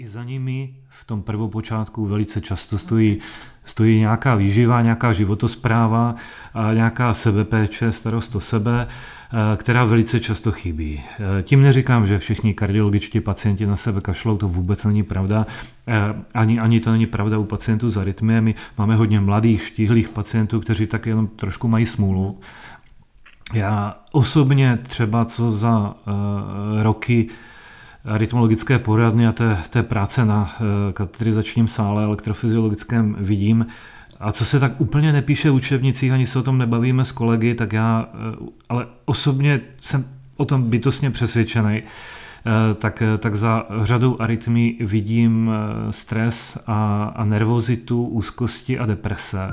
i za nimi v tom prvopočátku velice často stojí, stojí nějaká výživa, nějaká životospráva nějaká sebepéče, starost o sebe, eh, která velice často chybí. Eh, tím neříkám, že všichni kardiologičtí pacienti na sebe kašlou, to vůbec není pravda. Eh, ani, ani to není pravda u pacientů s arytmiemi. Máme hodně mladých, štíhlých pacientů, kteří tak jenom trošku mají smůlu. Já osobně třeba co za uh, roky rytmologické poradny a té, té práce na uh, katetrizačním sále elektrofyziologickém vidím, a co se tak úplně nepíše v učebnicích, ani se o tom nebavíme s kolegy, tak já, uh, ale osobně jsem o tom bytostně přesvědčený, tak, tak za řadou arytmí vidím stres a, a nervozitu, úzkosti a deprese.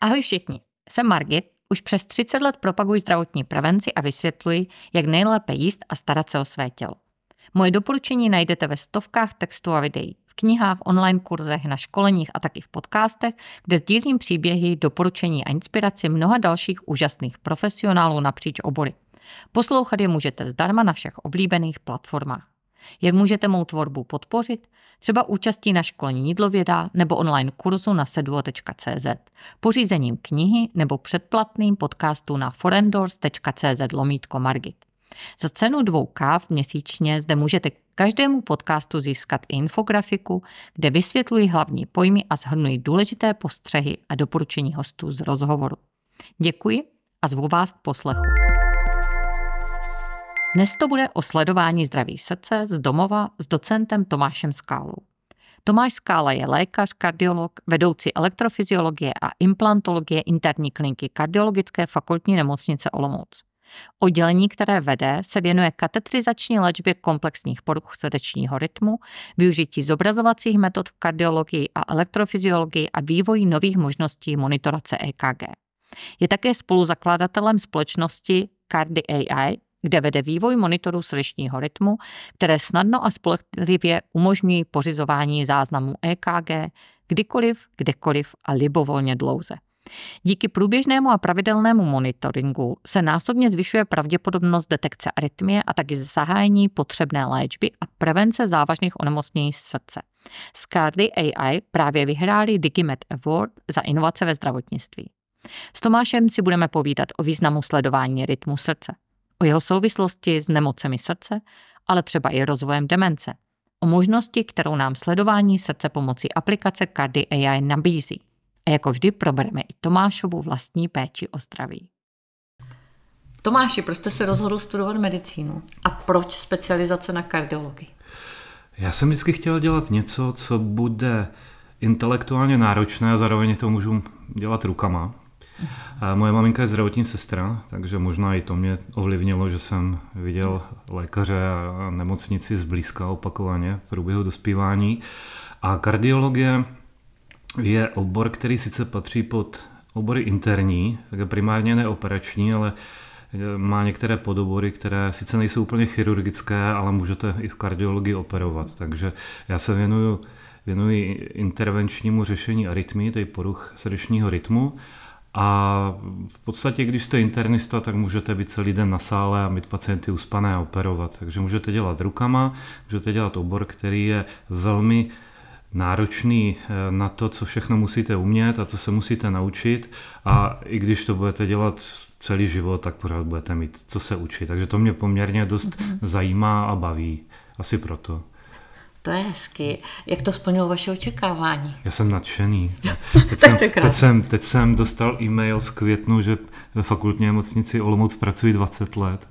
Ahoj všichni. Jsem Margit, už přes 30 let propaguji zdravotní prevenci a vysvětluji, jak nejlépe jíst a starat se o své tělo. Moje doporučení najdete ve stovkách textů a videí, v knihách, online kurzech, na školeních a taky v podcastech, kde sdílím příběhy, doporučení a inspiraci mnoha dalších úžasných profesionálů napříč obory. Poslouchat je můžete zdarma na všech oblíbených platformách. Jak můžete mou tvorbu podpořit? Třeba účastí na školní jídlověda nebo online kurzu na seduo.cz, pořízením knihy nebo předplatným podcastu na forendors.cz lomítko Margit. Za cenu dvou káv měsíčně zde můžete každému podcastu získat infografiku, kde vysvětluji hlavní pojmy a shrnuji důležité postřehy a doporučení hostů z rozhovoru. Děkuji a zvu vás k poslechu. Dnes to bude o sledování zdraví srdce z domova s docentem Tomášem Skálou. Tomáš Skála je lékař, kardiolog, vedoucí elektrofyziologie a implantologie interní kliniky kardiologické fakultní nemocnice Olomouc. Oddělení, které vede, se věnuje katetrizační léčbě komplexních poruch srdečního rytmu, využití zobrazovacích metod v kardiologii a elektrofyziologii a vývoji nových možností monitorace EKG. Je také spoluzakladatelem společnosti Cardi AI, kde vede vývoj monitoru srdečního rytmu, které snadno a spolehlivě umožňují pořizování záznamů EKG kdykoliv, kdekoliv a libovolně dlouze. Díky průběžnému a pravidelnému monitoringu se násobně zvyšuje pravděpodobnost detekce arytmie a taky zahájení potřebné léčby a prevence závažných onemocnění srdce. Scardy AI právě vyhráli DigiMed Award za inovace ve zdravotnictví. S Tomášem si budeme povídat o významu sledování rytmu srdce o jeho souvislosti s nemocemi srdce, ale třeba i rozvojem demence, o možnosti, kterou nám sledování srdce pomocí aplikace Cardi AI nabízí. A jako vždy probereme i Tomášovu vlastní péči o zdraví. Tomáši, proč jste se rozhodl studovat medicínu? A proč specializace na kardiologii? Já jsem vždycky chtěl dělat něco, co bude intelektuálně náročné a zároveň to můžu dělat rukama. Moje maminka je zdravotní sestra, takže možná i to mě ovlivnilo, že jsem viděl lékaře a nemocnici zblízka opakovaně v průběhu dospívání. A kardiologie je obor, který sice patří pod obory interní, tak primárně neoperační, ale má některé podobory, které sice nejsou úplně chirurgické, ale můžete i v kardiologii operovat. Takže já se věnuju, věnuji intervenčnímu řešení arytmii, tedy poruch srdečního rytmu a v podstatě, když jste internista, tak můžete být celý den na sále a mít pacienty uspané a operovat. Takže můžete dělat rukama, můžete dělat obor, který je velmi náročný eh, na to, co všechno musíte umět a co se musíte naučit. A i když to budete dělat celý život, tak pořád budete mít co se učit. Takže to mě poměrně dost mm-hmm. zajímá a baví. Asi proto. To je hezky. Jak to splnilo vaše očekávání? Já jsem nadšený. Teď jsem, teď, jsem, teď jsem dostal e-mail v květnu, že ve fakultní nemocnici Olomouc pracuji 20 let.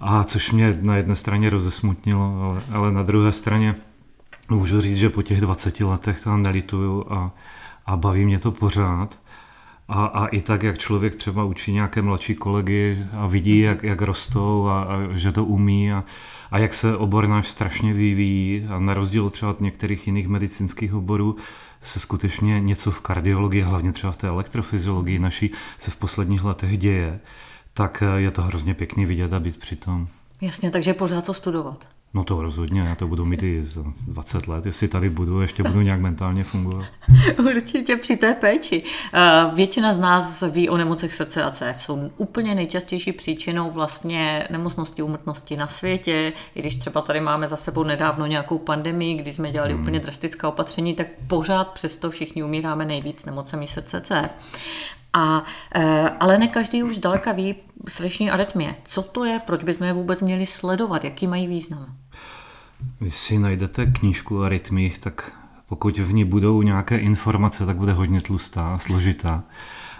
A což mě na jedné straně rozesmutnilo, ale, ale na druhé straně můžu říct, že po těch 20 letech tam nelituju a, a baví mě to pořád. A, a i tak, jak člověk třeba učí nějaké mladší kolegy a vidí, jak, jak rostou a, a že to umí a, a jak se obor náš strašně vyvíjí a na rozdíl třeba od některých jiných medicínských oborů se skutečně něco v kardiologii, hlavně třeba v té elektrofyziologii naší, se v posledních letech děje, tak je to hrozně pěkný vidět a být při tom. Jasně, takže pořád to studovat. No to rozhodně, já to budu mít i za 20 let, jestli tady budu, ještě budu nějak mentálně fungovat. Určitě při té péči. Eh, většina z nás ví o nemocech srdce a cév. Jsou úplně nejčastější příčinou vlastně nemocnosti, úmrtnosti na světě. I když třeba tady máme za sebou nedávno nějakou pandemii, kdy jsme dělali hmm. úplně drastická opatření, tak pořád přesto všichni umíráme nejvíc nemocemi srdce cév. A, eh, ale ne každý už zdaleka ví srdeční arytmie. Co to je, proč bychom je vůbec měli sledovat, jaký mají význam? Když si najdete knížku o arytmích, tak pokud v ní budou nějaké informace, tak bude hodně tlustá, složitá.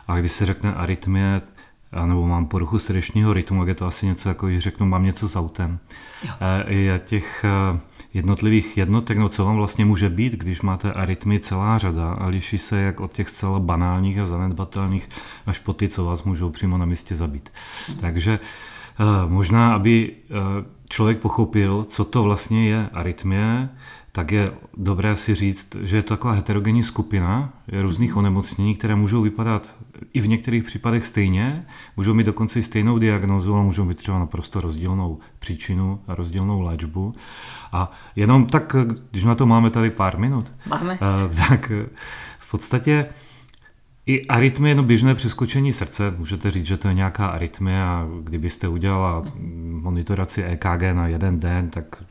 A když se řekne arytmie, nebo mám poruchu srdečního rytmu, tak je to asi něco jako, když řeknu, mám něco s autem. Jo. Eh, je těch eh, jednotlivých jednotek, no co vám vlastně může být, když máte arytmy celá řada a liší se jak od těch zcela banálních a zanedbatelných až po ty, co vás můžou přímo na místě zabít. Takže eh, možná, aby člověk pochopil, co to vlastně je arytmie, tak je dobré si říct, že je to taková heterogenní skupina různých mhm. onemocnění, které můžou vypadat i v některých případech stejně, můžou mít dokonce i stejnou diagnózu, ale můžou mít třeba naprosto rozdílnou příčinu a rozdílnou léčbu. A jenom tak, když na to máme tady pár minut, máme. Eh, tak v podstatě i arytmie, no běžné přeskočení srdce, můžete říct, že to je nějaká arytmie a kdybyste udělala monitoraci EKG na jeden den, tak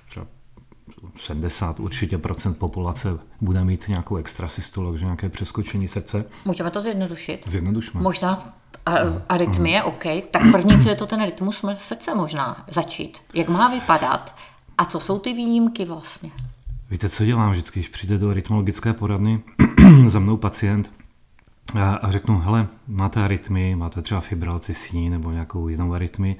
70 určitě procent populace bude mít nějakou extrasystolu, takže nějaké přeskočení srdce. Můžeme to zjednodušit? Zjednodušme. Možná arytmie, mm. OK. Tak první, co je to ten rytmus srdce možná začít. Jak má vypadat? A co jsou ty výjimky vlastně? Víte, co dělám vždycky, když přijde do rytmologické poradny za mnou pacient a, a řeknu, hele, máte arytmy, máte třeba fibrilaci síní nebo nějakou jinou arytmy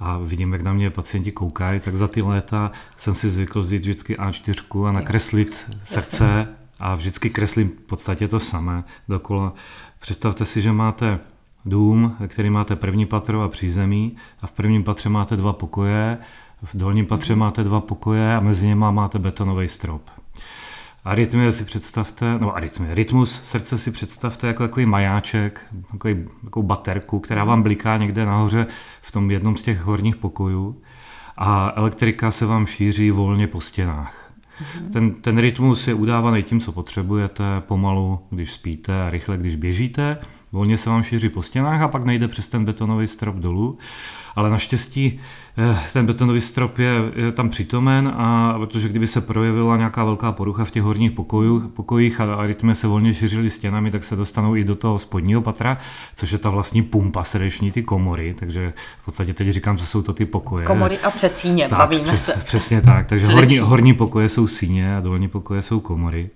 a vidím, jak na mě pacienti koukají, tak za ty léta jsem si zvykl vzít vždycky A4 a nakreslit srdce a vždycky kreslím v podstatě to samé dokola. Představte si, že máte dům, který máte první patro a přízemí a v prvním patře máte dva pokoje, v dolním patře mhm. máte dva pokoje a mezi nimi máte betonový strop. Arytmie si představte, no arytmie, rytmus srdce si představte jako takový majáček, takový, takovou baterku, která vám bliká někde nahoře v tom jednom z těch horních pokojů a elektrika se vám šíří volně po stěnách. Mm-hmm. Ten, ten rytmus je udávaný tím, co potřebujete, pomalu, když spíte a rychle, když běžíte. Volně se vám šíří po stěnách a pak nejde přes ten betonový strop dolů ale naštěstí eh, ten betonový strop je, je tam přítomen a protože kdyby se projevila nějaká velká porucha v těch horních pokojů, pokojích a arytmie se volně šířily stěnami, tak se dostanou i do toho spodního patra, což je ta vlastní pumpa srdeční, ty komory, takže v podstatě teď říkám, že jsou to ty pokoje. Komory a předsíně, tak, bavíme přes, se. Přesně tak, takže horní, horní pokoje jsou síně a dolní pokoje jsou komory.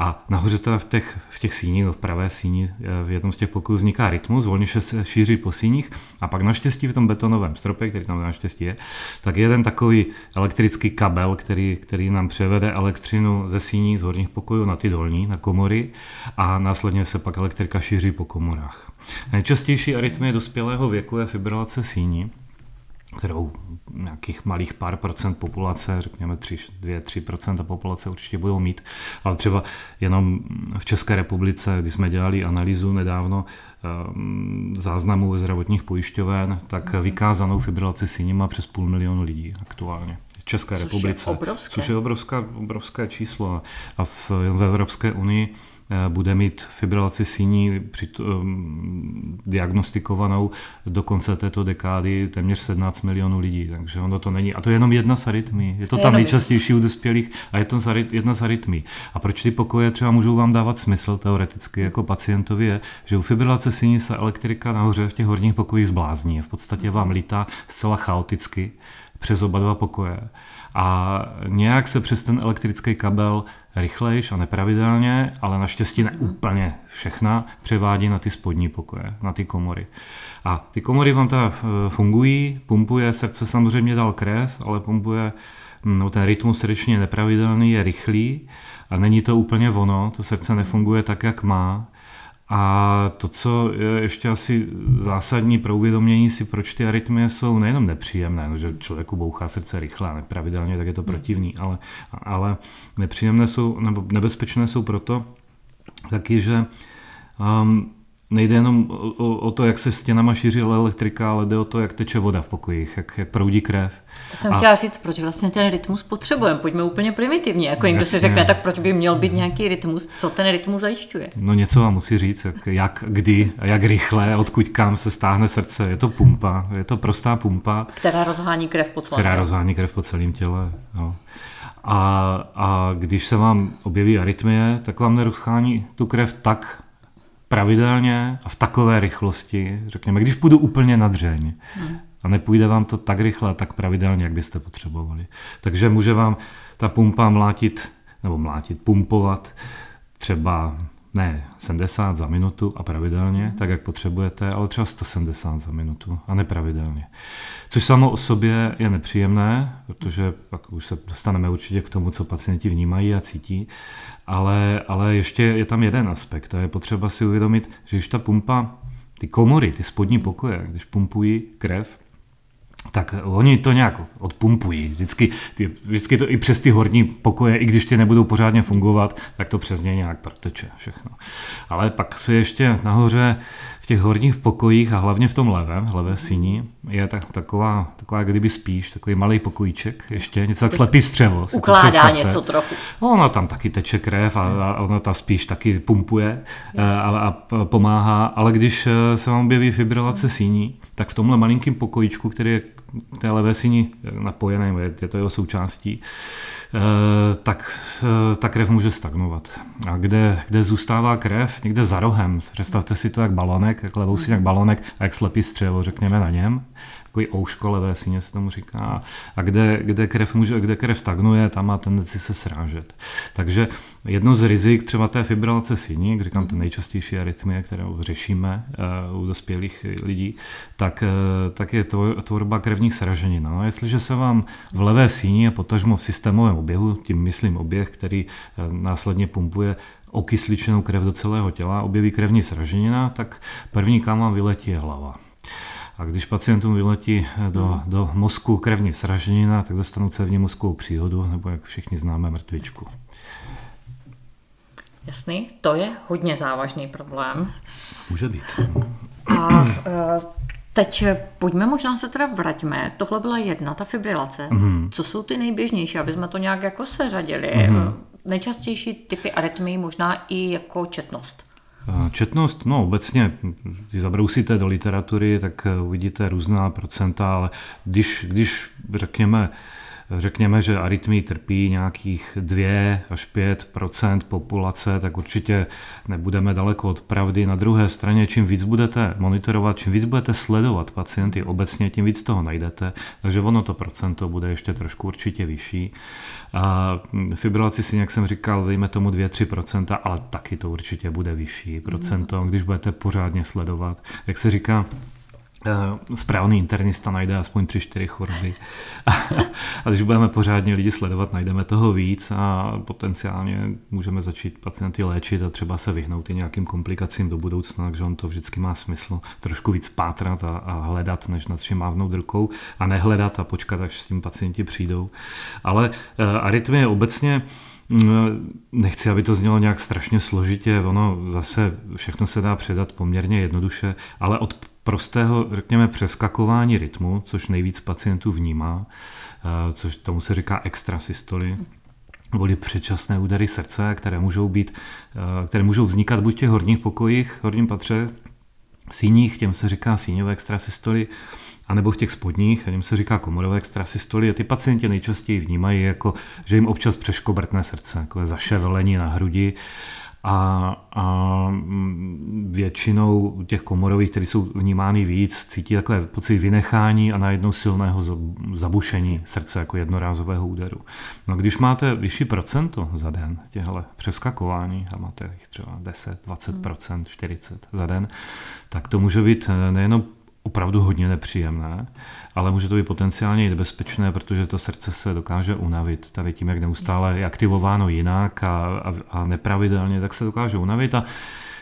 A nahoře teda v těch, v těch síních, v pravé síni, eh, v jednom z těch pokojů vzniká rytmus, volně se šíří po síních. A pak naštěstí v tom betonovém stropě, který tam naštěstí je, tak je jeden takový elektrický kabel, který, který nám převede elektřinu ze síní z horních pokojů na ty dolní, na komory. A následně se pak elektrika šíří po komorách. Nejčastější arytmie dospělého věku je fibrilace síní kterou nějakých malých pár procent populace, řekněme 2-3% populace určitě budou mít, ale třeba jenom v České republice, když jsme dělali analýzu nedávno ehm, záznamů zdravotních pojišťoven, tak mhm. vykázanou fibrilaci síní má přes půl milionu lidí aktuálně. V České což republice. Je obrovské. Což je obrovské, obrovské číslo. A v, v Evropské unii bude mít fibrilaci síní při, um, diagnostikovanou do konce této dekády téměř 17 milionů lidí, takže ono to není. A to je jenom jedna z arytmí. Je to tam nejčastější u dospělých a je to jedna z arytmí. A proč ty pokoje třeba můžou vám dávat smysl teoreticky jako pacientovi je, že u fibrilace síní se elektrika nahoře v těch horních pokojích zblázní. V podstatě vám lítá zcela chaoticky přes oba dva pokoje. A nějak se přes ten elektrický kabel rychlejš a nepravidelně, ale naštěstí ne úplně všechna, převádí na ty spodní pokoje, na ty komory. A ty komory vám teda eh, fungují, pumpuje srdce samozřejmě dal krev, ale pumpuje, no ten rytmus srdečně nepravidelný, je rychlý a není to úplně ono, to srdce nefunguje tak, jak má. A to, co je ještě asi zásadní pro uvědomění si, proč ty arytmie jsou nejenom nepříjemné, no, že člověku bouchá srdce rychle a nepravidelně, tak je to hmm. protivný, ale, ale nepříjemné jsou, nebo nebezpečné jsou proto taky, že um, nejde jenom o, o to, jak se stěnama šíří elektrika, ale jde o to, jak teče voda v pokojích, jak, jak proudí krev. To jsem a... chtěla říct, proč vlastně ten rytmus potřebujeme. Pojďme úplně primitivně. Jako někdo si řekne, tak proč by měl být nějaký rytmus, co ten rytmus zajišťuje? No něco vám musí říct, jak, jak kdy, jak rychle, odkud kam se stáhne srdce. Je to pumpa, je to prostá pumpa. Která rozhání krev po celém Která rozhání krev po celém těle. No. A, a když se vám objeví arytmie, tak vám nerozchání tu krev tak pravidelně a v takové rychlosti, řekněme, když půjdu úplně na dřeň hmm. a nepůjde vám to tak rychle a tak pravidelně, jak byste potřebovali. Takže může vám ta pumpa mlátit, nebo mlátit, pumpovat třeba ne 70 za minutu a pravidelně, mm. tak jak potřebujete, ale třeba 170 za minutu a nepravidelně. Což samo o sobě je nepříjemné, protože pak už se dostaneme určitě k tomu, co pacienti vnímají a cítí, ale, ale ještě je tam jeden aspekt a je potřeba si uvědomit, že když ta pumpa, ty komory, ty spodní pokoje, když pumpují krev, tak oni to nějak odpumpují. Vždycky, ty, vždycky to i přes ty horní pokoje, i když ty nebudou pořádně fungovat, tak to přes ně nějak proteče všechno. Ale pak se ještě nahoře těch horních pokojích a hlavně v tom levém, levé síni, je tak, taková, taková kdyby spíš, takový malý pokojíček, ještě něco jak slepý střevo. Ukládá něco trochu. No, ona tam taky teče krev a, a ona ta spíš taky pumpuje a, a pomáhá, ale když eh, se vám objeví fibrilace síní, tak v tomhle malinkém pokojičku, který je té levé síni napojený, je to jeho součástí, eh, tak eh, ta krev může stagnovat. A kde, kde zůstává krev? Někde za rohem. Představte si to jak balonek, jak levou síň jak balonek a jak slepý střevo, řekněme na něm takový ouško levé síně se tomu říká, a kde, kde, krev může, kde krev stagnuje, tam má tendenci se srážet. Takže jedno z rizik třeba té fibrilace síní, jak říkám, to nejčastější arytmie, kterou řešíme uh, u dospělých lidí, tak, uh, tak je tvorba krevních sraženin. No, jestliže se vám v levé síni a potažmo v systémovém oběhu, tím myslím oběh, který uh, následně pumpuje okysličenou krev do celého těla, objeví krevní sraženina, tak první, kam vám vyletí je hlava. A když pacientům vyletí do, hmm. do mozku krevní sraženina, tak dostanou cévní mozkovou příhodu, nebo jak všichni známe, mrtvičku. Jasný, to je hodně závažný problém. Může být. A e, teď pojďme možná se teda vraťme. Tohle byla jedna, ta fibrilace. Mm. Co jsou ty nejběžnější, aby jsme to nějak jako seřadili? Mm. Nejčastější typy arytmii možná i jako četnost. Četnost, no obecně, když zabrousíte do literatury, tak uvidíte různá procenta, ale když, když řekněme, řekněme, že arytmii trpí nějakých 2 až 5% populace, tak určitě nebudeme daleko od pravdy. Na druhé straně, čím víc budete monitorovat, čím víc budete sledovat pacienty obecně, tím víc toho najdete, takže ono to procento bude ještě trošku určitě vyšší. A fibrilaci si, jak jsem říkal, dejme tomu 2-3%, ale taky to určitě bude vyšší procento, když budete pořádně sledovat. Jak se říká, správný internista najde aspoň 3-4 choroby. A když budeme pořádně lidi sledovat, najdeme toho víc a potenciálně můžeme začít pacienty léčit a třeba se vyhnout i nějakým komplikacím do budoucna, takže on to vždycky má smysl trošku víc pátrat a, a hledat, než nad vším mávnout rukou a nehledat a počkat, až s tím pacienti přijdou. Ale uh, arytmie obecně mm, Nechci, aby to znělo nějak strašně složitě, ono zase všechno se dá předat poměrně jednoduše, ale od prostého, řekněme, přeskakování rytmu, což nejvíc pacientů vnímá, eh, což tomu se říká extrasystoly, byly předčasné údery srdce, které můžou, být, eh, které můžou vznikat buď v těch horních pokojích, horním patře, síních, těm se říká síňové extrasystoly, anebo v těch spodních, a se říká komorové extrasystoly. A ty pacienti nejčastěji vnímají jako, že jim občas přeškobrtné srdce, takové zaševelení na hrudi a, a většinou těch komorových, které jsou vnímány víc, cítí takové pocit vynechání a najednou silného zabušení srdce jako jednorázového úderu. No když máte vyšší procento za den těchto přeskakování a máte jich třeba 10, 20%, 40 za den, tak to může být nejenom opravdu hodně nepříjemné, ale může to být potenciálně i nebezpečné, protože to srdce se dokáže unavit. Tady tím, jak neustále je aktivováno jinak a, a, a nepravidelně, tak se dokáže unavit a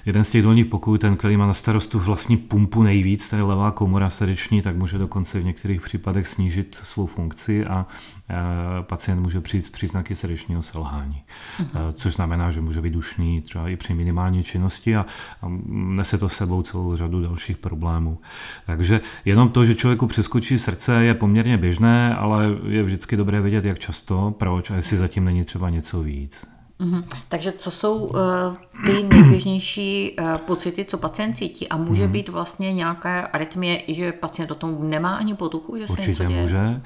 jeden z těch dolních pokojů, ten, který má na starostu vlastní pumpu nejvíc, tady levá komora srdeční, tak může dokonce v některých případech snížit svou funkci a pacient může přijít s příznaky srdečního selhání. Uh-huh. Což znamená, že může být dušný třeba i při minimální činnosti a, a nese to sebou celou řadu dalších problémů. Takže jenom to, že člověku přeskočí srdce, je poměrně běžné, ale je vždycky dobré vědět, jak často, proč a jestli zatím není třeba něco víc. Mm-hmm. Takže co jsou uh, ty nejběžnější uh, pocity, co pacient cítí? A může mm. být vlastně nějaké arytmie, i že pacient o tom nemá ani potuchu, že Určitě se něco děje? může.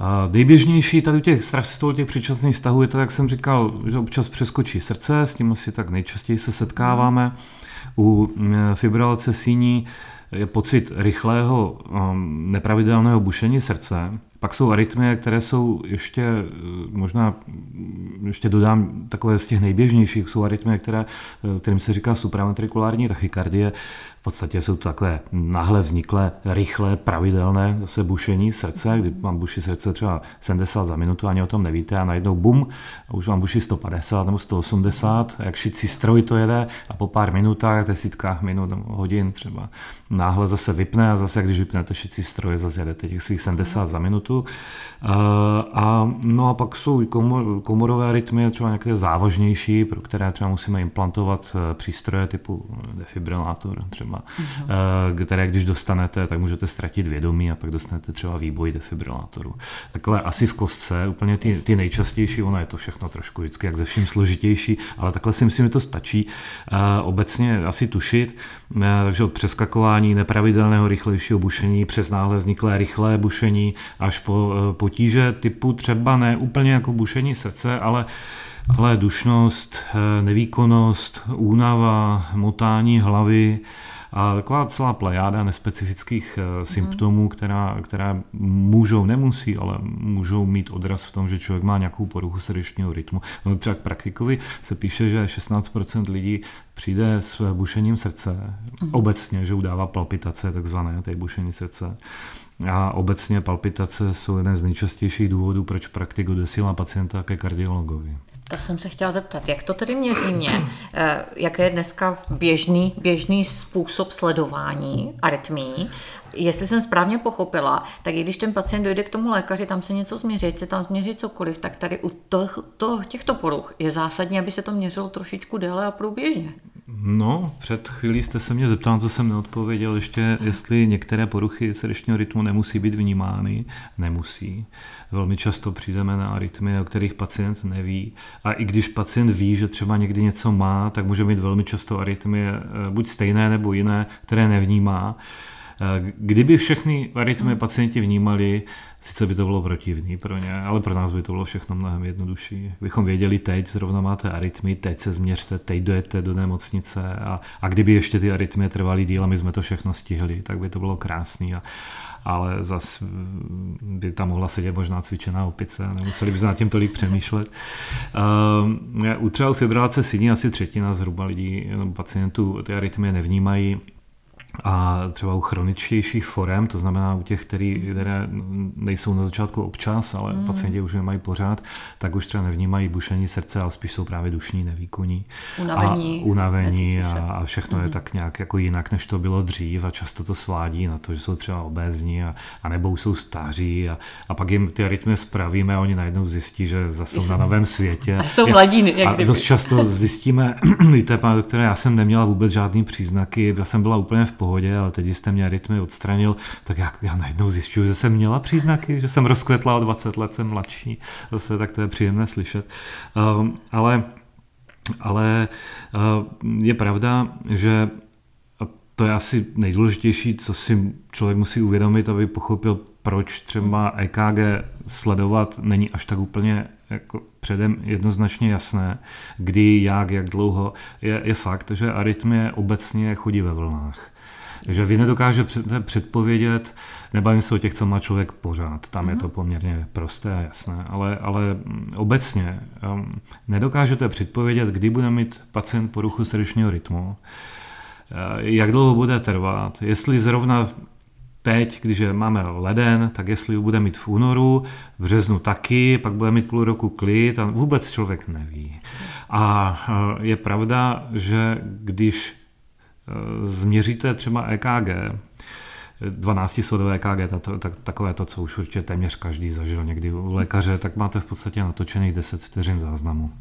A nejběžnější tady u těch strastů, těch předčasných stavů je to, jak jsem říkal, že občas přeskočí srdce, s tím asi tak nejčastěji se setkáváme. Mm. U fibrilace síní je pocit rychlého nepravidelného bušení srdce, pak jsou arytmie, které jsou ještě, eh, možná ještě dodám takové z těch nejběžnějších, jsou arytmie, které, eh, kterým se říká supraventrikulární tachykardie. V podstatě jsou to takové náhle vzniklé, rychlé, pravidelné zase bušení srdce, kdy vám buší srdce třeba 70 za minutu, ani o tom nevíte a najednou bum, a už vám buší 150 nebo 180, jak šicí stroj to jede a po pár minutách, desítkách minut, hodin třeba náhle zase vypne a zase, když vypnete šicí stroj, zase jedete těch svých 70 za minutu sportu. A, no a pak jsou komor, komorové rytmy, třeba nějaké závažnější, pro které třeba musíme implantovat eh, přístroje typu defibrilátor třeba, uh-huh. které když dostanete, tak můžete ztratit vědomí a pak dostanete třeba výboj defibrilátoru. Takhle asi v kostce, úplně ty, ty nejčastější, ono je to všechno trošku vždycky jak ze vším složitější, ale takhle si myslím, že to stačí obecně asi tušit, takže od přeskakování nepravidelného rychlejšího bušení přes náhle vzniklé rychlé bušení až po eh, potíže typu třeba ne úplně jako bušení srdce, ale ale dušnost, eh, nevýkonnost, únava, motání hlavy a taková celá plejáda nespecifických mm. symptomů, která, která můžou, nemusí, ale můžou mít odraz v tom, že člověk má nějakou poruchu srdečního rytmu. No, třeba k praktikovi se píše, že 16% lidí přijde s bušením srdce, mm. obecně, že udává palpitace, takzvané, té bušení srdce. A obecně palpitace jsou jeden z nejčastějších důvodů, proč praktik odesílá pacienta ke kardiologovi. To jsem se chtěla zeptat, jak to tedy měří mě? Eh, jak je dneska běžný, běžný způsob sledování arytmí? Jestli jsem správně pochopila, tak i když ten pacient dojde k tomu lékaři, tam se něco změří, se tam změří cokoliv, tak tady u to, to, těchto poruch je zásadní, aby se to měřilo trošičku déle a průběžně. No, před chvílí jste se mě zeptal, co jsem neodpověděl ještě, jestli některé poruchy srdečního rytmu nemusí být vnímány. Nemusí. Velmi často přijdeme na arytmy, o kterých pacient neví. A i když pacient ví, že třeba někdy něco má, tak může mít velmi často arytmy eh, buď stejné nebo jiné, které nevnímá. Kdyby všechny arytmy hmm. pacienti vnímali, sice by to bylo protivný pro ně, ale pro nás by to bylo všechno mnohem jednodušší. Bychom věděli teď, zrovna máte arytmy, teď se změřte, teď dojete do nemocnice a, a kdyby ještě ty arytmy trvaly díl a my jsme to všechno stihli, tak by to bylo krásný. A, ale zase by tam mohla sedět možná cvičená opice a nemuseli by nad tím tolik přemýšlet. Uh, u třeba fibrilace síní asi třetina zhruba lidí, pacientů ty arytmie nevnímají a třeba u chroničtějších forem, to znamená u těch, který, které nejsou na začátku občas, ale mm. pacienti už je mají pořád, tak už třeba nevnímají bušení srdce, ale spíš jsou právě dušní, nevýkonní. Unavení. A, unavení a, a všechno mm. je tak nějak jako jinak, než to bylo dřív a často to svádí na to, že jsou třeba obézní a, a nebo jsou staří a, a pak jim ty rytmy spravíme a oni najednou zjistí, že zase jsou na novém světě. A jsou mladíny, jak A kdyby. dost často zjistíme, víte, pane doktore, já jsem neměla vůbec žádný příznaky, já jsem byla úplně v pohodě, ale teď jste mě rytmy odstranil, tak já, já najednou zjišťuju, že jsem měla příznaky, že jsem rozkvetla o 20 let, jsem mladší. Zase tak to je příjemné slyšet. Um, ale ale uh, je pravda, že a to je asi nejdůležitější, co si člověk musí uvědomit, aby pochopil, proč třeba EKG sledovat není až tak úplně jako předem jednoznačně jasné, kdy, jak, jak dlouho. Je, je fakt, že arytmie obecně chodí ve vlnách. Takže vy nedokážete předpovědět, nebavím se o těch, co má člověk pořád, tam mm. je to mhm. poměrně prosté a jasné, ale, ale obecně um, nedokážete předpovědět, kdy bude mít pacient poruchu srdečního rytmu, uh, jak dlouho bude trvat, jestli zrovna teď, když máme leden, tak jestli ho bude mít v únoru, v březnu taky, pak bude mít půl roku klid a vůbec člověk neví. A uh, je pravda, že když změříte třeba EKG, 12 sodové EKG, to, tak, takové to, co už určitě téměř každý zažil někdy u lékaře, tak máte v podstatě natočených 10 vteřin záznamu.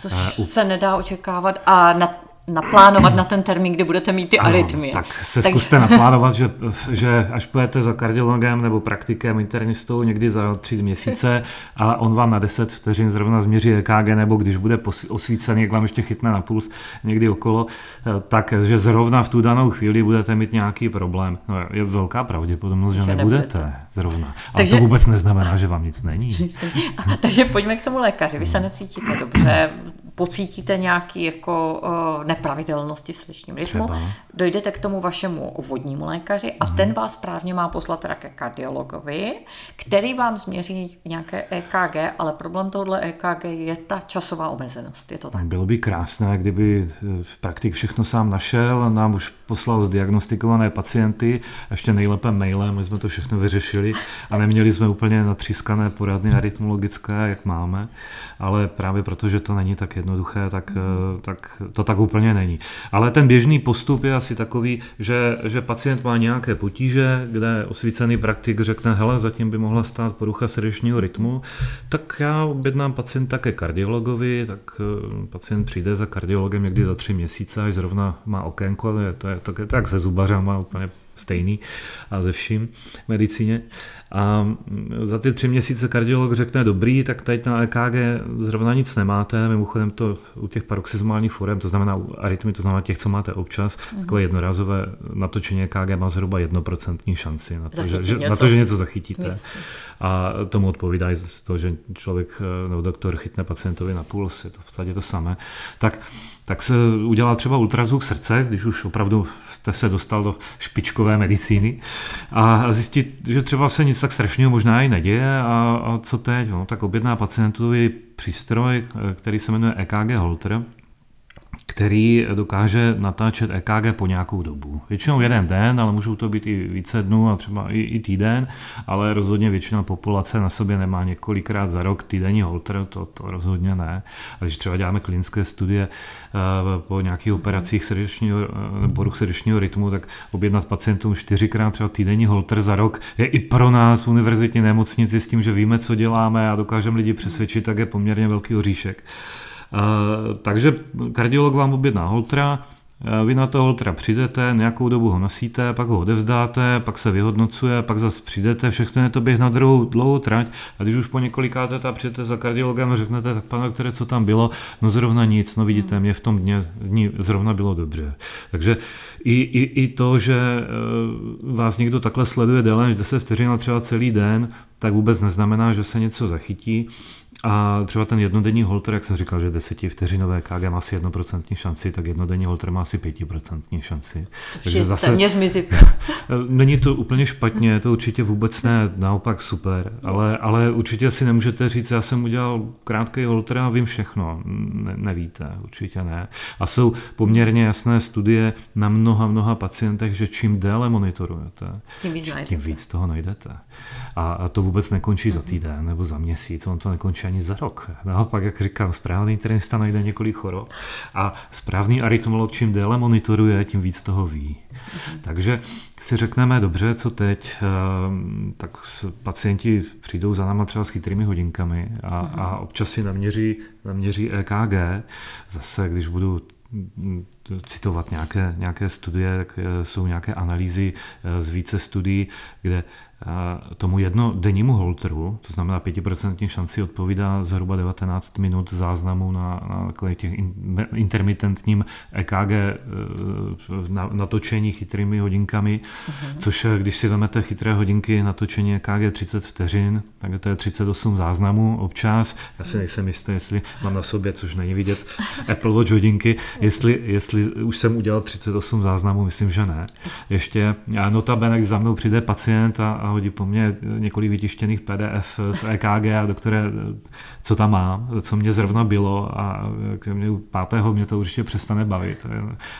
Což uh, se nedá očekávat a na naplánovat na ten termín, kdy budete mít ty arytmie. Tak se tak... zkuste naplánovat, že, že až půjdete za kardiologem nebo praktikem, internistou někdy za tři měsíce a on vám na 10 vteřin zrovna změří EKG, nebo když bude osvícený, jak vám ještě chytne na puls někdy okolo, eh, tak že zrovna v tu danou chvíli budete mít nějaký problém. No, je velká pravděpodobnost, že, že nebudete. nebudete zrovna. Ale takže... to vůbec neznamená, že vám nic není. takže pojďme k tomu lékaři. Vy se necítíte dobře, pocítíte nějaké jako uh, nepravidelnosti v sličním rytmu, Třeba. dojdete k tomu vašemu vodnímu lékaři a hmm. ten vás správně má poslat teda ke kardiologovi, který vám změří nějaké EKG, ale problém tohle EKG je ta časová omezenost. Je to tak? Bylo by krásné, kdyby eh, praktik všechno sám našel a nám už poslal zdiagnostikované pacienty, ještě nejlépe mailem, my jsme to všechno vyřešili a neměli jsme úplně natřískané poradny arytmologické, jak máme, ale právě proto, že to není tak jedno jednoduché, tak, mm. tak to tak úplně není. Ale ten běžný postup je asi takový, že, že pacient má nějaké potíže, kde osvícený praktik řekne, hele, zatím by mohla stát porucha srdečního rytmu, tak já objednám pacienta ke kardiologovi, tak eh, pacient přijde za kardiologem někdy za tři měsíce, až zrovna má okénko, ale to je, je tak se zubařama úplně stejný a ze vším medicíně. A za ty tři měsíce kardiolog řekne dobrý, tak tady na EKG zrovna nic nemáte, mimochodem to u těch paroxysmálních forem, to znamená u arytmy, to znamená těch, co máte občas, mm-hmm. takové jednorázové natočení EKG má zhruba jednoprocentní šanci na to, že, že, na to, že něco zachytíte. Yes. A tomu odpovídá to, že člověk nebo doktor chytne pacientovi na puls, je to v podstatě to samé. Tak tak se udělá třeba ultrazvuk srdce, když už opravdu jste se dostal do špičkové medicíny a zjistit, že třeba se nic tak strašného možná i neděje a, a co teď? No, tak objedná pacientovi přístroj, který se jmenuje EKG Holter, který dokáže natáčet EKG po nějakou dobu. Většinou jeden den, ale můžou to být i více dnů a třeba i, i týden, ale rozhodně většina populace na sobě nemá několikrát za rok týdenní holter, to, to rozhodně ne. A když třeba děláme klinické studie uh, po nějakých operacích srdečního, uh, poruch srdečního rytmu, tak objednat pacientům čtyřikrát třeba týdenní holter za rok je i pro nás univerzitní nemocnici s tím, že víme, co děláme a dokážeme lidi přesvědčit, tak je poměrně velký oříšek. Eh, takže kardiolog vám objedná holtra, eh, vy na to holtra přijdete, nějakou dobu ho nosíte, pak ho odevzdáte, pak se vyhodnocuje, pak zase přijdete, všechno je to běh na druhou dlouhou trať a když už po několikáté ta přijete za kardiologem a řeknete, tak pane které co tam bylo, no zrovna nic, no vidíte, mě v tom dně, dní zrovna bylo dobře. Takže i, i, i to, že eh, vás někdo takhle sleduje déle než 10 vteřin, třeba celý den, tak vůbec neznamená, že se něco zachytí. A třeba ten jednodenní holter, jak jsem říkal, že vteřinové KG má asi jednoprocentní šanci, tak jednodenní holter má asi pětiprocentní šanci. Takže zase téměř Není to úplně špatně, to určitě vůbec ne, naopak super, ale, ale určitě si nemůžete říct, já jsem udělal krátký holter a vím všechno. Ne, nevíte, určitě ne. A jsou poměrně jasné studie na mnoha, mnoha pacientech, že čím déle monitorujete, tím víc, tím víc toho najdete. A, a to vůbec nekončí za týden nebo za měsíc, on to nekončí ani za rok. Naopak, jak říkám, správný internista najde několik chorob a správný arytmolog čím déle monitoruje, tím víc toho ví. Takže si řekneme, dobře, co teď, ehm, tak pacienti přijdou za náma třeba s chytrými hodinkami a, a občas si naměří, naměří EKG. Zase, když budu citovat nějaké, nějaké studie, tak eh, jsou nějaké analýzy eh, z více studií, kde tomu jednodennímu holteru, to znamená 5% šanci odpovídá zhruba 19 minut záznamu na, na těch intermitentním EKG e, na, natočení chytrými hodinkami, uh-huh. což eh, když si vezmete chytré hodinky natočení EKG 30 vteřin, tak to je 38 záznamů občas. Já si nejsem jistý, jestli mám na sobě, což není vidět, Apple Watch hodinky, jestli, jestli už jsem udělal 38 záznamů, myslím, že ne. Ještě, a notabene, když za mnou přijde pacient a, a hodí po mně několik vytištěných PDF z EKG a do které, co tam mám, co mě zrovna bylo a k mě u pátého mě to určitě přestane bavit.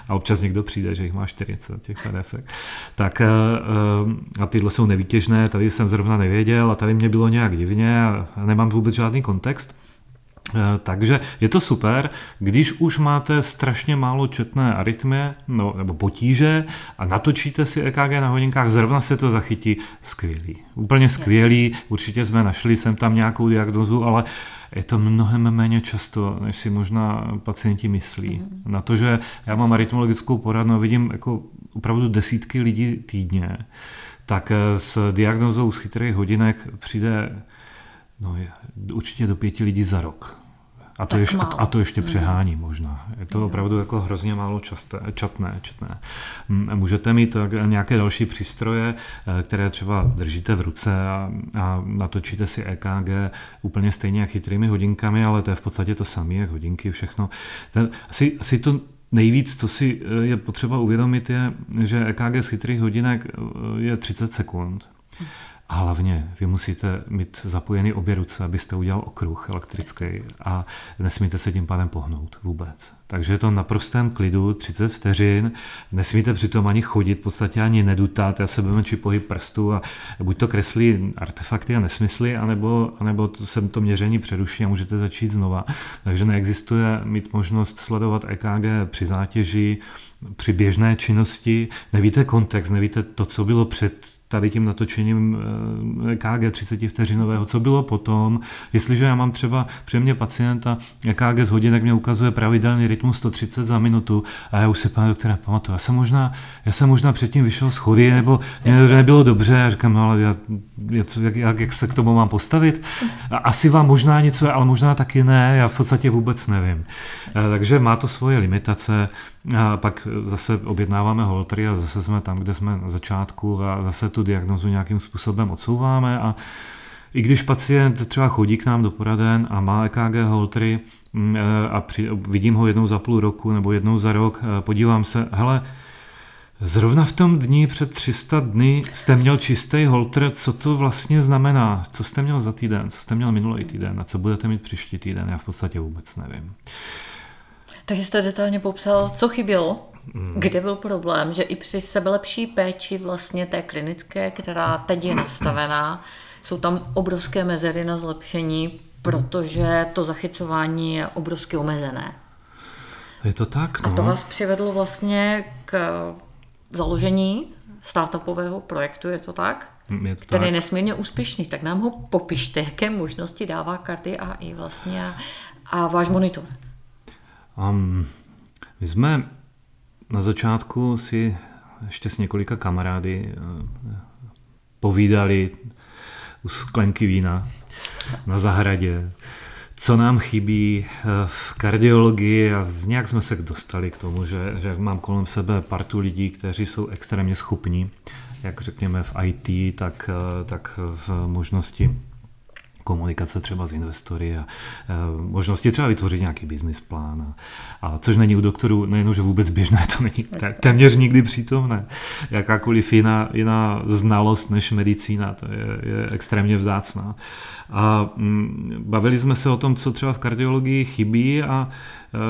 A občas někdo přijde, že jich má 40 těch PDF. Tak eh, a tyhle jsou nevytěžné, tady jsem zrovna nevěděl a tady mě bylo nějak divně a nemám vůbec žádný kontext. Eh, takže je to super, když už máte strašně málo četné arytmie no, nebo potíže a natočíte si EKG na hodinkách, zrovna se to zachytí, skvělý. Úplně skvělý, určitě jsme našli sem tam nějakou diagnozu, ale je to mnohem méně často, než si možná pacienti myslí. Mm. Na to, že já mám arytmologickou poradnu a vidím jako opravdu desítky lidí týdně, tak eh, s diagnozou z chytrých hodinek přijde No, určitě do pěti lidí za rok. A to, ještě, a to ještě přehání možná. Je to opravdu jako hrozně málo časté, čatné, četné. Můžete mít nějaké další přístroje, eh, které třeba držíte v ruce a, a natočíte si EKG úplně stejně jak chytrými hodinkami, ale to je v podstatě to samé, jak hodinky, všechno. Ten, asi, asi to Nejvíc, co si eh, je potřeba uvědomit, je, že EKG z chytrých hodinek eh, je 30 sekund. A hlavně vy musíte mít zapojený obě ruce, abyste udělal okruh elektrický a nesmíte se tím pádem pohnout vůbec. Takže je to na prostém klidu, 30 vteřin, nesmíte přitom ani chodit, v podstatě ani nedutat, já se či pohyb prstu a buď to kreslí artefakty a nesmysly, anebo, anebo to se to měření přeruší a můžete začít znova. Takže neexistuje mít možnost sledovat EKG při zátěži, při běžné činnosti, nevíte kontext, nevíte to, co bylo před tady tím natočením eh, KG 30 vteřinového, co bylo potom, jestliže já mám třeba při mě pacienta KG z hodinek mě ukazuje pravidelný rytmus 130 za minutu a já už si pane doktora pamatuju, já jsem možná, já jsem možná předtím vyšel z chody, nebo mě nebylo dobře, a říkám, no ale já, jak, jak, jak, se k tomu mám postavit? Asi vám možná něco, ale možná taky ne, já v podstatě vůbec nevím. Eh, takže má to svoje limitace, a pak zase objednáváme holtry a zase jsme tam, kde jsme na začátku a zase tu diagnozu nějakým způsobem odsouváme a i když pacient třeba chodí k nám do poraden a má EKG holtry mm, e, a při, vidím ho jednou za půl roku nebo jednou za rok, e, podívám se, hele, Zrovna v tom dni před 300 dny jste měl čistý holter, co to vlastně znamená? Co jste měl za týden? Co jste měl minulý týden? A co budete mít příští týden? Já v podstatě vůbec nevím. Takže jste detailně popsal, co chybělo, hmm. kde byl problém, že i při sebelepší péči vlastně té klinické, která teď je nastavená, jsou tam obrovské mezery na zlepšení, protože to zachycování je obrovsky omezené. Je to tak, no. A to no. vás přivedlo vlastně k založení startupového projektu, je to tak? Je to který tak. je nesmírně úspěšný. Tak nám ho popište, jaké možnosti dává karty AI vlastně a, a váš monitor. Um, my jsme na začátku si ještě s několika kamarády uh, povídali u sklenky vína na zahradě, co nám chybí uh, v kardiologii a nějak jsme se dostali k tomu, že, že mám kolem sebe partu lidí, kteří jsou extrémně schopní, jak řekněme v IT, tak, uh, tak v možnosti komunikace třeba s investory a možnosti třeba vytvořit nějaký business plán. A, a což není u doktorů nejen, že vůbec běžné, to není téměř nikdy přítomné. Jakákoliv jiná, jiná znalost než medicína, to je, je extrémně vzácná. A mm, bavili jsme se o tom, co třeba v kardiologii chybí a e,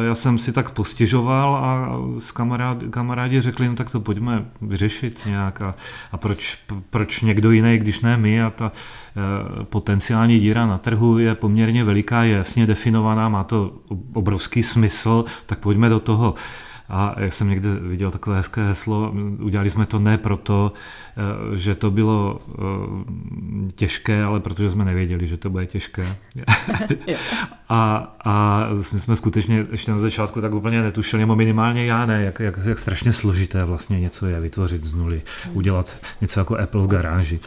já jsem si tak postěžoval a s kamarád, kamarádi řekli, no tak to pojďme vyřešit nějak a, a proč, proč někdo jiný, když ne my a ta e, potenciální díra na trhu je poměrně veliká, je jasně definovaná, má to obrovský smysl, tak pojďme do toho. A jak jsem někde viděl takové hezké heslo, udělali jsme to ne proto, eh, že to bylo eh, těžké, ale protože jsme nevěděli, že to bude těžké. a, a my jsme skutečně ještě na začátku tak úplně netušili, nebo minimálně já ne, jak, jak, jak strašně složité vlastně něco je vytvořit z nuly, udělat něco jako Apple v garáži.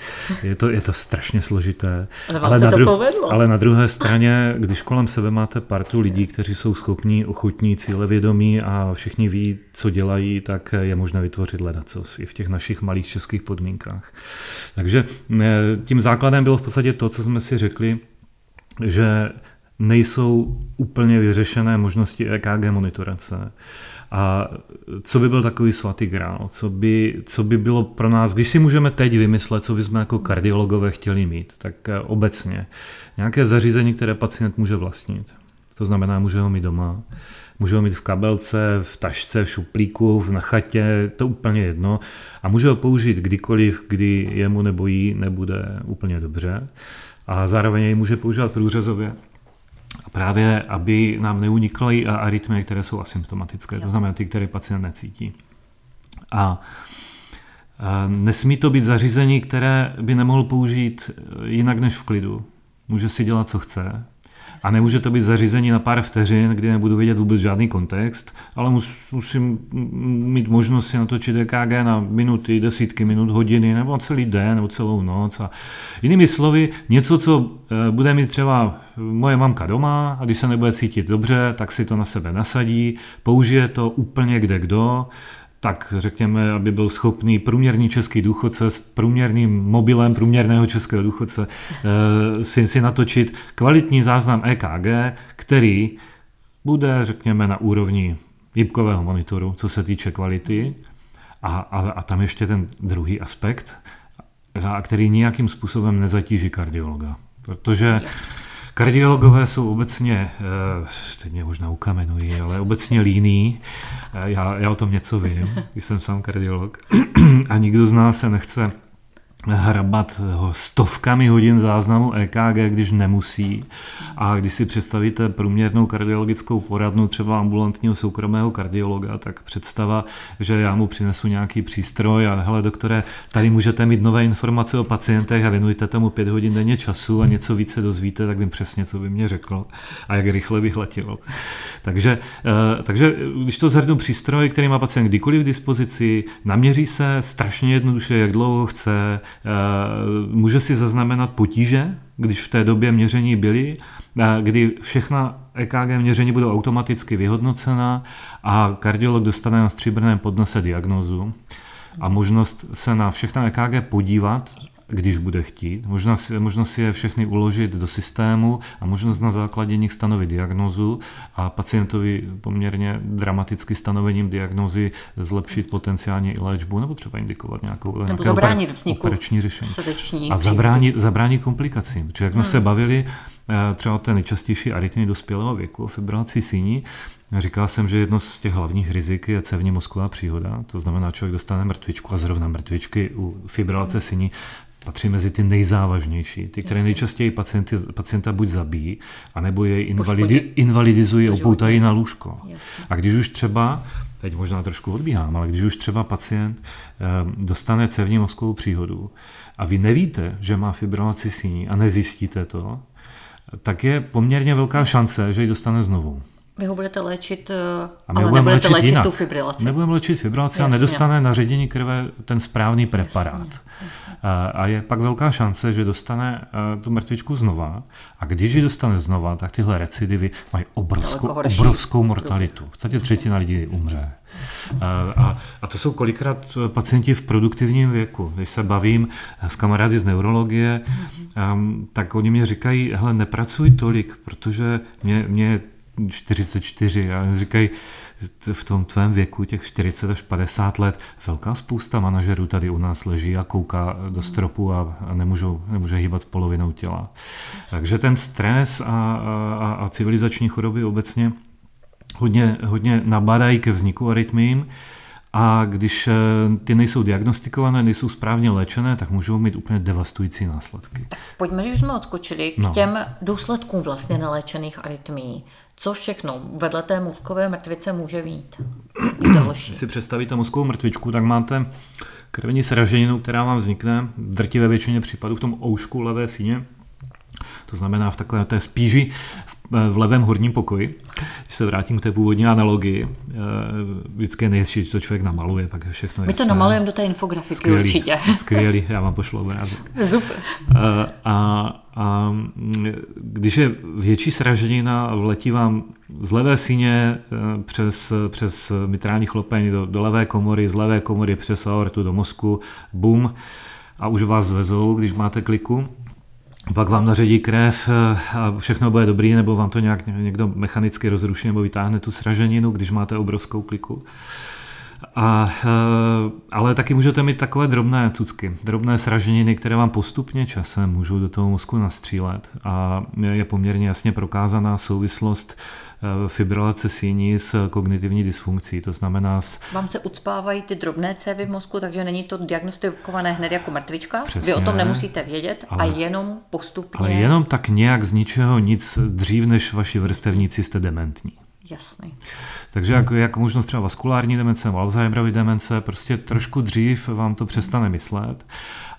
Je to, je to strašně složité. Ale, ale, na, dru- ale na druhé straně, když kolem sebe máte partu lidí, kteří jsou schopní, ochotní, cílevědomí a všichni ví, co dělají, tak je možné vytvořit ledacos i v těch našich malých českých podmínkách. Takže eh, tím základem bylo v podstatě to, co jsme si řekli, že nejsou úplně vyřešené možnosti EKG monitorace. A co by byl takový svatý grál? Co by, co by bylo pro nás, když si můžeme teď vymyslet, co bychom jako kardiologové chtěli mít, tak eh, obecně nějaké zařízení, které pacient může vlastnit. To znamená, může ho mít doma, Může ho mít v kabelce, v tašce, v šuplíku, na chatě, to úplně jedno. A může ho použít kdykoliv, kdy jemu nebo jí nebude úplně dobře. A zároveň jej může používat průřezově. A právě aby nám neunikly arytmie, které jsou asymptomatické, to znamená ty, které pacient necítí. A nesmí to být zařízení, které by nemohl použít jinak než v klidu. Může si dělat, co chce, a nemůže to být zařízení na pár vteřin, kdy nebudu vidět vůbec žádný kontext, ale mus, musím mít možnost si natočit EKG na minuty, desítky minut, hodiny, nebo celý den, nebo celou noc. A jinými slovy, něco, co eh, bude mít třeba moje mamka doma a když se nebude cítit dobře, tak si to na sebe nasadí, použije to úplně kde kdo, tak řekněme, aby byl schopný průměrný český důchodce s průměrným mobilem průměrného českého důchodce eh, si, si natočit kvalitní záznam EKG, který bude, řekněme, na úrovni jípkového monitoru, co se týče kvality. A, a, a tam ještě ten druhý aspekt, který nějakým způsobem nezatíží kardiologa. Protože Kardiologové jsou obecně, eh, teď mě možná ukamenují, ale obecně líní. Eh, já, já o tom něco vím, jsem sám kardiolog. A nikdo z nás se nechce hrabat stovkami hodin záznamu EKG, když nemusí. A když si představíte průměrnou kardiologickou poradnu třeba ambulantního soukromého kardiologa, tak představa, že já mu přinesu nějaký přístroj a hele doktore, tady můžete mít nové informace o pacientech a věnujte tomu pět hodin denně času a něco více dozvíte, tak vím přesně, co by mě řekl a jak rychle bych letěl. Takže, eh, takže když to zhrnu přístroj, který má pacient kdykoliv v dispozici, naměří se strašně jednoduše, jak dlouho chce, může si zaznamenat potíže, když v té době měření byly, eh, kdy všechna EKG měření budou automaticky vyhodnocena a kardiolog dostane na stříbrném podnose diagnózu. A možnost se na všechna EKG podívat když bude chtít. Možnost, možnost si je všechny uložit do systému a možnost na základě nich stanovit diagnozu a pacientovi poměrně dramaticky stanovením diagnozy zlepšit potenciálně i léčbu nebo třeba indikovat nějakou nebo zabránit vzniku operační řešení. A zabránit, zabránit komplikacím. Protože jak jsme hmm. se bavili eh, třeba o té nejčastější arytmii dospělého věku, fibrilaci síní, Říkal jsem, že jedno z těch hlavních rizik je cévní mozková příhoda, to znamená, člověk dostane mrtvičku a zrovna mrtvičky u fibrilace síní patří mezi ty nejzávažnější, ty, které nejčastěji pacienty, pacienta buď zabíjí, anebo jej invalidi, invalidizují, opoutají na lůžko. A když už třeba, teď možná trošku odbíhám, ale když už třeba pacient eh, dostane cévní mozkovou příhodu a vy nevíte, že má fibrilaci síní a nezjistíte to, tak je poměrně velká šance, že ji dostane znovu. Vy ho budete léčit, eh, a my ale nebudete léčit, léčit jinak. tu fibrilaci. Nebudeme léčit fibrilaci Jasně. a nedostane na ředění krve ten správný preparát. Jasně. A je pak velká šance, že dostane eh, tu mrtvičku znova. A když ji dostane znova, tak tyhle recidivy mají obrovskou, obrovskou mortalitu. V podstatě třetina lidí umře. A, a to jsou kolikrát pacienti v produktivním věku. Když se bavím s kamarády z neurologie, tak oni mě říkají, hele, nepracuj tolik, protože mě, mě 44 a říkají, v tom tvém věku, těch 40 až 50 let, velká spousta manažerů tady u nás leží a kouká do stropu a, a nemůžou, nemůže hýbat polovinou těla. Takže ten stres a, a, a civilizační choroby obecně hodně, hodně nabádají ke vzniku arytmím. A když eh, ty nejsou diagnostikované, nejsou správně léčené, tak můžou mít úplně devastující následky. Tak pojďme, že jsme odskočili k no. těm důsledkům vlastně neléčených arytmí co všechno vedle té mozkové mrtvice může být Když si představíte mozkovou mrtvičku, tak máte krevní sraženinu, která vám vznikne v drtivé většině případů v tom oušku levé síně, to znamená v takové té spíži v levém horním pokoji. Když se vrátím k té původní analogii, eh, vždycky je nejhezčí, co člověk namaluje, pak všechno je My to namalujeme do té infografiky skvělý, určitě. Skvělý, já vám pošlu obrázek. Super. Eh, a, a když je větší sraženina, vletí vám z levé síně eh, přes, přes mitrální chlopeň do, do levé komory, z levé komory přes aortu do mozku, bum, a už vás vezou, když máte kliku, pak vám naředí krev eh, a všechno bude dobrý, nebo vám to nějak někdo mechanicky rozruší nebo vytáhne tu sraženinu, když máte obrovskou kliku. A, ale taky můžete mít takové drobné tucky, drobné sraženiny, které vám postupně časem můžou do toho mozku nastřílet a je poměrně jasně prokázaná souvislost Eh, fibrilace síní s kognitivní dysfunkcí, to znamená... S... Vám se ucpávají ty drobné cévy v mozku, takže není to diagnostikované hned jako mrtvička? Přesně, Vy o tom nemusíte vědět ale, a jenom postupně... Ale jenom tak nějak z ničeho nic dřív, než vaši vrstevníci jste dementní. Jasný. Takže jak, jak možnost třeba vaskulární demence, Alzheimerovy demence, prostě trošku dřív vám to přestane myslet.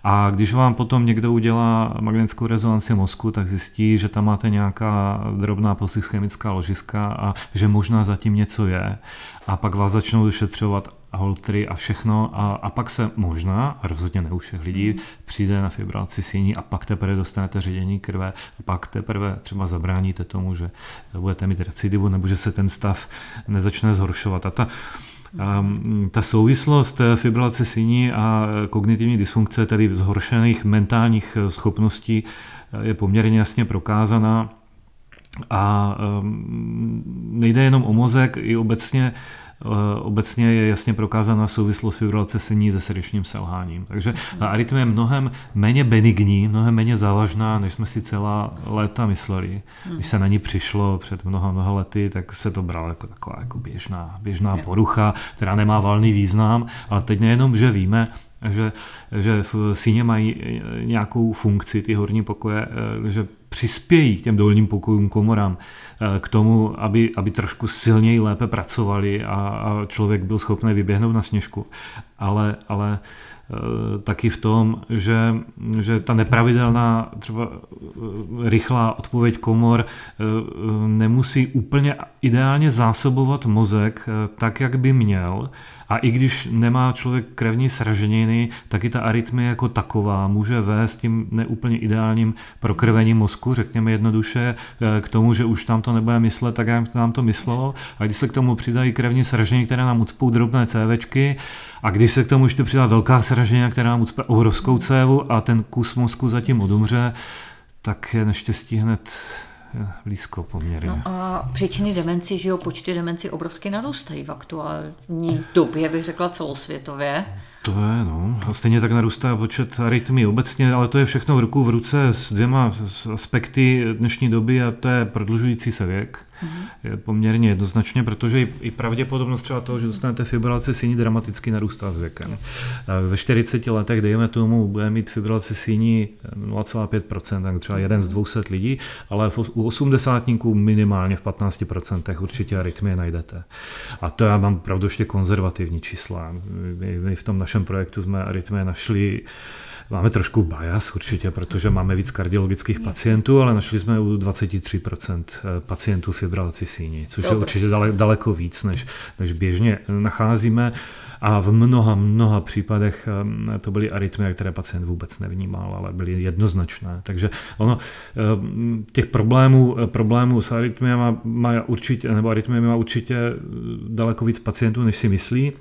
A když vám potom někdo udělá magnetickou rezonanci mozku, tak zjistí, že tam máte nějaká drobná polychemická ložiska a že možná zatím něco je. A pak vás začnou vyšetřovat holtry a všechno a, a pak se možná, a rozhodně ne u všech lidí, přijde na fibrilaci síní a pak teprve dostanete ředění krve a pak teprve třeba zabráníte tomu, že budete mít recidivu nebo že se ten stav nezačne zhoršovat. A ta Mm, ta souvislost eh, fibrilace síní a kognitivní dysfunkce, tedy zhoršených mentálních eh, schopností, eh, je poměrně jasně prokázaná. A ehm, nejde jenom o mozek, i obecně Eh, obecně je jasně prokázána souvislost fibrilace sení se srdečním selháním. Takže ta arytmie je mnohem méně benigní, mnohem méně závažná, než jsme si celá léta mysleli. Když se na ní přišlo před mnoha, mnoha lety, tak se to bralo jako taková jako běžná, běžná porucha, která nemá valný význam, ale teď nejenom, že víme, že, že v síně mají nějakou funkci, ty horní pokoje, eh, že přispějí k těm dolním pokojům, komorám, eh, k tomu, aby, aby trošku silněji, lépe pracovali a, a člověk byl schopný vyběhnout na sněžku. Ale, ale Eh, taky v tom, že, že ta nepravidelná třeba rychlá odpověď komor nemusí úplně ideálně zásobovat mozek tak, jak by měl. A i když nemá člověk krevní sraženiny, tak i ta arytmie jako taková může vést tím neúplně ideálním prokrvením mozku, řekněme jednoduše, k tomu, že už tam to nebude myslet tak, jak nám to myslelo. A když se k tomu přidají krevní sraženiny, které nám ucpou drobné cévečky, a když se k tomu ještě přidá velká sraženina, která nám ucpe obrovskou cévu a ten kus mozku zatím odumře, tak je neštěstí hned blízko poměrně. No a příčiny demenci, že jo, počty demenci obrovsky narůstají v aktuální době, bych řekla celosvětově. To je, no. A stejně tak narůstá počet arytmí obecně, ale to je všechno v ruku v ruce s dvěma aspekty dnešní doby a to je prodlužující se věk mm-hmm. poměrně jednoznačně, protože i, pravděpodobnost třeba toho, že dostanete fibrilaci síní dramaticky narůstá s věkem. Ve 40 letech, dejme tomu, bude mít fibrilaci síní 0,5%, tak třeba jeden z 200 lidí, ale u 80 minimálně v 15% určitě arytmie najdete. A to já mám pravdu ještě konzervativní čísla. My, my v tom našem projektu jsme arytmie našli Máme trošku bias určitě, protože máme víc kardiologických pacientů, ale našli jsme u 23% eh, pacientů fibrilaci síní, což Dobře. je určitě daleko víc, než, než běžně nacházíme. A v mnoha, mnoha případech eh, to byly arytmie, které pacient vůbec nevnímal, ale byly jednoznačné. Takže ono, eh, těch problémů, problémů s arytmiemi má určitě, nebo arytmiemi má určitě daleko víc pacientů, než si myslí.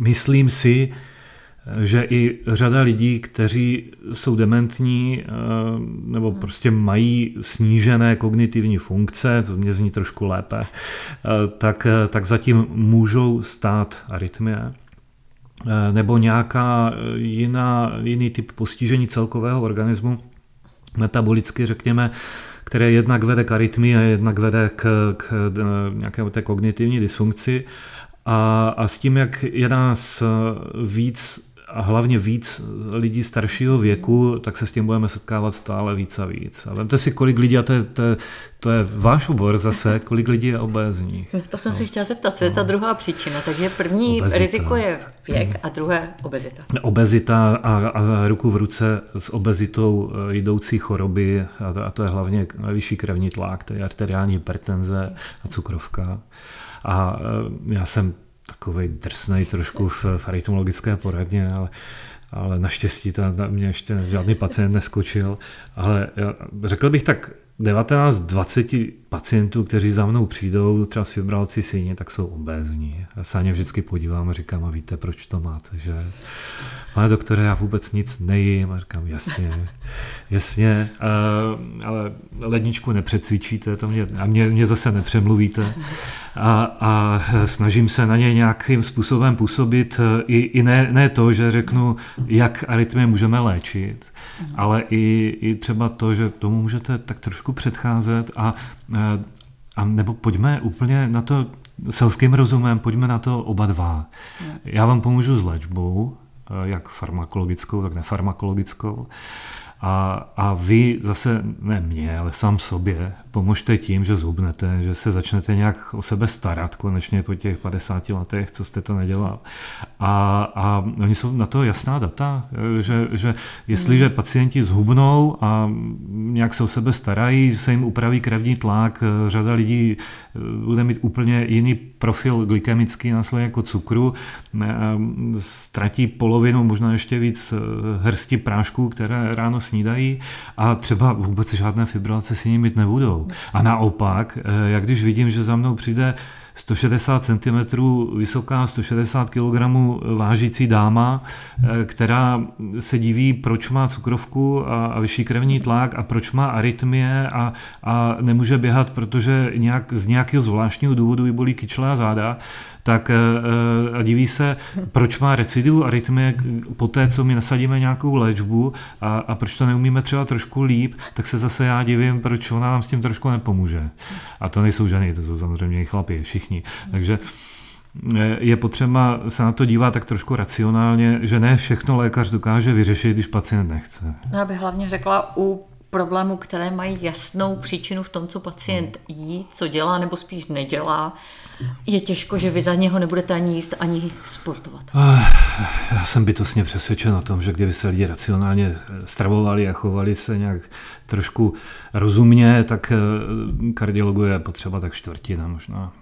Myslím si, že i řada lidí, kteří jsou dementní eh, nebo hmm. prostě mají snížené kognitivní funkce, to mě zní trošku lépe, eh, tak, eh, tak zatím můžou stát arytmie nebo nějaká jiná, jiný typ postižení celkového organismu, metabolicky řekněme, které jednak vede k arytmii a jednak vede k, k nějaké té kognitivní dysfunkci. A, a s tím, jak je nás víc a hlavně víc lidí staršího věku, tak se s tím budeme setkávat stále víc a víc. A vemte si, kolik lidí, a to je, to, je, to je váš obor zase, kolik lidí je obézních. To jsem no. si chtěla zeptat, co je ta no. druhá příčina. Takže první obezita. riziko je věk a druhé obezita. Obezita a, a ruku v ruce s obezitou eh, jdoucí choroby, a to, a to je hlavně vyšší krevní tlak, to je arteriální hypertenze a cukrovka. A eh, já jsem takový drsnej trošku v, v arytmologické poradně, ale, ale naštěstí ta, mě ještě žádný pacient neskočil. Ale já, řekl bych tak 19-20 pacientů, kteří za mnou přijdou, třeba s fibrálci síně, tak jsou obézní. Já se na vždycky podívám a říkám, a víte, proč to máte, že? Pane doktore, já vůbec nic nejím. A říkám, jasně, jasně, uh, ale ledničku nepřecvičíte, to mě, a mě, mě zase nepřemluvíte. a, a snažím se na ně nějakým způsobem působit i, i ne, ne to, že řeknu, jak arytmie můžeme léčit, ale i, i třeba to, že tomu můžete tak trošku předcházet a, a nebo pojďme úplně na to selským rozumem, pojďme na to oba dva. Já vám pomůžu s léčbou, jak farmakologickou, tak nefarmakologickou. A, a vy zase, ne mě, ale sám sobě, pomožte tím, že zhubnete, že se začnete nějak o sebe starat konečně po těch 50 letech, co jste to nedělal. A, a oni jsou na to jasná data, že, že jestliže hmm. pacienti zhubnou a nějak se o sebe starají, se jim upraví krevní tlak, řada lidí eh, bude mít úplně jiný profil glykemický následně jako cukru, eh, ztratí polovinu, možná ještě víc eh, hrsti prášků, které ráno snídají a třeba vůbec žádné fibrilace si nimi mít nebudou. A naopak, eh, jak když vidím, že za mnou přijde 160 cm vysoká, 160 kg vážící dáma, eh, která se diví, proč má cukrovku a, a vyšší krevní tlak a proč má arytmie a, a nemůže běhat, protože nějak, z nějakého zvláštního důvodu jí bolí kyčle a záda, tak eh, a diví se, proč má recidivu arytmie po té, co my nasadíme nějakou léčbu a, a proč to neumíme třeba trošku líp, tak se zase já divím, proč ona nám s tím trošku nepomůže. A to nejsou ženy, to jsou samozřejmě i chlapi, všichni. Takže eh, je potřeba se na to dívat tak trošku racionálně, že ne všechno lékař dokáže vyřešit, když pacient nechce. No, já bych hlavně řekla, u problémů, které mají jasnou příčinu v tom, co pacient jí, co dělá nebo spíš nedělá, je těžko, že vy za něho nebudete ani jíst, ani sportovat. Já jsem bytostně přesvědčen o tom, že kdyby se lidi racionálně stravovali a chovali se nějak trošku rozumně, tak eh, kardiologu je potřeba tak čtvrtina možná.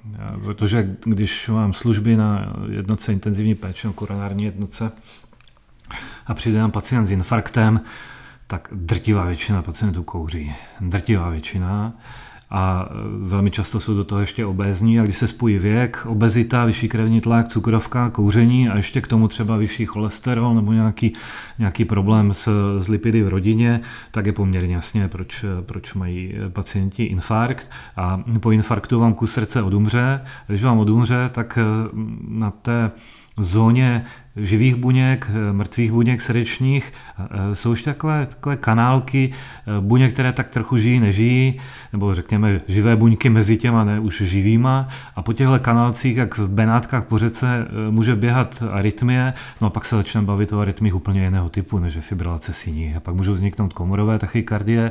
Protože když mám služby na jednotce intenzivní péče, koronární jednotce, a přijde nám pacient s infarktem, tak drtivá většina pacientů kouří. Drtivá většina a velmi často jsou do toho ještě obézní a když se spojí věk, obezita, vyšší krevní tlak, cukrovka, kouření a ještě k tomu třeba vyšší cholesterol nebo nějaký, nějaký problém s, s lipidy v rodině, tak je poměrně jasně, proč, proč mají pacienti infarkt a po infarktu vám kus srdce odumře. Když vám odumře, tak na té zóně živých buněk, eh, mrtvých buněk srdečních. Eh, jsou už takové, takové kanálky eh, buněk, které tak trochu žijí, nežijí, nebo řekněme živé buňky mezi těma, ne už živýma. A po těchto kanálcích, jak v Benátkách po řece, může běhat arytmie, no a pak se začneme bavit o arytmích úplně jiného typu, než je fibrilace síní. A pak můžou vzniknout komorové tachykardie,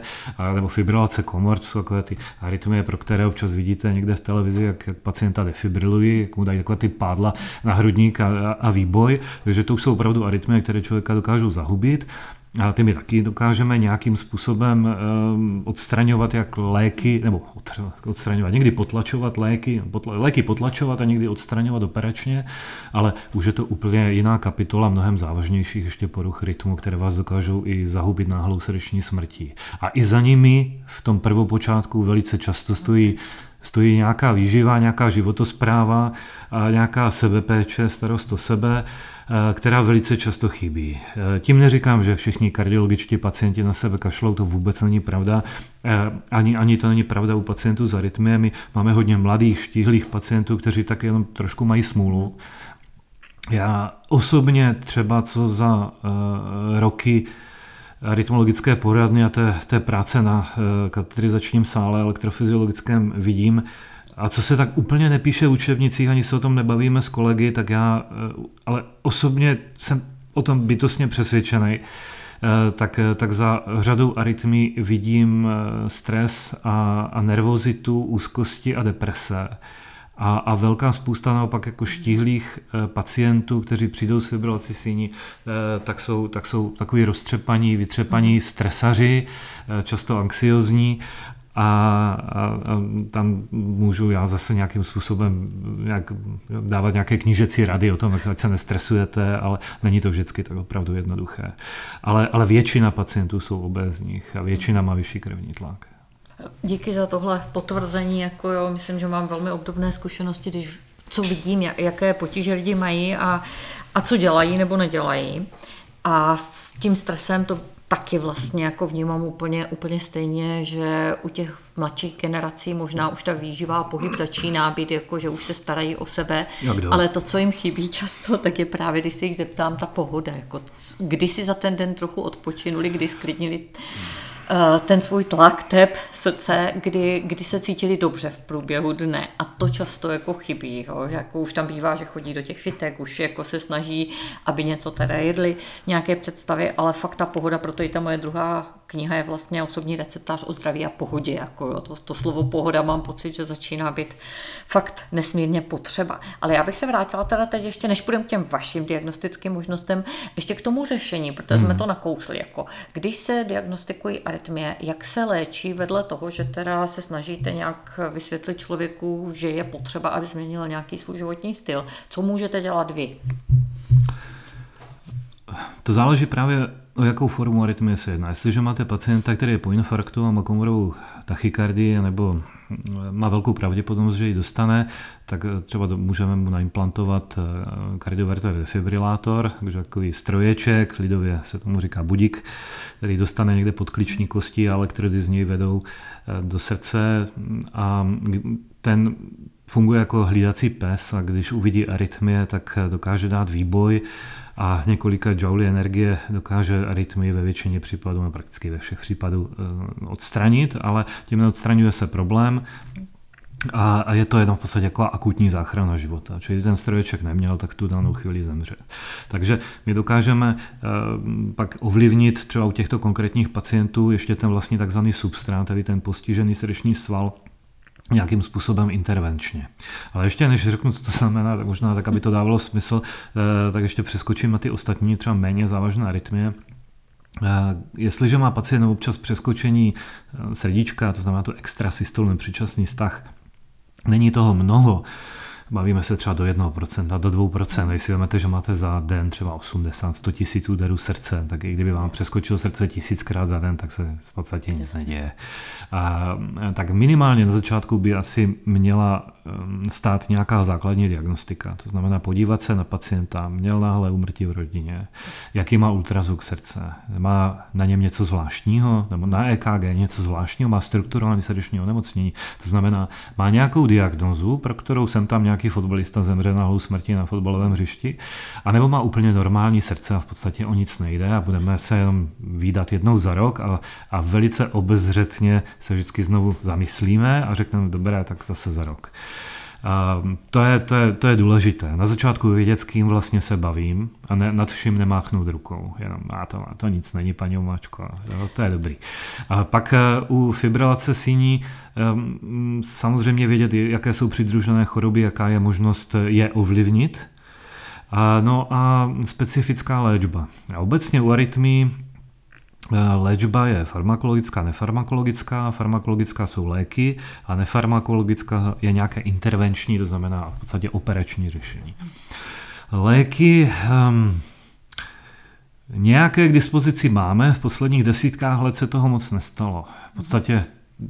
nebo fibrilace komor, to jsou takové ty arytmie, pro které občas vidíte někde v televizi, jak, jak pacienta defibrilují, jak mu dají takové ty pádla na hrudník a, a, a výboj. Takže to už jsou opravdu arytmie, které člověka dokážou zahubit. A ty my taky dokážeme nějakým způsobem um, odstraňovat jak léky, nebo odstraňovat, někdy potlačovat léky, potla, léky potlačovat a někdy odstraňovat operačně, ale už je to úplně jiná kapitola mnohem závažnějších ještě poruch rytmu, které vás dokážou i zahubit náhlou srdeční smrtí. A i za nimi v tom prvopočátku velice často stojí stojí nějaká výživa, nějaká životospráva, nějaká sebepéče, starost o sebe, eh, která velice často chybí. Eh, tím neříkám, že všichni kardiologičtí pacienti na sebe kašlou, to vůbec není pravda. Eh, ani, ani to není pravda u pacientů s arytmiemi. Máme hodně mladých, štíhlých pacientů, kteří tak jenom trošku mají smůlu. Já osobně třeba co za uh, roky rytmologické poradny a té, té práce na eh, katetrizačním sále elektrofyziologickém vidím, a co se tak úplně nepíše v učebnicích, ani se o tom nebavíme s kolegy, tak já, eh, ale osobně jsem o tom bytostně přesvědčený, eh, tak, tak za řadou arytmí vidím stres a, a nervozitu, úzkosti a deprese. A, a velká spousta naopak jako štíhlých e, pacientů, kteří přijdou s fibrilací síní, e, tak jsou, tak jsou takový roztřepaní, vytřepaní hmm. stresaři, e, často anxiozní a, a, a tam můžu já zase nějakým způsobem nějak dávat nějaké knížecí rady o tom, jak se nestresujete, ale není to vždycky tak opravdu jednoduché. Ale, ale většina pacientů jsou obézních a většina má vyšší krevní tlak. Díky za tohle potvrzení, jako jo, myslím, že mám velmi obdobné zkušenosti, když co vidím, jaké potíže lidi mají a, a co dělají nebo nedělají. A s tím stresem to taky vlastně jako vnímám úplně, úplně stejně, že u těch mladších generací možná už ta výživá pohyb začíná být jako, že už se starají o sebe, ale to, co jim chybí často, tak je právě, když se jich zeptám, ta pohoda, jako kdy si za ten den trochu odpočinuli, kdy sklidnili Eh, ten svůj tlak, tep, srdce, kdy, kdy se cítili dobře v průběhu dne. A to často jako chybí, jo? že jako už tam bývá, že chodí do těch fitek, už jako se snaží, aby něco teda jedli, nějaké představy, ale fakt ta pohoda, proto i ta moje druhá kniha je vlastně osobní receptář o zdraví a pohodě. Jako jo. To, to slovo pohoda mám pocit, že začíná být fakt nesmírně potřeba. Ale já bych se vrátila teda teď ještě, než půjdeme k těm vašim diagnostickým možnostem, ještě k tomu řešení, protože hmm. jsme to nakousli. Jako, když se diagnostikují arytmie, jak se léčí vedle toho, že teda se snažíte nějak vysvětlit člověku, že je potřeba, aby změnil nějaký svůj životní styl. Co můžete dělat vy? To záleží právě o jakou formu arytmie se jedná. Jestliže máte pacienta, který je po infarktu a má komorovou tachykardii nebo má velkou pravděpodobnost, že ji dostane, tak třeba můžeme mu naimplantovat eh, kardiovertový defibrilátor, takže takový stroječek, lidově se tomu říká budík, který dostane někde pod klíční kosti a elektrody z něj vedou eh, do srdce a ten funguje jako hlídací pes a když uvidí arytmie, tak dokáže dát výboj a několika joule energie dokáže arytmii ve většině případů, no prakticky ve všech případů eh, odstranit, ale tím neodstraňuje se problém, a, je to jenom v podstatě jako akutní záchrana života. Čili ten stroječek neměl, tak tu danou chvíli zemře. Takže my dokážeme uh, pak ovlivnit třeba u těchto konkrétních pacientů ještě ten vlastně takzvaný substrát, tedy ten postižený srdeční sval, nějakým způsobem intervenčně. Ale ještě než řeknu, co to znamená, tak možná tak, aby to dávalo smysl, eh, tak ještě přeskočím na ty ostatní, třeba méně závažné arytmie. Eh, jestliže má pacient občas přeskočení eh, srdíčka, to znamená tu extrasystolu, nepřičasný stah, není toho mnoho, Bavíme se třeba do 1%, do 2%. Když si vezmete, že máte za den třeba 80-100 tisíc úderů srdce, tak i kdyby vám přeskočilo srdce tisíckrát za den, tak se v podstatě nic neděje. A, tak minimálně na začátku by asi měla stát nějaká základní diagnostika. To znamená podívat se na pacienta, měl náhle umrtí v rodině, jaký má ultrazvuk srdce, má na něm něco zvláštního, nebo na EKG něco zvláštního, má strukturální srdeční onemocnění. To znamená, má nějakou diagnozu, pro kterou jsem tam nějaký fotbalista zemře na hlou smrti na fotbalovém hřišti, anebo má úplně normální srdce a v podstatě o nic nejde a budeme se jenom výdat jednou za rok a, a velice obezřetně se vždycky znovu zamyslíme a řekneme, dobré, tak zase za rok. A to, je, to, je, to je důležité. Na začátku vědět, s kým vlastně se bavím a ne, nad vším nemáchnout rukou. Jenom, a to, a to nic není, paní Omáčko. Jo, to je dobrý. A pak e, u fibrilace síní um, samozřejmě vědět, jaké jsou přidružené choroby, jaká je možnost je ovlivnit. No a specifická léčba. Obecně u arytmí Eh, léčba je farmakologická, nefarmakologická. Farmakologická jsou léky a nefarmakologická je nějaké intervenční, to znamená v podstatě operační řešení. Léky um, nějaké k dispozici máme, v posledních desítkách let se toho moc nestalo. V podstatě,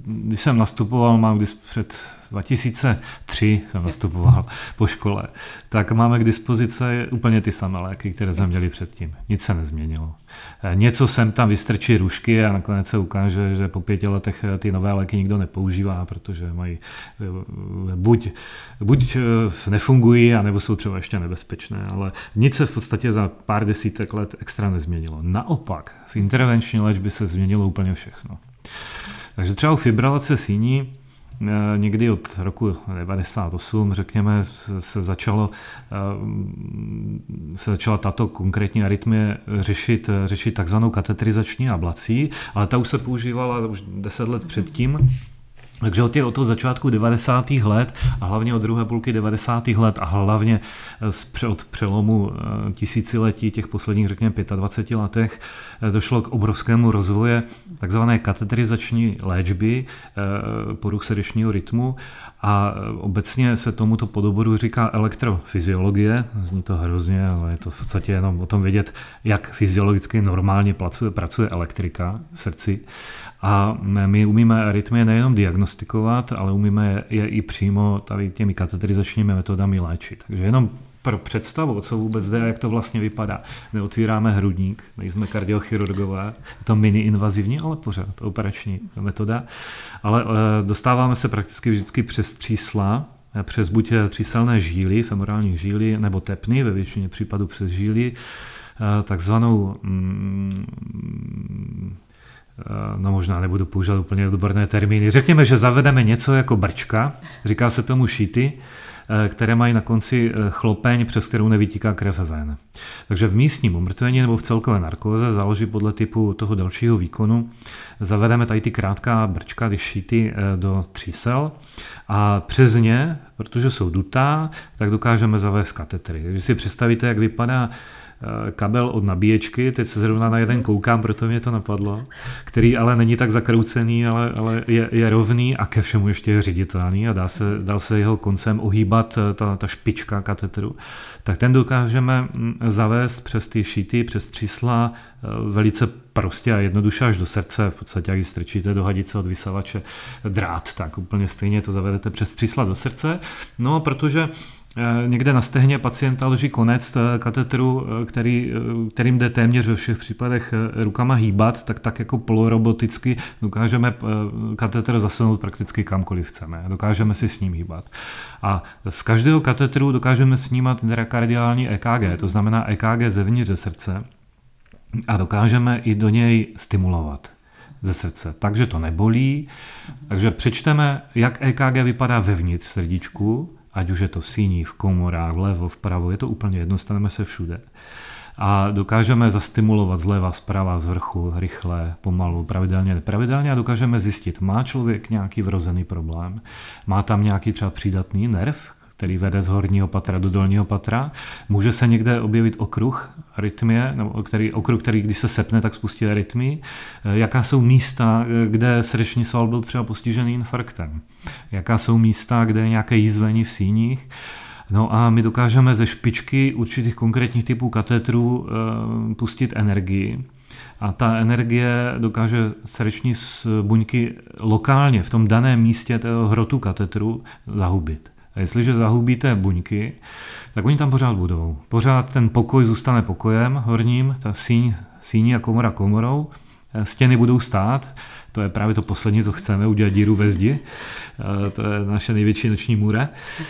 když jsem nastupoval, mám před 2003 jsem nastupoval po škole, tak máme k dispozici úplně ty samé léky, které jsme měli předtím. Nic se nezměnilo. Eh, něco sem tam vystrčí rušky a nakonec se ukáže, že po pěti letech eh, ty nové léky nikdo nepoužívá, protože mají eh, buď, buď nefungují, anebo jsou třeba ještě nebezpečné, ale nic se v podstatě za pár desítek let extra nezměnilo. Naopak, v intervenční léčbě se změnilo úplně všechno. Takže třeba u fibrilace síní někdy od roku 98, řekněme, se začalo eh, se začala tato konkrétní arytmie řešit, řešit takzvanou katetrizační ablací, ale ta už se používala už 10 let předtím takže od, toho začátku 90. let a hlavně od druhé půlky 90. let a hlavně eh, od přelomu eh, tisíciletí těch posledních, řekněme, 25 letech, eh, došlo k obrovskému rozvoje takzvané kateterizační léčby poruch srdečního rytmu a obecně se tomuto podoboru říká elektrofyziologie. Zní to hrozně, ale je to v podstatě jenom o tom vědět, jak fyziologicky normálně pracuje, pracuje elektrika v srdci. A my umíme arytmie nejenom diagnostikovat, ale umíme je i přímo tady těmi kateterizačními metodami léčit. Takže jenom pro představu, co vůbec jde a jak to vlastně vypadá. Neotvíráme hrudník, nejsme kardiochirurgové, je to mini invazivní, ale pořád operační metoda. Ale eh, dostáváme se prakticky vždycky přes třísla, eh, přes buď tříselné žíly, femorální žíly, nebo tepny, ve většině případů přes žíly, takzvanou mm, no možná nebudu používat úplně odborné termíny. Řekněme, že zavedeme něco jako brčka, říká se tomu šity, Eh, které mají na konci eh, chlopeň, přes kterou nevytíká krev ven. Takže v místním umrtvení nebo v celkové narkóze záleží podle typu toho dalšího výkonu. Zavedeme tady ty krátká brčka, ty šity eh, do třísel a přes ně, protože jsou dutá, tak dokážeme zavést katetry. Když si představíte, jak vypadá Eh, kabel od nabíječky, teď se zrovna na jeden koukám, proto mě to napadlo, který ale není tak zakroucený, ale, ale je, je rovný a ke všemu ještě je ředitelný a dá se, dá se jeho koncem ohýbat eh, ta, ta špička katetru, tak ten dokážeme mm, zavést přes ty šity, přes třísla eh, velice prostě a jednoduše až do srdce, v podstatě jak strčíte do hadice od vysavače drát, tak úplně stejně to zavedete přes třísla do srdce. No, protože Eh, někde na stehně pacienta leží konec eh, katetru, eh, který, kterým jde téměř ve všech případech rukama hýbat, tak tak jako poloroboticky dokážeme katetr zasunout prakticky kamkoliv chceme. Dokážeme si s ním hýbat. A z každého katetru dokážeme snímat intrakardiální EKG, to znamená EKG zevnitř ze srdce a dokážeme i do něj stimulovat ze srdce. Takže to nebolí. Takže přečteme, jak EKG vypadá vevnitř srdíčku, ať už je to v síní, v komorách, vlevo, vpravo, je to úplně jedno, staneme se všude. A dokážeme zastimulovat zleva, zprava, z vrchu, rychle, pomalu, pravidelně, nepravidelně a dokážeme zjistit, má člověk nějaký vrozený problém, má tam nějaký třeba přídatný nerv, který vede z horního patra do dolního patra. Může se někde objevit okruh arytmie, nebo který, okruh, který když se sepne, tak spustí arytmii. Eh, jaká jsou místa, eh, kde srdeční sval byl třeba postižený infarktem? Jaká jsou místa, kde je nějaké jízvení v síních? No a my dokážeme ze špičky určitých konkrétních typů katetrů e, pustit energii. A ta energie dokáže srdeční buňky lokálně v tom daném místě toho hrotu katetru zahubit. A jestliže zahubíte buňky, tak oni tam pořád budou. Pořád ten pokoj zůstane pokojem horním, ta síň, síní a komora komorou, eh, stěny budou stát, to je právě to poslední, co chceme, udělat díru ve zdi. Eh, to je naše největší noční můra. Eh,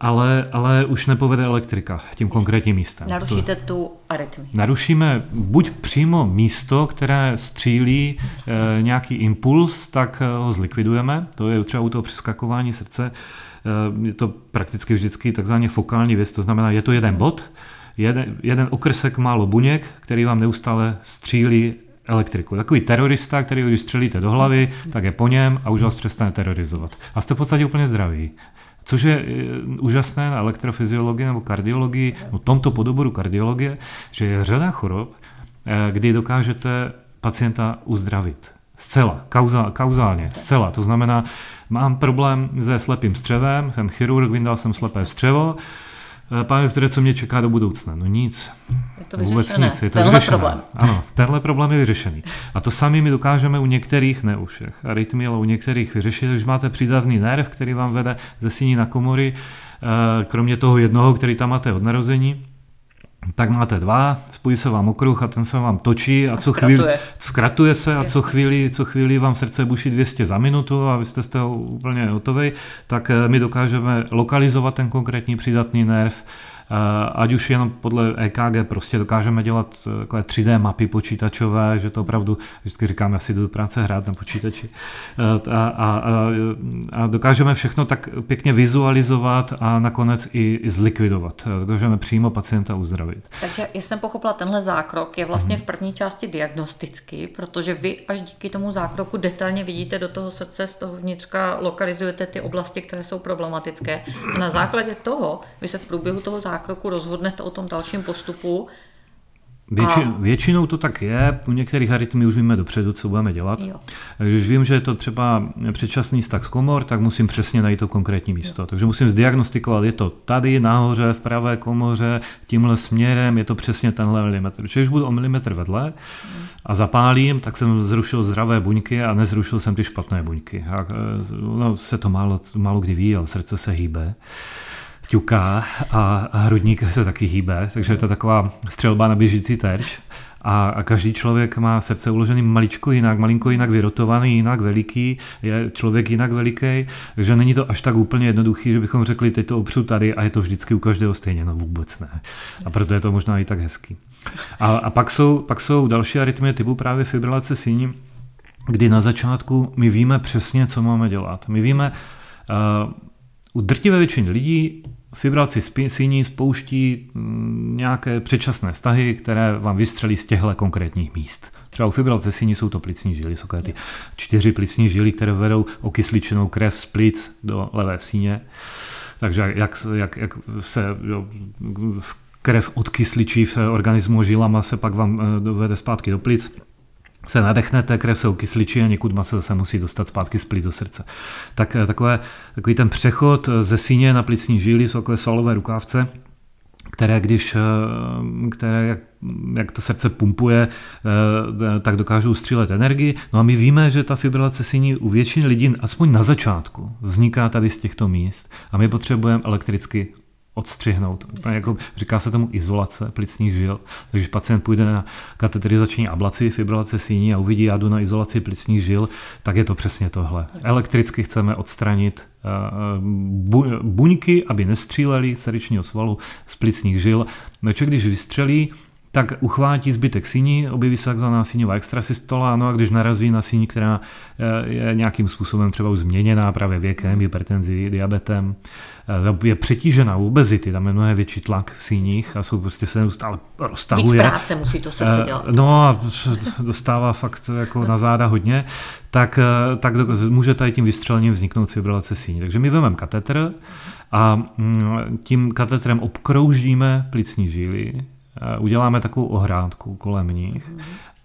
ale, ale už nepovede elektrika tím konkrétním místem. Narušíte tu arytmii. Narušíme buď přímo místo, které střílí nějaký impuls, tak ho zlikvidujeme. To je třeba u toho přeskakování srdce je to prakticky vždycky takzvaně fokální věc, to znamená, je to jeden bod, jeden, jeden okrsek málo buněk, který vám neustále střílí elektriku. Takový terorista, který když střelíte do hlavy, tak je po něm a už vás přestane terorizovat. A jste v podstatě úplně zdraví. Což je e, úžasné na elektrofyziologii nebo kardiologii, no tomto podoboru kardiologie, že je řada chorob, e, kdy dokážete pacienta uzdravit. Zcela, kauza, kauzálně, zcela. To znamená, mám problém se slepým střevem, jsem chirurg, vyndal jsem slepé střevo, eh, Pane které co mě čeká do budoucna? No nic. Je to Vůbec nic. Je to tenhle vyřešené. problém. Ano, tenhle problém je vyřešený. A to sami my dokážeme u některých, ne u všech, arytmii, ale u některých vyřešit, když máte přídavný nerv, který vám vede ze síní na komory, eh, kromě toho jednoho, který tam máte od narození, tak máte dva, spojí se vám okruh a ten se vám točí a, a co chvíli zkratuje se a co chvíli, co chvíli vám srdce buší 200 za minutu a vy jste z toho úplně hotový, tak eh, my dokážeme lokalizovat ten konkrétní přidatný nerv ať už jenom podle EKG prostě dokážeme dělat eh, takové 3D mapy počítačové, že to opravdu, vždycky říkám, asi jdu do práce hrát na počítači. Eh, a, a, a dokážeme všechno tak pěkně vizualizovat a nakonec i, i zlikvidovat. Dokážeme přímo pacienta uzdravit. Takže, jestli jsem pochopila, tenhle zákrok je vlastně mm-hmm. v první části diagnostický, protože vy až díky tomu zákroku detailně vidíte do toho srdce, z toho vnitřka lokalizujete ty oblasti, které jsou problematické. A na základě toho vy se v průběhu toho zákroku zákroku rozhodnete o tom dalším postupu. Větši, a... Většinou to tak je, u některých arytmí už víme dopředu, co budeme dělat. Jo. Když vím, že je to třeba předčasný stav z komor, tak musím přesně najít to konkrétní místo. Jo. Takže musím zdiagnostikovat, je to tady nahoře, v pravé komoře, tímhle směrem, je to přesně tenhle milimetr. Čili když budu o milimetr vedle a zapálím, tak jsem zrušil zdravé buňky a nezrušil jsem ty špatné buňky. A, no, se to málo, málo kdy ví, ale srdce se hýbe ťuká a hrudník se taky hýbe, takže je to taková střelba na běžící terč. A, a každý člověk má srdce uložený maličko jinak, malinko jinak vyrotovaný, jinak veliký, je člověk jinak veliký, takže není to až tak úplně jednoduchý, že bychom řekli, teď to opřu tady a je to vždycky u každého stejně, no vůbec ne. A proto je to možná i tak hezký. A, a pak, jsou, pak jsou další arytmie typu právě fibrilace síní, kdy na začátku my víme přesně, co máme dělat. My víme, uh, u drtivé většiny lidí fibrilaci síní spouští mm, nějaké předčasné stahy, které vám vystřelí z těchto konkrétních míst. Třeba u fibrilace síní jsou to plicní žily, jsou ty čtyři plicní žily, které vedou okysličenou krev z plic do levé síně. Takže jak, jak, jak se jo, krev odkysličí v organismu žilama, se pak vám eh, dovede zpátky do plic se nadechnete, krev se okysličí a někud se zase musí dostat zpátky z do srdce. Tak eh, takové, takový ten přechod ze síně na plicní žíly jsou takové svalové rukávce, které když, eh, které jak, jak to srdce pumpuje, eh, tak dokážou střílet energii. No a my víme, že ta fibrilace síní u většiny lidí, aspoň na začátku, vzniká tady z těchto míst a my potřebujeme elektricky odstřihnout. Jako, říká se tomu izolace plicních žil. Takže když pacient půjde na kateterizační ablaci, fibrilace síní a uvidí, já jdu na izolaci plicních žil, tak je to přesně tohle. Elektricky chceme odstranit eh, buňky, aby nestříleli srdečního svalu z plicních žil. No, když vystřelí, tak uchvátí zbytek síní, objeví se takzvaná síňová extrasystola, no a když narazí na síň, která eh, je nějakým způsobem třeba už změněná právě věkem, hypertenzí, diabetem, eh, je přetížená u obezity, tam je mnohem větší tlak v síních a jsou prostě se neustále roztahuje. Víc práce musí to srdce eh, dělat. No a dostává fakt jako na záda hodně, tak, tak může tady tím vystřelením vzniknout fibrilace síní. Takže my vezmeme katetr a mm, tím katetrem obkroužíme plicní žíly, uděláme takovou ohrádku kolem nich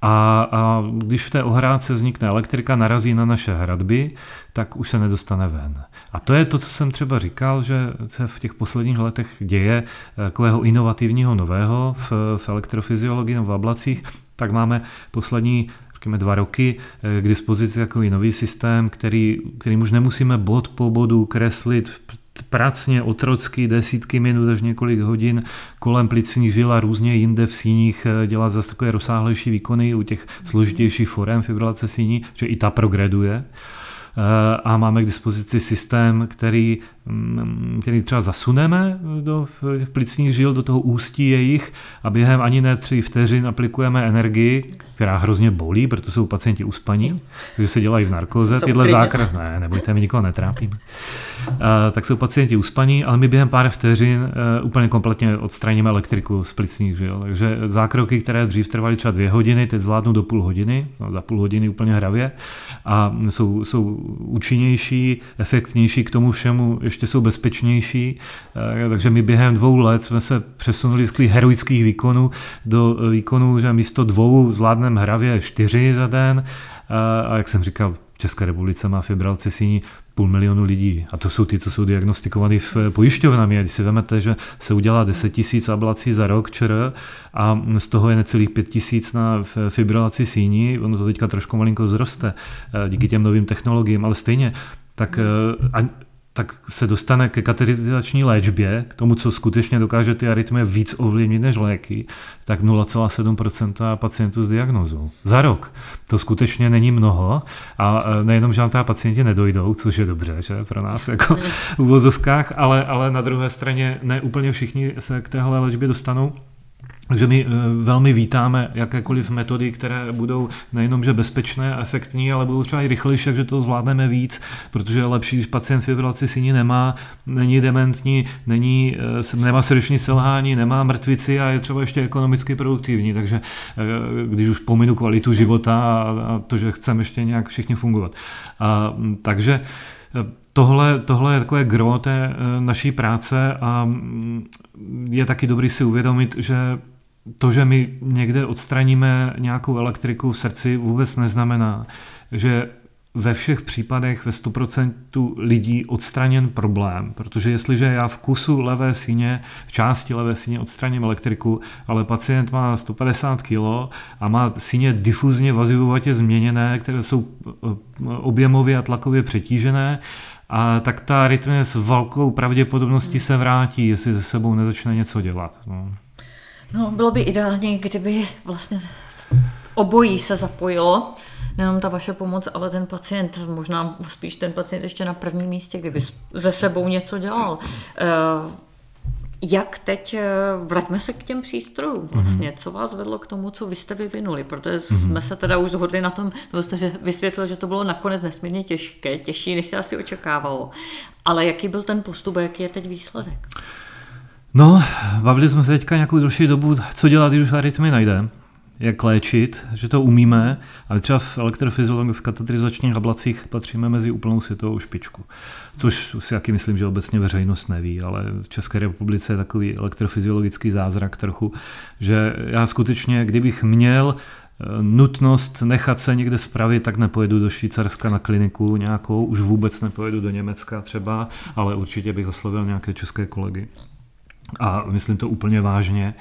a, a když v té ohrádce vznikne elektrika, narazí na naše hradby, tak už se nedostane ven. A to je to, co jsem třeba říkal, že se v těch posledních letech děje eh, takového inovativního nového v, v elektrofyziologii nebo v ablacích, tak máme poslední řekněme, dva roky eh, k dispozici takový nový systém, který, kterým už nemusíme bod po bodu kreslit pracně, otrocky, desítky minut až několik hodin kolem plicních žil a různě jinde v síních eh, dělat zase takové rozsáhlejší výkony u těch složitějších forem fibrilace síní, že i ta progreduje. Eh, a máme k dispozici systém, který, mm, který třeba zasuneme do plicních žil, do toho ústí jejich a během ani ne tři vteřin aplikujeme energii, která hrozně bolí, protože jsou pacienti uspaní, takže se dělají v narkoze. Tyhle zákrok, ne, nebojte, my nikoho netrápíme. Eh, tak jsou pacienti uspaní, ale my během pár vteřin eh, úplně kompletně odstraníme elektriku z plicních žil. Takže zákroky, které dřív trvaly třeba dvě hodiny, teď zvládnou do půl hodiny, no, za půl hodiny úplně hravě a jsou, jsou účinnější, efektnější k tomu všemu, ještě jsou bezpečnější. Eh, takže my během dvou let jsme se přesunuli z heroických výkonů do výkonů, že místo dvou zvládneme hravě čtyři za den. A jak jsem říkal, České republice má fibralci síní půl milionu lidí. A to jsou ty, co jsou diagnostikovaní v pojišťovnami. A když si vezmete, že se udělá 10 tisíc ablací za rok ČR a z toho je necelých 5 tisíc na fibrilaci síní, ono to teďka trošku malinko zroste eh, díky těm novým technologiím, ale stejně, tak eh, tak se dostane ke katerizační léčbě, k tomu, co skutečně dokáže ty arytmie víc ovlivnit než léky, tak 0,7% pacientů s diagnozou. Za rok. To skutečně není mnoho a e, nejenom, že nám ta pacienti nedojdou, což je dobře, že pro nás jako v uvozovkách, ale, ale na druhé straně ne úplně všichni se k téhle léčbě dostanou. Takže my eh, velmi vítáme jakékoliv metody, které budou nejenom že bezpečné a efektní, ale budou třeba i rychlejší, takže to zvládneme víc, protože je lepší, když pacient fibrilaci síní nemá, není dementní, není, eh, nemá srdeční selhání, nemá mrtvici a je třeba ještě ekonomicky produktivní. Takže eh, když už pominu kvalitu života a to, že chceme ještě nějak všichni fungovat. A, takže Tohle, tohle je takové gro té naší práce a mm, je taky dobrý si uvědomit, že to, že my někde odstraníme nějakou elektriku v srdci, vůbec neznamená, že ve všech případech ve 100% lidí odstraněn problém, protože jestliže já v kusu levé síně, v části levé síně odstraním elektriku, ale pacient má 150 kg a má síně difuzně vazivovatě změněné, které jsou eh, objemově a tlakově přetížené a tak ta arytmie s velkou pravděpodobností se vrátí, jestli se sebou nezačne něco dělat. No. No, bylo by ideální, kdyby vlastně obojí se zapojilo, nejenom ta vaše pomoc, ale ten pacient, možná spíš ten pacient ještě na prvním místě, kdyby ze sebou něco dělal. Eh, jak teď, eh, vraťme se k těm přístrojům vlastně, mm-hmm. co vás vedlo k tomu, co vy jste vyvinuli, protože mm-hmm. jsme se teda už zhodli na tom, nebo jste vysvětlil, že to bylo nakonec nesmírně těžké, těžší, než se asi očekávalo. Ale jaký byl ten postup a jaký je teď výsledek? No, bavili jsme se teďka nějakou další dobu, co dělat, když už arytmy najde jak léčit, že to umíme, ale třeba v elektrofyziologii, v katetrizačních ablacích patříme mezi úplnou světovou špičku. Což si jaký myslím, že obecně veřejnost neví, ale v České republice je takový elektrofyziologický zázrak trochu, že já skutečně, kdybych měl eh, nutnost nechat se někde spravit, tak nepojedu do Švýcarska na kliniku nějakou, už vůbec nepojedu do Německa třeba, ale určitě bych oslovil nějaké české kolegy. A myslím to úplně vážně.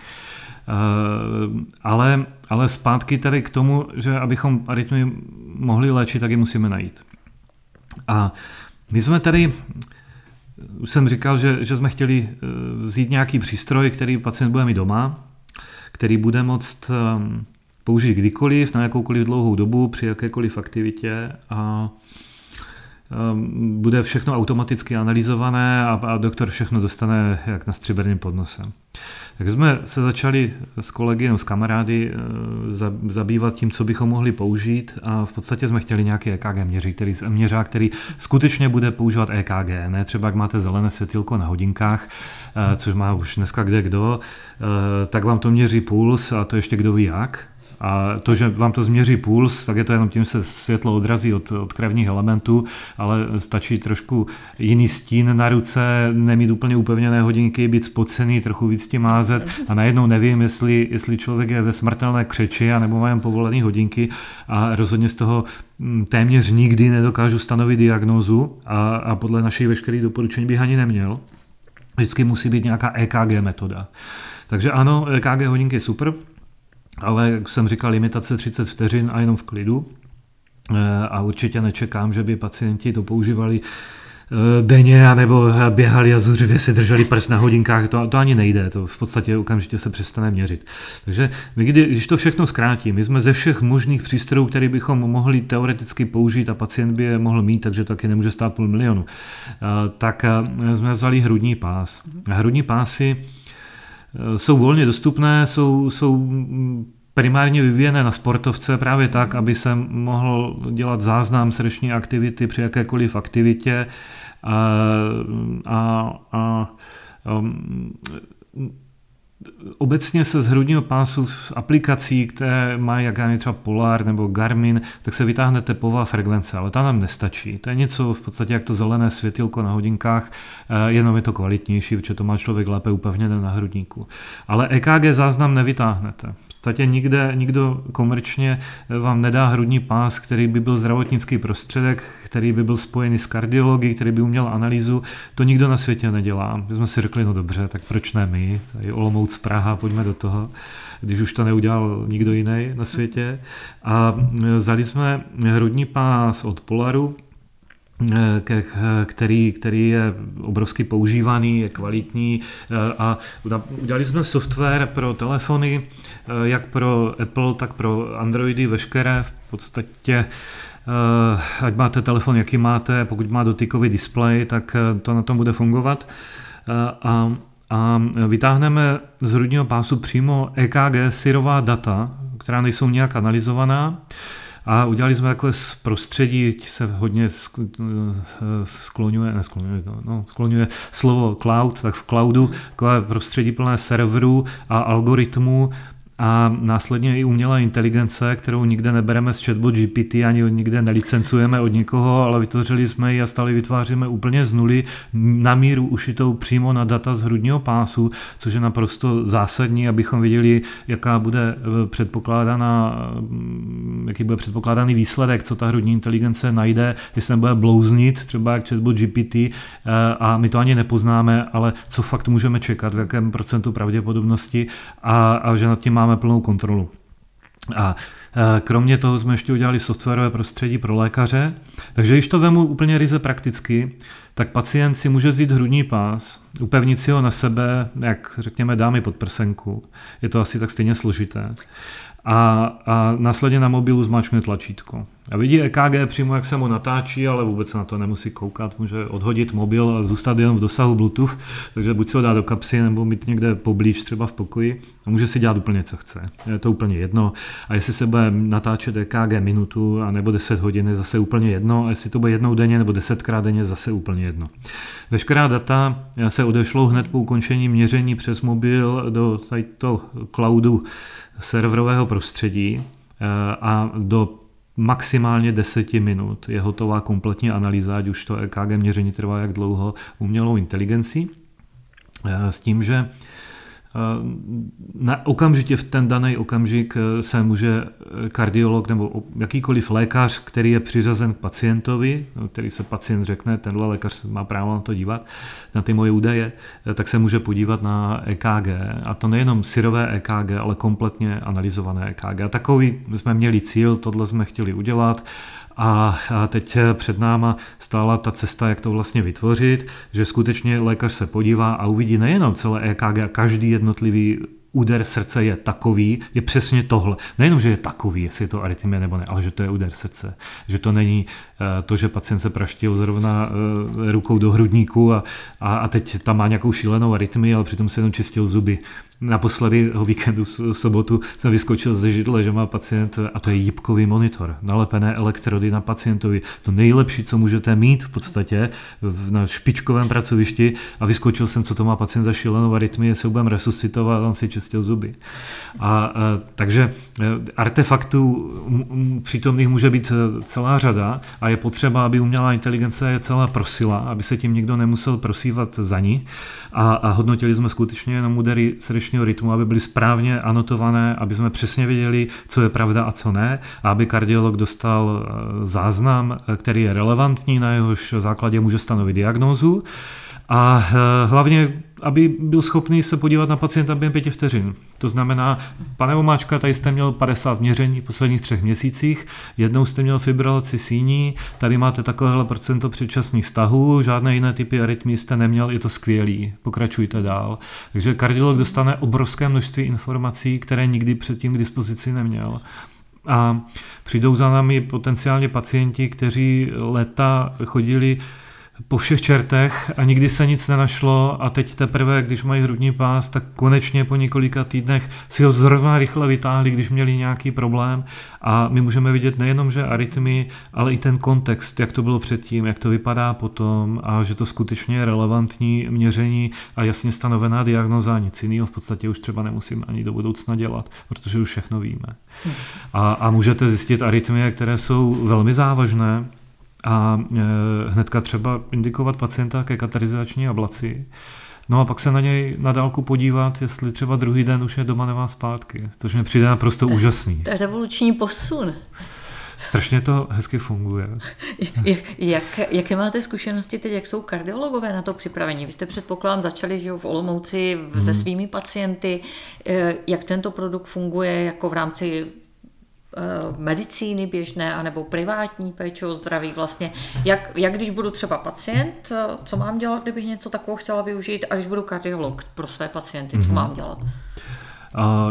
Eh, ale, ale zpátky tady k tomu, že abychom arytmy mohli léčit, tak je musíme najít. A my jsme tady, už jsem říkal, že, že jsme chtěli eh, vzít nějaký přístroj, který pacient bude mít doma, který bude moct použít kdykoliv, na jakoukoliv dlouhou dobu, při jakékoliv aktivitě a bude všechno automaticky analyzované a, a doktor všechno dostane jak na stříbrným podnosem. Tak jsme se začali s kolegy, no, s kamarády eh, zabývat tím, co bychom mohli použít a v podstatě jsme chtěli nějaký EKG měří, který, měřák, který skutečně bude používat EKG, ne třeba jak máte zelené světilko na hodinkách, eh, což má už dneska kde kdo, eh, tak vám to měří puls a to ještě kdo ví jak, a to, že vám to změří puls, tak je to jenom tím, že se světlo odrazí od, od krevních elementů, ale stačí trošku jiný stín na ruce, nemít úplně upevněné hodinky, být spocený, trochu víc tím mázet a najednou nevím, jestli, jestli člověk je ze smrtelné křeči a nebo má jen povolené hodinky a rozhodně z toho mm, téměř nikdy nedokážu stanovit diagnózu a, a podle našich veškerých doporučení bych ani neměl. Vždycky musí být nějaká EKG metoda. Takže ano, EKG hodinky je super, ale jak jsem říkal, limitace 30 vteřin a jenom v klidu. Eh, a určitě nečekám, že by pacienti to používali eh, denně, nebo běhali a zuřivě si drželi prst na hodinkách, to, to ani nejde, to v podstatě okamžitě se přestane měřit. Takže my, kdy, když to všechno zkrátím, my jsme ze všech možných přístrojů, které bychom mohli teoreticky použít a pacient by je mohl mít, takže to taky nemůže stát půl milionu, eh, tak jsme vzali hrudní pás. Hrudní pásy jsou volně dostupné, jsou, jsou primárně vyvíjené na sportovce právě tak, aby se mohl dělat záznam srdeční aktivity při jakékoliv aktivitě. A, a, a um, Obecně se z hrudního pásu v aplikací, které mají jak já třeba Polar nebo Garmin, tak se vytáhne tepová frekvence, ale ta nám nestačí. To je něco v podstatě jak to zelené světilko na hodinkách, eh, jenom je to kvalitnější, protože to má člověk lépe upevněné na hrudníku. Ale EKG záznam nevytáhnete podstatě nikde, nikdo komerčně vám nedá hrudní pás, který by byl zdravotnický prostředek, který by byl spojený s kardiologií, který by uměl analýzu. To nikdo na světě nedělá. My jsme si řekli, no dobře, tak proč ne my? Tady Olomouc, Praha, pojďme do toho, když už to neudělal nikdo jiný na světě. A vzali jsme hrudní pás od Polaru, který, který je obrovsky používaný, je kvalitní a udělali jsme software pro telefony, jak pro Apple, tak pro Androidy, veškeré v podstatě ať máte telefon, jaký máte, pokud má dotykový displej, tak to na tom bude fungovat. A, a vytáhneme z hrudního pásu přímo EKG syrová data, která nejsou nějak analyzovaná a udělali jsme takové prostředí, se hodně skloňuje, ne skloňuje, no, skloňuje slovo cloud, tak v cloudu takové prostředí plné serverů a algoritmů, a následně i umělá inteligence, kterou nikde nebereme z chatbot GPT, ani nikde nelicencujeme od nikoho, ale vytvořili jsme ji a stále vytváříme úplně z nuly na míru ušitou přímo na data z hrudního pásu, což je naprosto zásadní, abychom viděli, jaká bude eh, předpokládaná, mm, jaký bude předpokládaný výsledek, co ta hrudní inteligence najde, jestli se bude blouznit, třeba jak chatbot GPT, eh, a my to ani nepoznáme, ale co fakt můžeme čekat, v jakém procentu pravděpodobnosti a, a že nad tím máme máme plnou kontrolu. A kromě toho jsme ještě udělali softwarové prostředí pro lékaře, takže když to vemu úplně ryze prakticky, tak pacient si může vzít hrudní pás, upevnit si ho na sebe, jak řekněme dámy pod prsenku. Je to asi tak stejně složité a, a následně na mobilu zmáčkne tlačítko. A vidí EKG přímo, jak se mu natáčí, ale vůbec na to nemusí koukat. Může odhodit mobil a zůstat jenom v dosahu Bluetooth, takže buď se ho dá do kapsy, nebo mít někde poblíž, třeba v pokoji a může si dělat úplně, co chce. Je to úplně jedno. A jestli se bude natáčet EKG minutu a nebo 10 hodin, je zase úplně jedno. A jestli to bude jednou denně nebo desetkrát denně, zase úplně jedno. Veškerá data se odešlou hned po ukončení měření přes mobil do tady cloudu serverového prostředí eh, a do maximálně 10 minut je hotová kompletní analýza, ať už to EKG měření trvá jak dlouho, umělou inteligencí, eh, s tím, že na, okamžitě v ten daný okamžik eh, se může eh, kardiolog nebo jakýkoliv lékař, který je přiřazen k pacientovi, no, který se pacient řekne, tenhle lékař má právo na to dívat, na ty moje údaje, eh, tak se může podívat na EKG. A to nejenom syrové EKG, ale kompletně analyzované EKG. A takový jsme měli cíl, tohle jsme chtěli udělat a teď před náma stála ta cesta, jak to vlastně vytvořit, že skutečně lékař se podívá a uvidí nejenom celé EKG a každý jednotlivý úder srdce je takový, je přesně tohle. Nejenom, že je takový, jestli je to arytmie nebo ne, ale že to je úder srdce. Že to není eh, to, že pacient se praštil zrovna eh, rukou do hrudníku a, a, a teď tam má nějakou šílenou arytmii, ale přitom se jenom čistil zuby. Naposledy o víkendu v sobotu jsem vyskočil ze židle, že má pacient, a to je jípkový monitor, nalepené elektrody na pacientovi. To nejlepší, co můžete mít v podstatě na špičkovém pracovišti a vyskočil jsem, co to má pacient za šílenou arytmii, se budeme resuscitovat, on si čistil zuby. A, a takže e, artefaktů přítomných může být e, celá řada a je potřeba, aby umělá inteligence je celá prosila, aby se tím nikdo nemusel prosívat za ní a, a hodnotili jsme skutečně jenom údery srdečního rytmu, aby byly správně anotované, aby jsme přesně věděli, co je pravda a co ne, a aby kardiolog dostal e, záznam, který je relevantní, na jehož základě může stanovit diagnózu. A eh, hlavně, aby byl schopný se podívat na pacienta během pěti vteřin. To znamená, pane Omáčka, tady jste měl 50 měření v posledních třech měsících, jednou jste měl fibrilaci síní, tady máte takovéhle procento předčasných stahů, žádné jiné typy arytmí jste neměl, je to skvělý, pokračujte dál. Takže kardiolog dostane obrovské množství informací, které nikdy předtím k dispozici neměl. A přijdou za námi potenciálně pacienti, kteří leta chodili po všech čertech a nikdy se nic nenašlo a teď teprve, když mají hrudní pás, tak konečně po několika týdnech si ho zrovna rychle vytáhli, když měli nějaký problém a my můžeme vidět nejenom, že arytmy, ale i ten kontext, jak to bylo předtím, jak to vypadá potom a že to skutečně je relevantní měření a jasně stanovená diagnoza, nic jiného v podstatě už třeba nemusím ani do budoucna dělat, protože už všechno víme. A, a můžete zjistit arytmie, které jsou velmi závažné, a e, hnedka třeba indikovat pacienta ke katarizační ablaci. No a pak se na něj na dálku podívat, jestli třeba druhý den už je doma nemá zpátky. To mi přijde naprosto to, úžasný. To je revoluční posun. Strašně to hezky funguje. jak, jaké máte zkušenosti teď, jak jsou kardiologové na to připravení? Vy jste předpokládám začali že v Olomouci hmm. se svými pacienty. E, jak tento produkt funguje jako v rámci medicíny běžné anebo privátní péče o zdraví vlastně. Jak, jak když budu třeba pacient, eh, co mám dělat, kdybych něco takového chtěla využít a když budu kardiolog pro své pacienty, co mm-hmm. mám dělat? A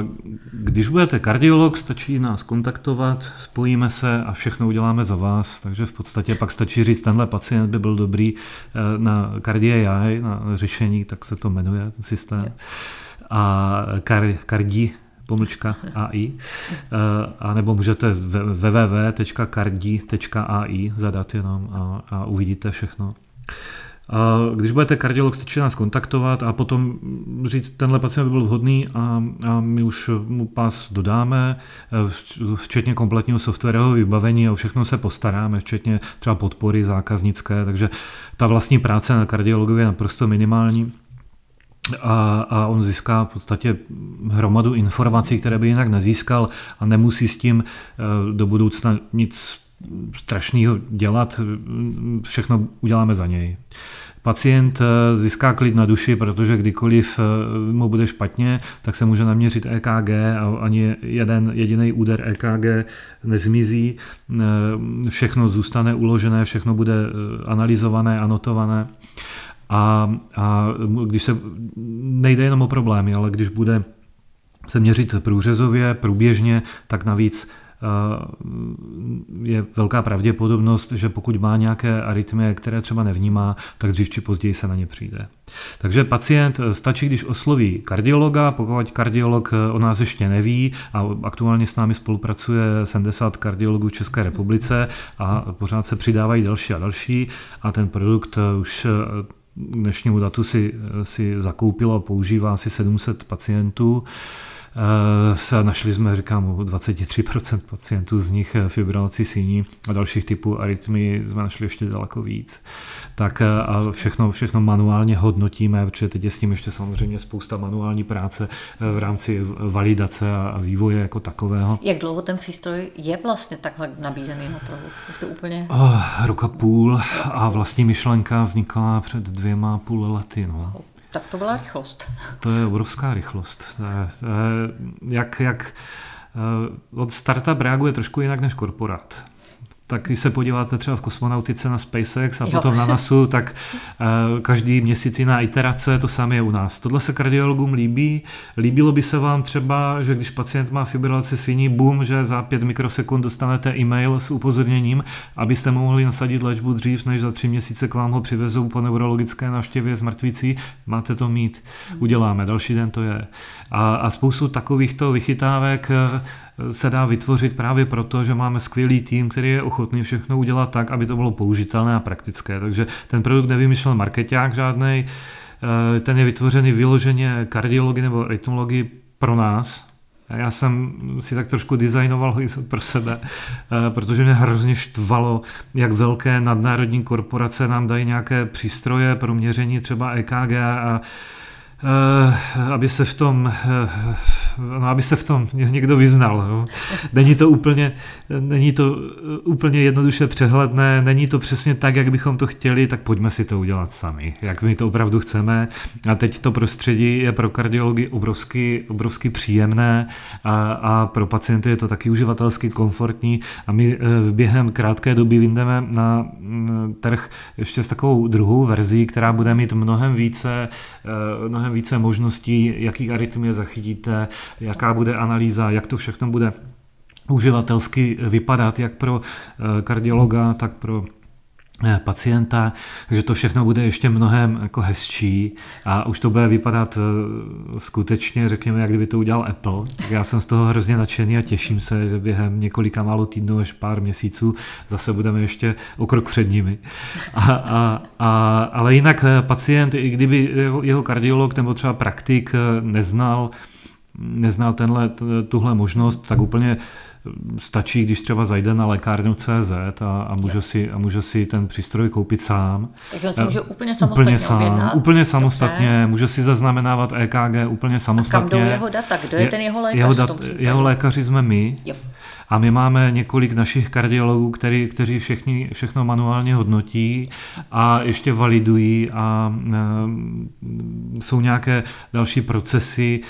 když budete kardiolog, stačí nás kontaktovat, spojíme se a všechno uděláme za vás. Takže v podstatě pak stačí říct, tenhle pacient by byl dobrý eh, na KardiAI, na řešení, tak se to jmenuje, ten systém. A kar, kardi pomlčka AI, eh, a nebo můžete www.cardi.ai zadat jenom a, a uvidíte všechno. Když budete kardiolog, stačí nás kontaktovat a potom říct, tenhle pacient by byl vhodný a, a my už mu pás dodáme, eh, včetně kompletního softwarového vybavení a všechno se postaráme, včetně třeba podpory zákaznické, takže ta vlastní práce na kardiologově je naprosto minimální a, a on získá v podstatě hromadu informací, které by jinak nezískal a nemusí s tím eh, do budoucna nic strašného dělat, všechno uděláme za něj. Pacient eh, získá klid na duši, protože kdykoliv eh, mu bude špatně, tak se může naměřit EKG a ani jeden jediný úder EKG nezmizí. Všechno zůstane uložené, všechno bude analyzované, anotované. A, a když se nejde jenom o problémy, ale když bude se měřit průřezově, průběžně, tak navíc je velká pravděpodobnost, že pokud má nějaké arytmie, které třeba nevnímá, tak dřív či později se na ně přijde. Takže pacient eh, stačí, když osloví kardiologa, pokud kardiolog eh, o nás ještě neví a aktuálně s námi spolupracuje 70 kardiologů v České republice a pořád se přidávají další a další a ten produkt eh, už dnešnímu datu si, si zakoupilo a používá asi 700 pacientů. Eh, se našli jsme, říkám, u 23% pacientů z nich eh, fibrilací síní a dalších typů arytmii jsme našli ještě daleko víc. Tak eh, a všechno, všechno manuálně hodnotíme, protože teď je s tím ještě samozřejmě spousta manuální práce v rámci validace a vývoje jako takového. Jak dlouho ten přístroj je vlastně takhle nabízený na trhu? Jste úplně... Oh, roka půl a vlastní myšlenka vznikla před dvěma půl lety. No. Tak to byla rychlost. To je obrovská rychlost. Jak, jak eh, od startup reaguje trošku jinak než korporát tak když se podíváte třeba v kosmonautice na SpaceX a jo. potom na NASU, tak uh, každý měsíc jiná iterace, to samé je u nás. Tohle se kardiologům líbí. Líbilo by se vám třeba, že když pacient má fibrilaci síní, boom, že za pět mikrosekund dostanete e-mail s upozorněním, abyste mohli nasadit léčbu dřív, než za tři měsíce k vám ho přivezou po neurologické návštěvě s mrtvící. Máte to mít. Uděláme. Další den to je. A, a spoustu takovýchto vychytávek uh, se dá vytvořit právě proto, že máme skvělý tým, který je ochotný všechno udělat tak, aby to bylo použitelné a praktické. Takže ten produkt nevymyslel marketák žádný, eh, ten je vytvořený vyloženě kardiologii nebo rytmologii pro nás, já jsem si tak trošku designoval pro sebe, eh, protože mě hrozně štvalo, jak velké nadnárodní korporace nám dají nějaké přístroje pro měření třeba EKG a Eh, aby se v tom, no, aby se v tom někdo vyznal. No. Není to úplně, není to eh, úplně jednoduše přehledné, není to přesně tak, jak bychom to chtěli, tak pojďme si to udělat sami, jak my to opravdu chceme. A teď to prostředí je pro kardiologii obrovsky, obrovsky příjemné a, a pro pacienty je to taky uživatelsky komfortní a my během krátké doby vyjdeme na mm, trh ještě s takovou druhou verzí, která bude mít mnohem více, mnohem mnohem více možností, jaký arytmie zachytíte, jaká bude analýza, jak to všechno bude uživatelsky vypadat, jak pro eh, kardiologa, tak pro eh, pacienta, takže to všechno bude ještě mnohem jako hezčí a už to bude vypadat eh, skutečně, řekněme, jak kdyby to udělal Apple. Já jsem z toho hrozně nadšený a těším se, že během několika málo týdnů až pár měsíců zase budeme ještě o krok před nimi. A, a, a, ale jinak pacient, i kdyby jeho kardiolog nebo třeba praktik neznal, neznal tenhle, tuhle možnost, tak úplně stačí, když třeba zajde na lékárnu CZ a, a, může si, a může si ten přístroj koupit sám. Takže on si může úplně samostatně úplně sám, objednat. Úplně samostatně, Dobře. může si zaznamenávat EKG úplně samostatně. A kam jdou jeho data? Kdo je, je ten jeho lékař jeho, dat, jeho lékaři jsme my. Jo. A my máme několik našich kardiologů, který, kteří všechny, všechno manuálně hodnotí a ještě validují a e, jsou nějaké další procesy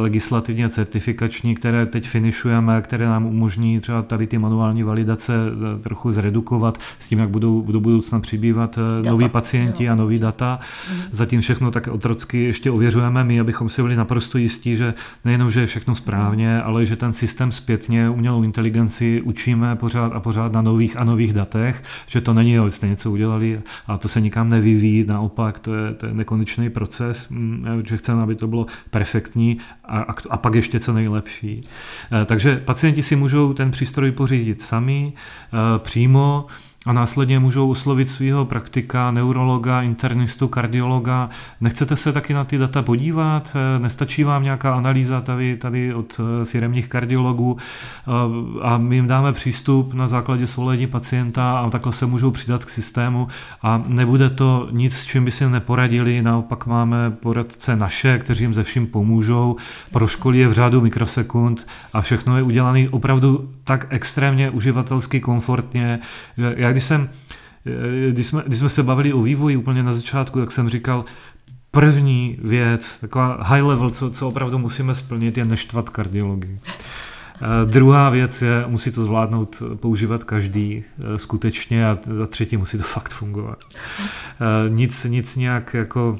legislativně certifikační, které teď finišujeme, které nám umožní třeba tady ty manuální validace e, trochu zredukovat s tím, jak budou do budoucna přibývat data. noví pacienti a noví data. Mhm. Zatím všechno tak otrocky ještě ověřujeme my, abychom si byli naprosto jistí, že nejenom, že je všechno správně, ale že ten systém zpětně umělou inteligenci učíme pořád a pořád na nových a nových datech, že to není, jo, jste něco udělali a to se nikam nevyvíjí, naopak to je, to je nekonečný proces, mm, že chceme, aby to bylo perfektní a, a, a pak ještě co nejlepší. Eh, takže pacienti si můžou ten přístroj pořídit sami, eh, přímo, a následně můžou uslovit svého praktika, neurologa, internistu, kardiologa. Nechcete se taky na ty data podívat? Nestačí vám nějaká analýza tady, tady od eh, firmních kardiologů eh, a my jim dáme přístup na základě svolení pacienta a takhle se můžou přidat k systému a nebude to nic, čím by si neporadili, naopak máme poradce naše, kteří jim ze vším pomůžou, pro školy je v řádu mikrosekund a všechno je udělané opravdu tak extrémně uživatelsky komfortně, já když jsem Když jsme, když jsme se bavili o vývoji úplně na začátku, jak jsem říkal, první věc, taková high level, co, co opravdu musíme splnit, je neštvat kardiologii. Druhá věc je, musí to zvládnout používat každý skutečně a za třetí musí to fakt fungovat. Nic, nic nějak jako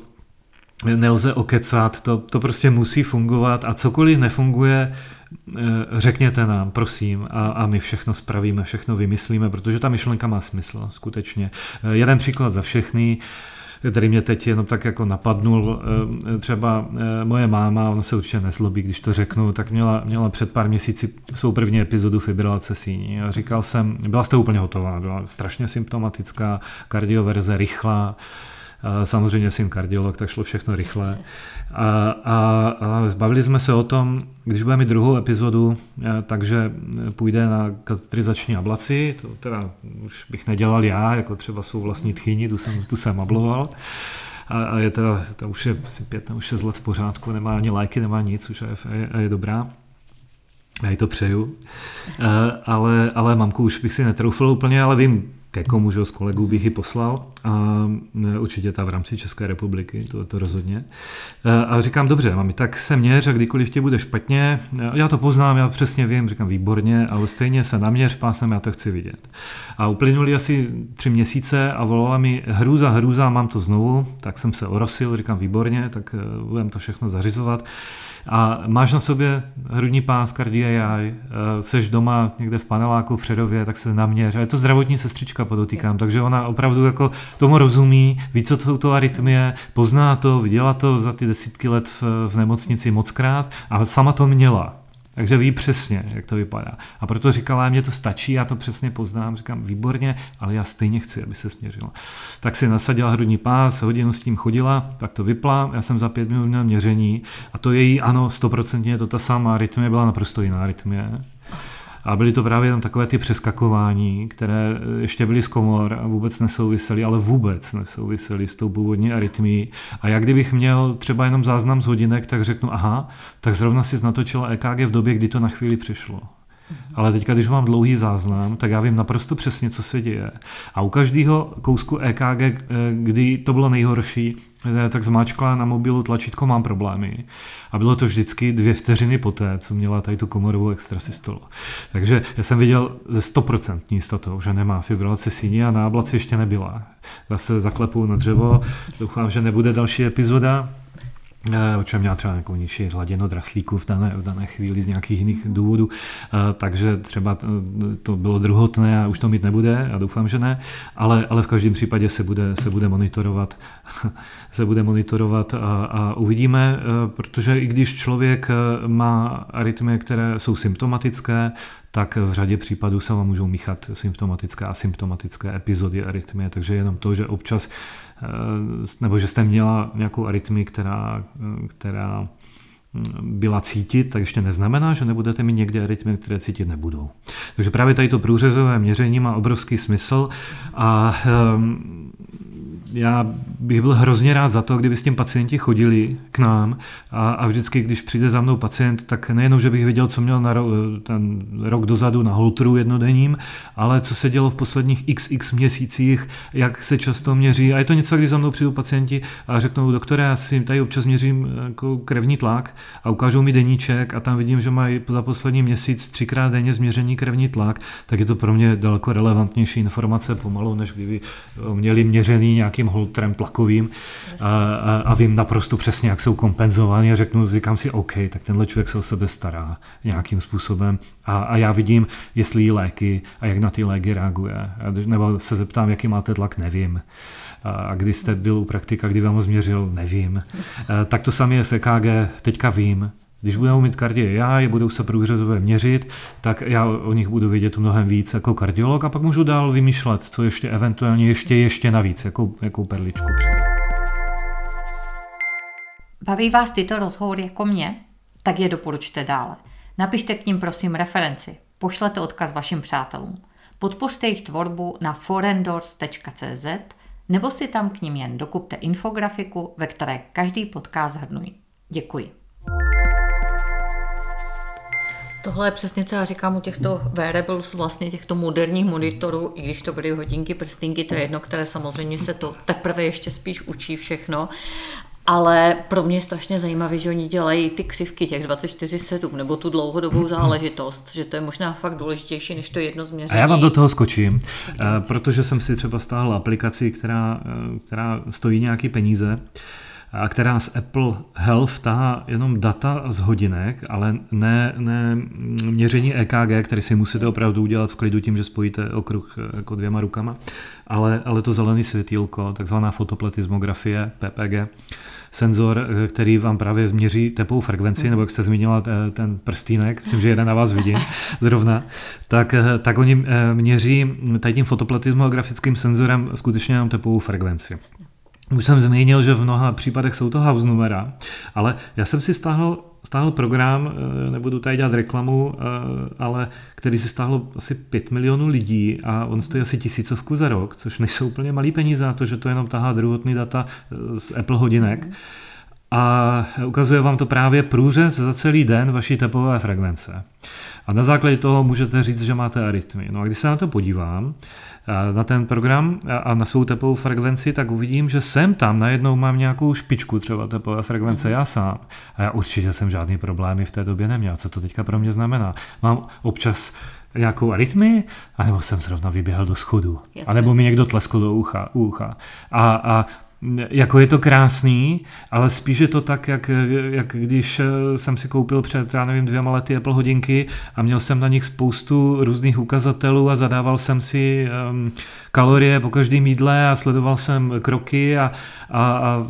nelze okecat, to, to prostě musí fungovat a cokoliv nefunguje, eh, řekněte nám, prosím, a, a my všechno spravíme, všechno vymyslíme, protože ta myšlenka má smysl, skutečně. Eh, jeden příklad za všechny, který mě teď jenom tak jako napadnul. Eh, třeba moje máma, ona se určitě nezlobí, když to řeknu, tak měla, měla před pár měsíci svou první epizodu fibrilace síní. A říkal jsem, byla jste úplně hotová, byla strašně symptomatická, kardioverze rychlá, Samozřejmě jsem kardiolog, tak šlo všechno rychle. A, a, a zbavili jsme se o tom, když budeme mít druhou epizodu, takže půjde na katetrizační ablaci, to teda už bych nedělal já, jako třeba svou vlastní tchyni, tu jsem, tu jsem abloval. A, a je teda, to už je asi pět nebo šest let v pořádku, nemá ani lajky, nemá nic, už je, je, je dobrá. Já jí to přeju. Ale, ale mamku už bych si netroufil úplně, ale vím, ke komu, z kolegů bych ji poslal a e, určitě ta v rámci České republiky, to, to rozhodně. E, a říkám, dobře, mami, tak se měř a kdykoliv tě bude špatně, e, já to poznám, já přesně vím, říkám, výborně, ale stejně se naměř pásem, já to chci vidět. A uplynuli asi tři měsíce a volala mi hrůza, hrůza, mám to znovu, tak jsem se orosil, říkám, výborně, tak budeme to všechno zařizovat a máš na sobě hrudní pás, kardiai, eh, seš doma někde v paneláku v Předově, tak se naměř. A je to zdravotní sestřička, podotýkám, takže ona opravdu jako tomu rozumí, ví, co jsou to arytmie, pozná to, viděla to za ty desítky let v, v nemocnici mockrát a sama to měla. Takže ví přesně, jak to vypadá. A proto říkala, mě to stačí, já to přesně poznám, říkám, výborně, ale já stejně chci, aby se směřila. Tak si nasadila hrudní pás, hodinu s tím chodila, tak to vypla, já jsem za pět minut měl měření a to její, ano, stoprocentně to ta samá rytmie, byla naprosto jiná rytmie. A byly to právě tam takové ty přeskakování, které ještě byly z komor a vůbec nesouvisely, ale vůbec nesouvisely s tou původní arytmií. A jak kdybych měl třeba jenom záznam z hodinek, tak řeknu, aha, tak zrovna si natočila EKG v době, kdy to na chvíli přišlo. Ale teďka, když mám dlouhý záznam, tak já vím naprosto přesně, co se děje. A u každého kousku EKG, eh, kdy to bylo nejhorší, eh, tak zmáčkla na mobilu tlačítko mám problémy. A bylo to vždycky dvě vteřiny poté, co měla tady tu komorovou extrasystolu. Takže já jsem viděl ze 100% jistotou, že nemá fibrilaci síní a na ablaci ještě nebyla. Zase zaklepu na dřevo, doufám, že nebude další epizoda. Eh, o čem měla třeba nějakou nižší hladinu draslíků v dané, v dané chvíli z nějakých jiných důvodů, eh, takže třeba to bylo druhotné a už to mít nebude, já doufám, že ne, ale, ale v každém případě se bude, se bude monitorovat, se bude monitorovat a, a uvidíme, eh, protože i když člověk má arytmie, které jsou symptomatické, tak v řadě případů se vám můžou míchat symptomatické a symptomatické epizody arytmie, takže jenom to, že občas Eh, nebo že jste měla nějakou arytmii, která, která hm, byla cítit, tak ještě neznamená, že nebudete mít někde arytmie, které cítit nebudou. Takže právě tady to průřezové měření má obrovský smysl a um, já bych byl hrozně rád za to, kdyby s tím pacienti chodili k nám a, a vždycky, když přijde za mnou pacient, tak nejenom, že bych viděl, co měl na ro, ten rok dozadu na holtru jednodenním, ale co se dělo v posledních xx měsících, jak se často měří. A je to něco, když za mnou přijdou pacienti a řeknou, doktore, já si tady občas měřím jako krevní tlak a ukážou mi deníček a tam vidím, že mají za poslední měsíc třikrát denně změření krevní tlak, tak je to pro mě daleko relevantnější informace pomalu, než kdyby měli měřený nějaký tím holtrem tlakovým a, a, a vím naprosto přesně, jak jsou kompenzovány a řeknu, říkám si, OK, tak tenhle člověk se o sebe stará nějakým způsobem a, a já vidím, jestli jí léky a jak na ty léky reaguje. Nebo se zeptám, jaký máte tlak, nevím. A kdy jste byl u praktika, kdy vám ho změřil, nevím. Tak to samé je s EKG, teďka vím, když budou mít kardie já, je budou se průřezové měřit, tak já o nich budu vědět mnohem víc jako kardiolog a pak můžu dál vymýšlet, co ještě eventuálně ještě ještě navíc, jakou, jakou perličku přijde. Baví vás tyto rozhovory jako mě? Tak je doporučte dále. Napište k ním prosím referenci. Pošlete odkaz vašim přátelům. Podpořte jejich tvorbu na forendors.cz nebo si tam k ním jen dokupte infografiku, ve které každý podcast hrnují. Děkuji. Tohle je přesně, co já říkám u těchto wearables, vlastně těchto moderních monitorů, i když to byly hodinky, prstinky, to je jedno, které samozřejmě se to teprve ještě spíš učí všechno, ale pro mě je strašně zajímavé, že oni dělají ty křivky těch 24-7 nebo tu dlouhodobou záležitost, že to je možná fakt důležitější než to jedno změření. A já vám do toho skočím, eh, protože jsem si třeba stáhl aplikaci, která, eh, která stojí nějaký peníze která z Apple Health tahá jenom data z hodinek, ale ne, ne měření EKG, které si musíte opravdu udělat v klidu tím, že spojíte okruh eh, jako dvěma rukama, ale, ale to zelený světýlko, takzvaná fotopletismografie, PPG, senzor, eh, který vám právě změří tepovou frekvenci, nebo jak jste zmínila eh, ten prstínek, myslím, že jeden na vás vidím zrovna, tak, tak oni měří tady tím fotopletismografickým senzorem skutečně jenom tepovou frekvenci. Už jsem zmínil, že v mnoha případech jsou to house numera, ale já jsem si stáhl, stáhl program, eh, nebudu tady dělat reklamu, eh, ale který si stáhlo asi 5 milionů lidí a on stojí asi tisícovku za rok, což nejsou úplně malý peníze na to, že to jenom tahá druhotný data eh, z Apple hodinek. A ukazuje vám to právě průřez za celý den vaší tepové frekvence. A na základě toho můžete říct, že máte arytmy. No a když se na to podívám, na ten program a na svou tepovou frekvenci, tak uvidím, že sem tam najednou mám nějakou špičku třeba tepové frekvence já sám. A já určitě jsem žádný problémy v té době neměl. Co to teďka pro mě znamená? Mám občas nějakou arytmii, anebo jsem zrovna vyběhl do schodu, anebo mi někdo tleskl do ucha. ucha. A, a jako je to krásný, ale spíš je to tak, jak, jak když eh, jsem si koupil před, já nevím, dvěma lety Apple hodinky a měl jsem na nich spoustu různých ukazatelů a zadával jsem si um, kalorie po každém jídle a sledoval jsem kroky a, a, a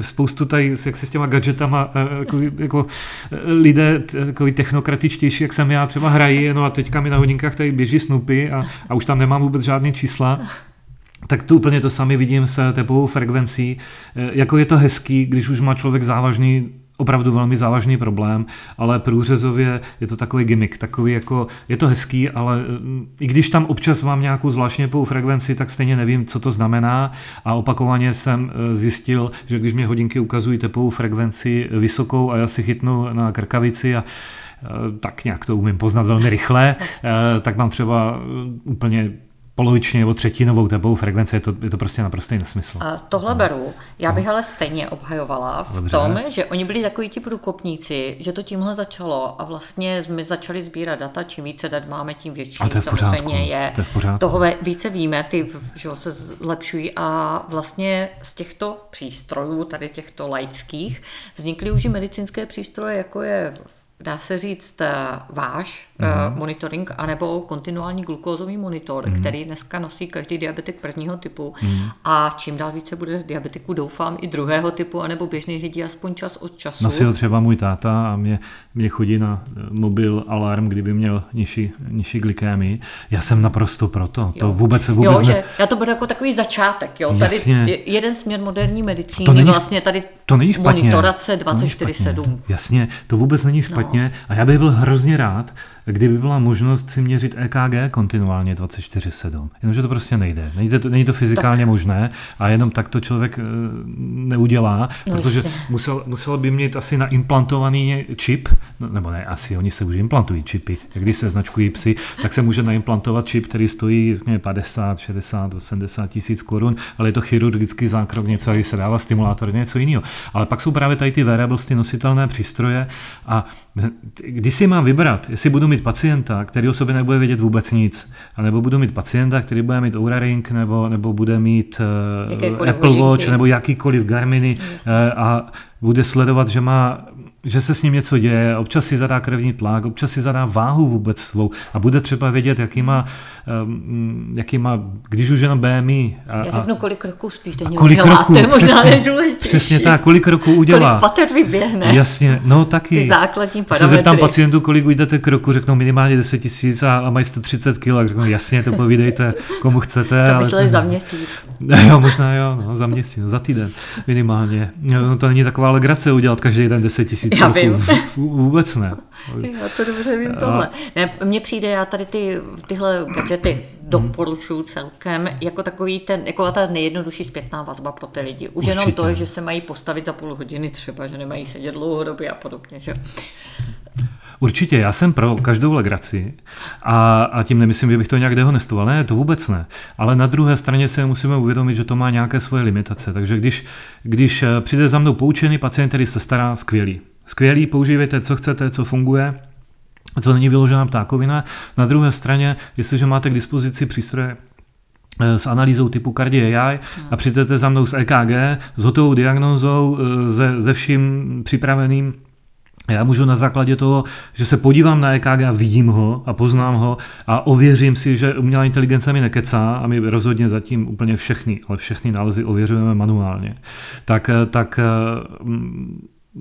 spoustu tady, jak se s těma gadgetama eh, jako, jako eh, lidé jako technokratičtější, jak jsem já, třeba hrají, no a teďka mi na hodinkách tady běží snupy a, a už tam nemám vůbec žádný čísla. Tak to úplně to sami vidím s tepovou frekvencí. E, jako je to hezký, když už má člověk závažný opravdu velmi závažný problém, ale průřezově je to takový gimmick, takový jako, je to hezký, ale mm, i když tam občas mám nějakou zvláštně pou frekvenci, tak stejně nevím, co to znamená a opakovaně jsem e, zjistil, že když mě hodinky ukazují tepovou frekvenci vysokou a já si chytnu na krkavici a tak nějak to umím poznat velmi rychle, tak mám třeba úplně poloviční nebo třetinovou tepovou frekvenci, je to, je to prostě naprostý nesmysl. A tohle beru. Já bych no. ale stejně obhajovala v Dobře. tom, že oni byli takový ti průkopníci, že to tímhle začalo a vlastně jsme začali sbírat data, čím více dat máme, tím větší a to je samozřejmě je. To je v pořádku. Toho více víme, ty že se zlepšují a vlastně z těchto přístrojů, tady těchto laických, vznikly už i medicínské přístroje, jako je dá se říct, eh, váš mm-hmm. monitoring anebo kontinuální glukózový monitor, mm-hmm. který dneska nosí každý diabetik prvního typu mm-hmm. a čím dál více bude diabetiků, doufám, i druhého typu, anebo běžných lidí aspoň čas od času. Nosil třeba můj táta a mě, mě chodí na eh, mobil alarm, kdyby měl nižší, nižší glykémii. Já jsem naprosto proto. Jo. To vůbec, vůbec jo, ne... že já to bude jako takový začátek. Jo. Tady Jasně. jeden směr moderní medicíny, to není, vlastně tady to není špatně. monitorace 24-7. Jasně, to vůbec není špatně. No špatně a já bych byl hrozně rád, kdyby byla možnost si měřit EKG kontinuálně 24-7. Jenomže to prostě nejde. nejde to, není to fyzikálně tak. možné a jenom tak to člověk e, neudělá, no protože musel, musel by mít asi naimplantovaný čip, no, nebo ne, asi oni se už implantují čipy. Když se značkují psy, tak se může naimplantovat čip, který stojí řekněme, 50, 60, 80 tisíc korun, ale je to chirurgický zákrok, něco, když se dává stimulátor, něco jiného. Ale pak jsou právě tady ty wearables, ty nositelné přístroje a když si mám vybrat, jestli budu mít mít pacienta, který o sobě nebude vědět vůbec nic, nebo budu mít pacienta, který bude mít Oura Ring, nebo, nebo bude mít uh, Apple Watch, nebo jakýkoliv Garminy yes. uh, a bude sledovat, že má že se s ním něco děje, občas si zadá krevní tlak, občas si zadá váhu vůbec svou a bude třeba vědět, jaký má, um, jaký má když už jenom BMI. A, Já řeknu, kolik kroků spíš denně kolik udělá, kroků, to je možná přesně, nejdůležitější. Přesně tak, kolik kroků udělá. Kolik pater vyběhne. Jasně, no taky. Ty základní parametry. Se zeptám pacientů, kolik ujdete kroku, řeknou minimálně 10 tisíc a, a mají 130 kg, řeknou jasně, to povídejte, komu chcete. To mysleli ale, za měsíc. Jo, možná jo, no, za měsíc, no, za týden minimálně. No, to není taková legrace udělat každý den 10 tisíc Já vím. Vůbec ne. Já to dobře vím tohle. Ne, mně přijde, já tady ty, tyhle gadgety doporučuju celkem jako takový ten, jako ta nejjednodušší zpětná vazba pro ty lidi. Už Určitě. jenom to, že se mají postavit za půl hodiny třeba, že nemají sedět dlouhodobě a podobně. Že? Určitě, já jsem pro každou legraci a, a tím nemyslím, že bych to nějak dehonestoval. Ne, to vůbec ne. Ale na druhé straně se musíme uvědomit, že to má nějaké svoje limitace. Takže když, když eh, přijde za mnou poučený pacient, který se stará, skvělý. Skvělý, používejte, co chcete, co funguje, co není vyložená ptákovina. Na druhé straně, jestliže máte k dispozici přístroje eh, s analýzou typu Cardi AI a přijdete za mnou s EKG, s hotovou diagnózou, eh, ze, ze vším připraveným, já můžu na základě toho, že se podívám na EKG a vidím ho a poznám ho a ověřím si, že umělá inteligence mi nekecá a my rozhodně zatím úplně všechny, ale všechny nálezy ověřujeme manuálně. Tak, eh, tak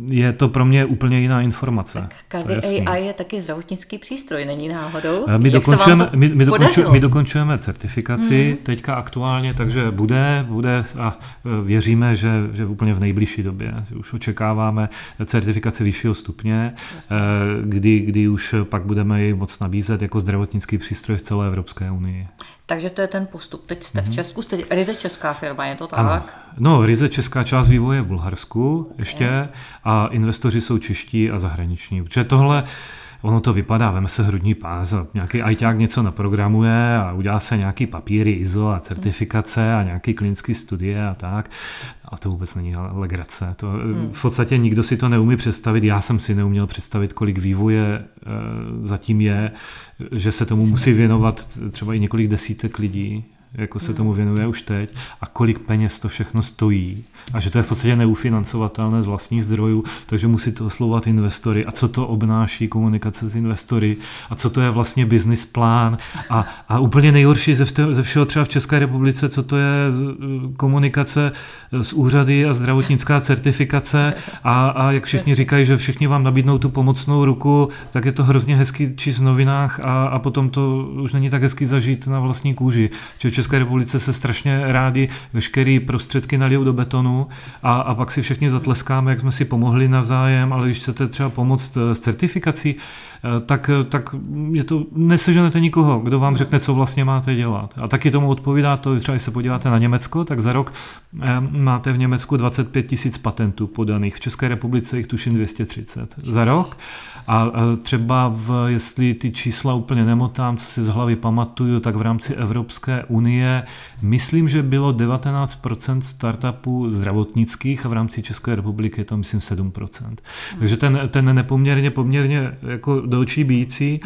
je to pro mě úplně jiná informace. Tak KDAI je, je taky zdravotnický přístroj, není náhodou? Eh, my, dokončujeme, my, my, dokončujeme, my dokončujeme certifikaci mm. teďka aktuálně, takže bude, bude a eh, věříme, že, že úplně v nejbližší době už očekáváme certifikaci vyššího stupně, Jasně. Eh, kdy, kdy už pak budeme ji moc nabízet jako zdravotnický přístroj v celé Evropské unii. Takže to je ten postup. Teď jste mm-hmm. v mhm. Česku, jste Ryze česká firma, je to tak? Ano. No, Ryze česká část vývoje v Bulharsku ještě je. a investoři jsou čeští a zahraniční. Protože tohle, ono to vypadá, veme se hrudní pás a nějaký ajťák něco naprogramuje a udělá se nějaký papíry ISO a certifikace a nějaký klinický studie a tak. A to vůbec není legrace. To, hmm. V podstatě nikdo si to neumí představit. Já jsem si neuměl představit, kolik vývoje e, zatím je, že se tomu musí věnovat třeba i několik desítek lidí jako se tomu věnuje už teď a kolik peněz to všechno stojí. A že to je v podstatě neufinancovatelné z vlastních zdrojů, takže musí to oslovat investory. A co to obnáší komunikace s investory? A co to je vlastně business plán? A, a úplně nejhorší ze, ze všeho třeba v České republice, co to je eh, komunikace s úřady a zdravotnická certifikace? A, a jak všichni říkají, že všichni vám nabídnou tu pomocnou ruku, tak je to hrozně hezký číst v novinách a, a potom to už není tak hezký zažít na vlastní kůži. Že České republice se strašně rádi veškeré prostředky nalijou do betonu a, a pak si všichni zatleskáme, jak jsme si pomohli navzájem, ale když chcete třeba pomoct eh, s certifikací, tak, eh, tak je to, neseženete nikoho, kdo vám řekne, co vlastně máte dělat. A taky tomu odpovídá to, třeba když se podíváte na Německo, tak za rok máte v Německu 25 tisíc patentů podaných, v České republice jich tuším 230 za rok. A třeba, v, jestli ty čísla úplně nemotám, co si z hlavy pamatuju, tak v rámci Evropské unie myslím, že bylo 19% startupů zdravotnických a v rámci České republiky je to myslím 7%. Takže ten, ten nepoměrně poměrně jako do očí bíjící.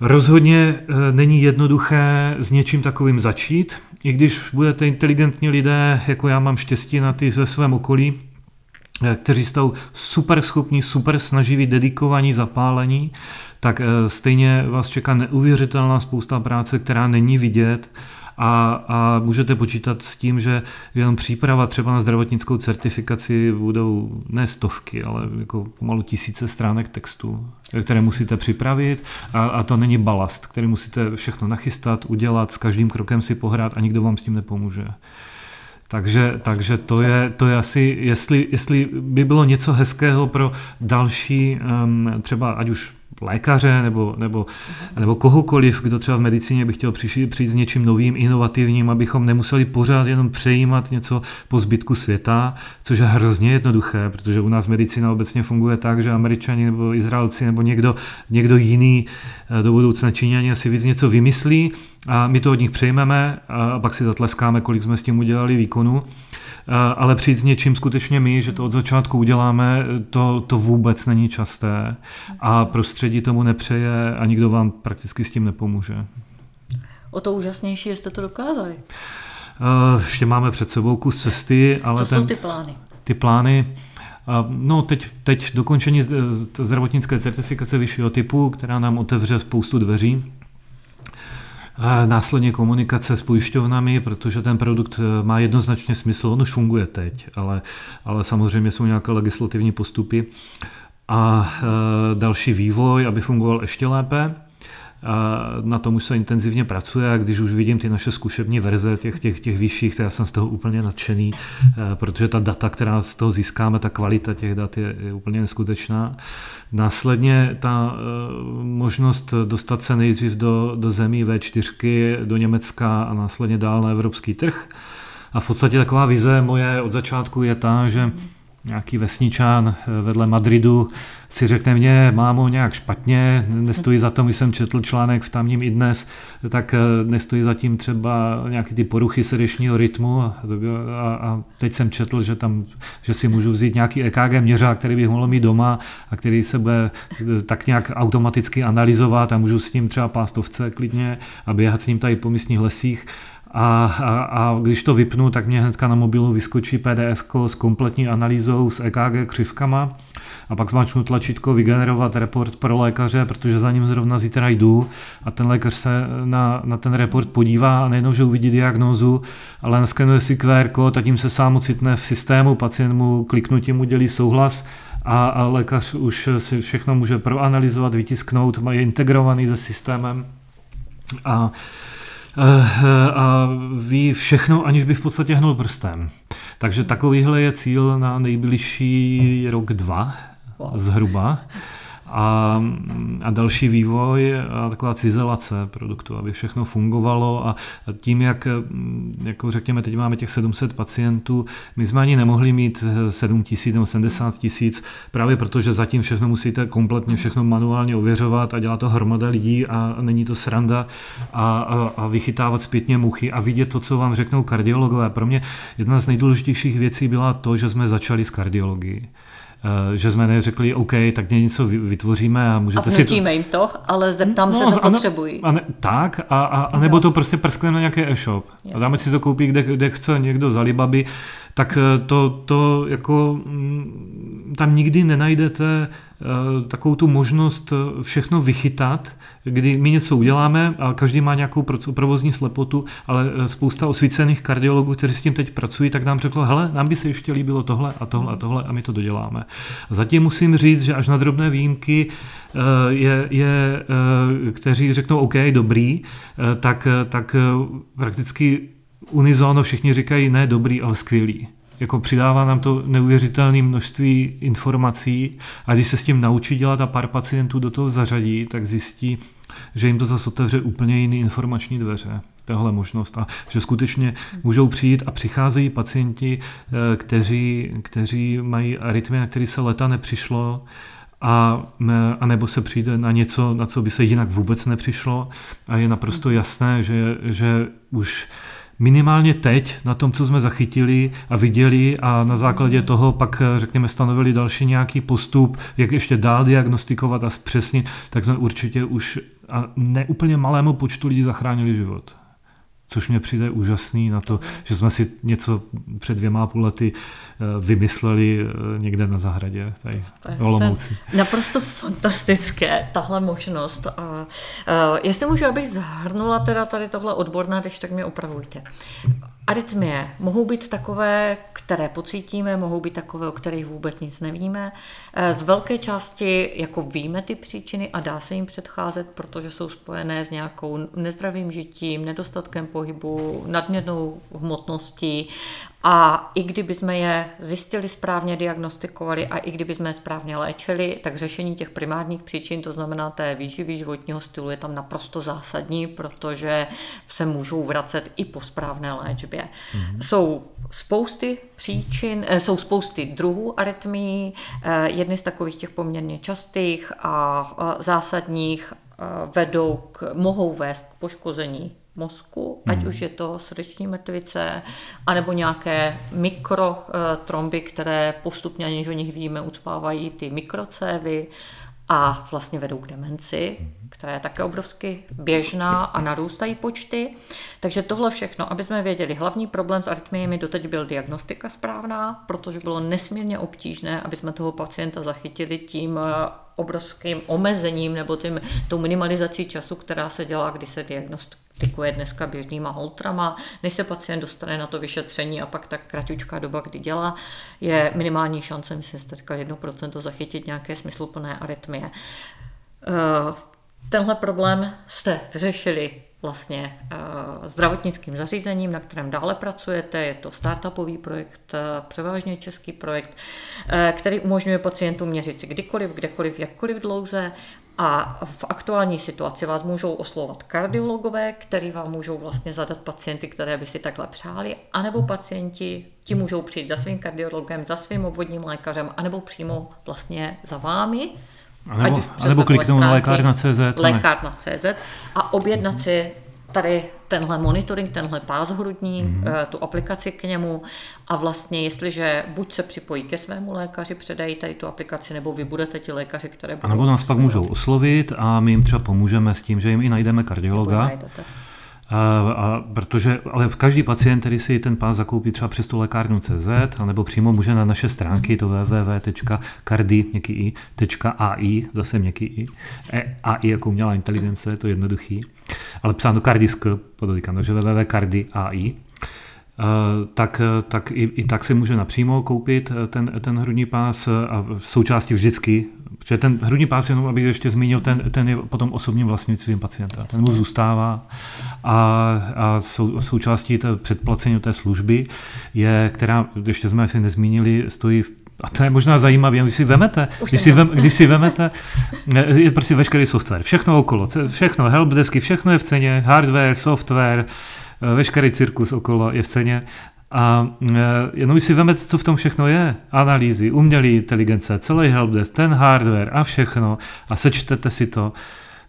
Rozhodně e, není jednoduché s něčím takovým začít, i když budete inteligentní lidé, jako já mám štěstí na ty ve svém okolí, Eh, kteří jsou super schopní, super snaživí, dedikovaní, zapálení, tak eh, stejně vás čeká neuvěřitelná spousta práce, která není vidět a, a můžete počítat s tím, že jenom příprava třeba na zdravotnickou certifikaci budou ne stovky, ale jako pomalu tisíce stránek textu, které musíte připravit a, a to není balast, který musíte všechno nachystat, udělat, s každým krokem si pohrát a nikdo vám s tím nepomůže. Takže, takže to, je, to je asi, jestli, jestli by bylo něco hezkého pro další, třeba ať už lékaře nebo, nebo, nebo kohokoliv, kdo třeba v medicíně by chtěl přijít, přijít s něčím novým, inovativním, abychom nemuseli pořád jenom přejímat něco po zbytku světa, což je hrozně jednoduché, protože u nás medicína obecně funguje tak, že američani nebo Izraelci nebo někdo, někdo jiný eh, do budoucna Číňani asi víc něco vymyslí a my to od nich přejmeme a pak si zatleskáme, kolik jsme s tím udělali výkonu. Ale přijít s něčím skutečně my, že to od začátku uděláme, to, to vůbec není časté a prostředí tomu nepřeje a nikdo vám prakticky s tím nepomůže. O to úžasnější, jste to dokázali. Ještě máme před sebou kus cesty, ale Co ten, jsou ty plány? Ty plány, No, teď, teď dokončení zdravotnické certifikace vyššího typu, která nám otevře spoustu dveří Následně komunikace s pojišťovnami, protože ten produkt eh, má jednoznačně smysl, on už funguje teď, ale, ale samozřejmě jsou nějaké legislativní postupy. A eh, další vývoj, aby fungoval ještě lépe. Na tom už se intenzivně pracuje a když už vidím ty naše zkušební verze těch, těch, těch vyšších, tak já jsem z toho úplně nadšený, eh, protože ta data, která z toho získáme, ta kvalita těch dat je, je úplně neskutečná. Následně ta eh, možnost dostat se nejdřív do, do zemí V4, do Německa a následně dál na evropský trh. A v podstatě taková vize moje od začátku je ta, že nějaký vesničán eh, vedle Madridu si řekne mě, mámo, nějak špatně, nestojí za to, když jsem četl článek v tamním i dnes, tak eh, nestojí za tím třeba nějaký ty poruchy srdečního rytmu a, a, a teď jsem četl, že tam, že si můžu vzít nějaký EKG měřák, který bych mohl mít doma a který se bude eh, tak nějak automaticky analyzovat a můžu s ním třeba pástovce klidně a běhat s ním tady po místních lesích a, a, a když to vypnu, tak mě hnedka na mobilu vyskočí PDF s kompletní analýzou s EKG křivkama. A pak zmáčknu tlačítko vygenerovat report pro lékaře, protože za ním zrovna zítra jdu. A ten lékař se na, na ten report podívá a nejenom, že uvidí diagnózu, ale naskenuje si QR kód a tím se sám ocitne v systému, pacient mu kliknutím udělí souhlas a, a lékař už si všechno může proanalizovat, vytisknout, má je integrovaný se systémem. A a ví všechno, aniž by v podstatě hnul prstem. Takže takovýhle je cíl na nejbližší rok, dva zhruba a, a další vývoj a taková cizelace produktu, aby všechno fungovalo a tím, jak jako řekněme, teď máme těch 700 pacientů, my jsme ani nemohli mít 7 tisíc nebo 70 tisíc, právě protože zatím všechno musíte kompletně všechno manuálně ověřovat a dělá to hromada lidí a není to sranda a, a, a vychytávat zpětně muchy a vidět to, co vám řeknou kardiologové. Pro mě jedna z nejdůležitějších věcí byla to, že jsme začali s kardiologií. Eh, že jsme neřekli, OK, tak něco vytvoříme a můžete a si to... jim to, ale zeptám no, se, co potřebují. A ne, tak, a, a, a nebo to prostě prskneme na nějaký e-shop. Yes. A dáme si to koupit, kde, kde chce někdo z Alibaby, tak eh, to, to jako mm, tam nikdy nenajdete eh, takovou tu možnost všechno vychytat, kdy my něco uděláme a každý má nějakou provozní slepotu, ale eh, spousta osvícených kardiologů, kteří s tím teď pracují, tak nám řeklo, hele, nám by se ještě líbilo tohle a tohle a tohle a my to doděláme. Zatím musím říct, že až na drobné výjimky eh, je, je eh, kteří řeknou OK, dobrý, tak, tak prakticky unizóno všichni říkají ne dobrý, ale skvělý. Jako přidává nám to neuvěřitelné množství informací a když se s tím naučí dělat a pár pacientů do toho zařadí, tak zjistí, že jim to zase otevře úplně jiný informační dveře tahle možnost. A že skutečně můžou přijít a přicházejí pacienti, eh, kteří, kteří mají arytmie, na který se leta nepřišlo, a, a nebo se přijde na něco, na co by se jinak vůbec nepřišlo. A je naprosto jasné, že, že už minimálně teď na tom, co jsme zachytili a viděli a na základě toho pak, řekněme, stanovili další nějaký postup, jak ještě dál diagnostikovat a zpřesnit, tak jsme určitě už a neúplně malému počtu lidí zachránili život což mě přijde úžasný na to, že jsme si něco před dvěma půl lety eh, vymysleli eh, někde na zahradě, tady v Olomouci. Naprosto fantastické, tahle možnost. A, a eh, jestli můžu, abych zhrnula teda tady tohle odborné, když tak mě opravujte. Arytmie mohou být takové, které pocítíme, mohou být takové, o kterých vůbec nic nevíme. Z velké části jako víme ty příčiny a dá se jim předcházet, protože jsou spojené s nějakou nezdravým žitím, nedostatkem pohybu, nadměrnou hmotností a i kdyby jsme je zjistili správně, diagnostikovali a i kdyby jsme je správně léčili, tak řešení těch primárních příčin, to znamená té výživy životního stylu, je tam naprosto zásadní, protože se můžou vracet i po správné léčbě. Mm-hmm. Jsou spousty příčin, eh, jsou spousty druhů arytmí, eh, jedny z takových těch poměrně častých a zásadních eh, vedou k, mohou vést k poškození mozku, ať hmm. už je to srdeční mrtvice, anebo nějaké mikrotromby, které postupně, aniž o nich víme, ucpávají ty mikrocévy a vlastně vedou k demenci, hmm. která je také obrovsky běžná a narůstají počty. Takže tohle všechno, aby jsme věděli, hlavní problém s arytmiemi doteď byl diagnostika správná, protože bylo nesmírně obtížné, aby jsme toho pacienta zachytili tím eh, obrovským omezením nebo tím, tou minimalizací času, která se dělá, když se diagnostikuje dneska běžnýma holtrama, než se pacient dostane na to vyšetření a pak ta kratučká doba, kdy dělá, je minimální šance, myslím si teďka 1% zachytit nějaké smysluplné arytmie. Eh, tenhle problém jste vyřešili vlastně zdravotnickým zařízením, na kterém dále pracujete. Je to startupový projekt, převážně český projekt, který umožňuje pacientům měřit si kdykoliv, kdekoliv, jakkoliv dlouze a v aktuální situaci vás můžou oslovat kardiologové, který vám můžou vlastně zadat pacienty, které by si takhle přáli, anebo pacienti ti můžou přijít za svým kardiologem, za svým obvodním lékařem, anebo přímo vlastně za vámi. A nebo, a nebo kliknout na lékárna.cz. Lékárna.cz a objednat si tady tenhle monitoring, tenhle pás hrudní, mm-hmm. tu aplikaci k němu a vlastně jestliže buď se připojí ke svému lékaři, předají tady tu aplikaci, nebo vy budete ti lékaři, které budou... A nebo nás pak můžou oslovit a my jim třeba pomůžeme s tím, že jim i najdeme kardiologa. A, a protože, ale v každý pacient, který si ten pás zakoupí třeba přes tu lékárnu CZ, nebo přímo může na naše stránky, to www.cardi.ai, zase měkký i, e, AI jako umělá inteligence, je to jednoduchý, ale psáno kardisk, podotýkám, takže www.cardi.ai, tak, tak i, i tak si může napřímo koupit ten, ten hrudní pás a v součástí vždycky Protože ten hrudní pás, jenom abych ještě zmínil, ten, ten je potom osobním vlastnictvím pacienta. Ten mu zůstává a, a sou, součástí té předplacení té služby je, která, ještě jsme asi nezmínili, stojí v a to je možná zajímavé, když si vemete, když si, vem, když si vemete, je prostě veškerý software, všechno okolo, všechno, helpdesky, všechno je v ceně, hardware, software, veškerý cirkus okolo je v ceně a e, jenom si vezmete, co v tom všechno je, analýzy, umělé inteligence, celý helpdesk, ten hardware a všechno a sečtete si to,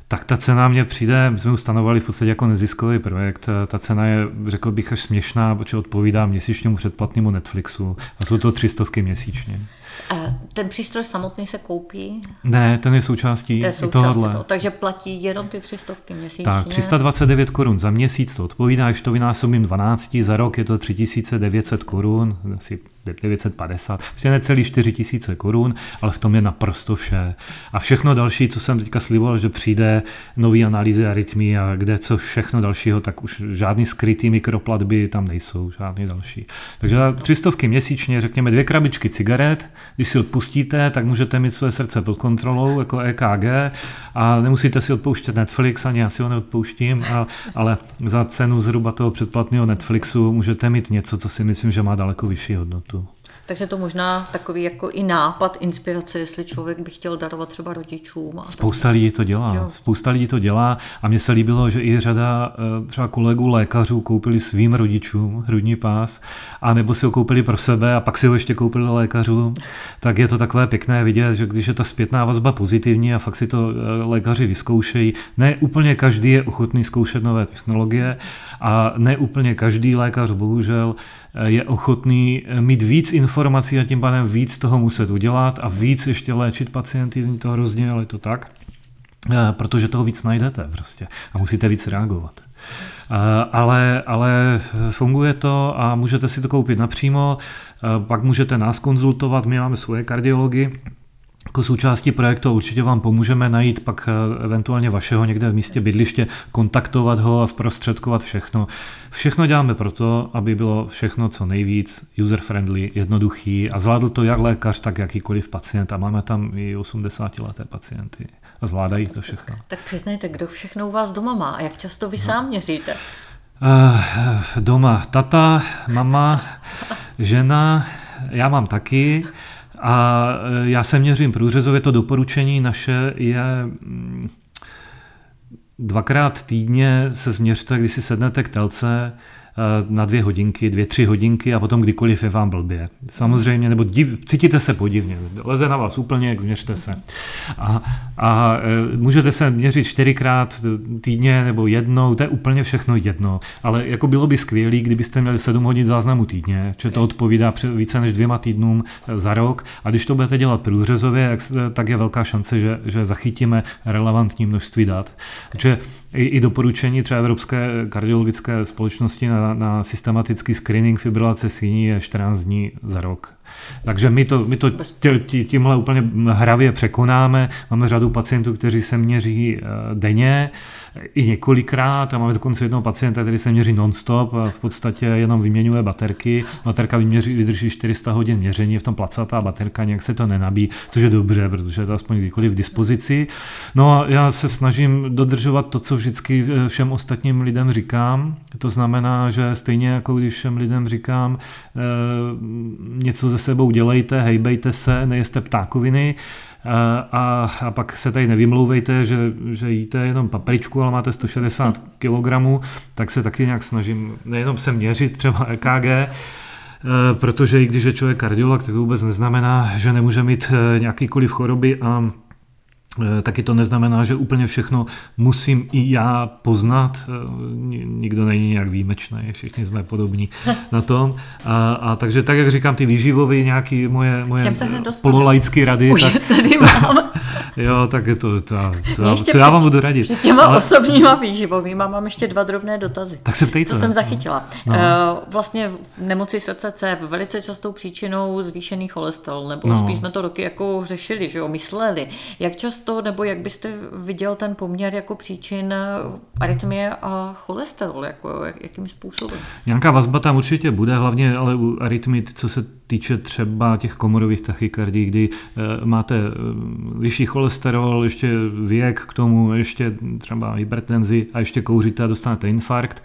tak ta cena mě přijde, my jsme ji stanovali v podstatě jako neziskový projekt, ta cena je, řekl bych, až směšná, protože odpovídá měsíčnímu předplatnému Netflixu a jsou to třistovky měsíčně. A ten přístroj samotný se koupí? Ne, ten je součástí, je součástí tohohle. Toho, takže platí jenom ty třistovky měsíčně? Tak, 329 korun za měsíc to odpovídá, až to vynásobím 12, za rok je to 3900 korun, asi 950, prostě necelý 4 tisíce korun, ale v tom je naprosto vše. A všechno další, co jsem teďka sliboval, že přijde nový analýzy arytmí a kde co všechno dalšího, tak už žádný skrytý mikroplatby tam nejsou, žádný další. Takže tři stovky měsíčně, řekněme dvě krabičky cigaret, když si odpustíte, tak můžete mít své srdce pod kontrolou, jako EKG a nemusíte si odpouštět Netflix, ani já si ho neodpouštím, a, ale za cenu zhruba toho předplatného Netflixu můžete mít něco, co si myslím, že má daleko vyšší hodnotu. Takže to možná takový jako i nápad, inspirace, jestli člověk by chtěl darovat třeba rodičům. Spousta lidí to dělá. Jo. Spousta lidí to dělá a mně se líbilo, že i řada eh, třeba kolegů lékařů koupili svým rodičům hrudní pás a nebo si ho koupili pro sebe a pak si ho ještě koupili lékařům. Tak je to takové pěkné vidět, že když je ta zpětná vazba pozitivní a fakt si to eh, lékaři vyzkoušejí, ne úplně každý je ochotný zkoušet nové technologie a ne úplně každý lékař bohužel je ochotný mít víc informací a tím pádem víc toho muset udělat a víc ještě léčit pacienty, zní to hrozně, ale je to tak, eh, protože toho víc najdete prostě a musíte víc reagovat. Eh, ale, ale funguje to a můžete si to koupit napřímo, eh, pak můžete nás konzultovat, my máme svoje kardiology, jako součástí projektu určitě vám pomůžeme najít pak eh, eventuálně vašeho někde v místě bydliště, kontaktovat ho a zprostředkovat všechno. Všechno děláme proto, aby bylo všechno co nejvíc user-friendly, jednoduchý a zvládl to jak lékař, tak jakýkoliv pacient a máme tam i 80 leté pacienty a zvládají to všechno. Tak, tak přiznejte, kdo všechno u vás doma má a jak často vy no. sám měříte? Uh, doma tata, mama, žena, já mám taky. A e, já se měřím průřezově, to doporučení naše je mm, dvakrát týdně se změřte, když si sednete k telce, na dvě hodinky, dvě, tři hodinky a potom kdykoliv je vám blbě. Samozřejmě, nebo div, cítíte se podivně, leze na vás úplně, změřte se. A, a eh, můžete se měřit čtyřikrát týdně nebo jednou, to je úplně všechno jedno, ale jako bylo by skvělé, kdybyste měli sedm hodin záznamu týdně, že to odpovídá více než dvěma týdnům eh, za rok a když to budete dělat průřezově, tak je velká šance, že, že zachytíme relevantní množství dat. Takže i, i doporučení třeba Evropské kardiologické společnosti na, na systematický screening fibrilace sviní je 14 dní za rok. Takže my to, my to tě, tímhle úplně hravě překonáme. Máme řadu pacientů, kteří se měří denně i několikrát a máme dokonce jednoho pacienta, který se měří non-stop a v podstatě jenom vyměňuje baterky. Baterka vyměří, vydrží 400 hodin měření, v tom placatá baterka, nějak se to nenabí, což je dobře, protože je to aspoň kdykoliv k dispozici. No a já se snažím dodržovat to, co vždycky eh, všem ostatním lidem říkám. To znamená, že stejně jako když všem lidem říkám, e, něco ze sebou dělejte, hejbejte se, nejeste ptákoviny, a, a pak se tady nevymlouvejte, že, že jíte jenom papričku, ale máte 160 kg, tak se taky nějak snažím nejenom se měřit třeba EKG, e, protože i když je člověk kardiolog, tak to vůbec neznamená, že nemůže mít e, nějakýkoliv choroby a Eh, taky to neznamená, že úplně všechno musím i já poznat. Eh, nikdo není nějak výjimečný, všichni jsme podobní na tom. A, a takže tak, jak říkám, ty výživové nějaké moje, moje pololaické rady. Už tak, tady mám. jo, tak je to, to, to, co já vám budu radit. Před těma Ale... osobníma výživovými mám ještě dva drobné dotazy. Tak se ptejte. Co jsem zachytila. No. Uh, vlastně v nemoci srdce C velice častou příčinou zvýšený cholesterol, nebo no. spíš jsme to roky jako řešili, že jo, mysleli. Jak často to, nebo jak byste viděl ten poměr jako příčin arytmie a cholesterol, jako jakým způsobem? Nějaká vazba tam určitě bude, hlavně ale u arytmii, co se týče třeba těch komorových tachykardí, kdy e, máte e, vyšší cholesterol, ještě věk k tomu, ještě třeba hypertenzi a ještě kouříte a dostanete infarkt,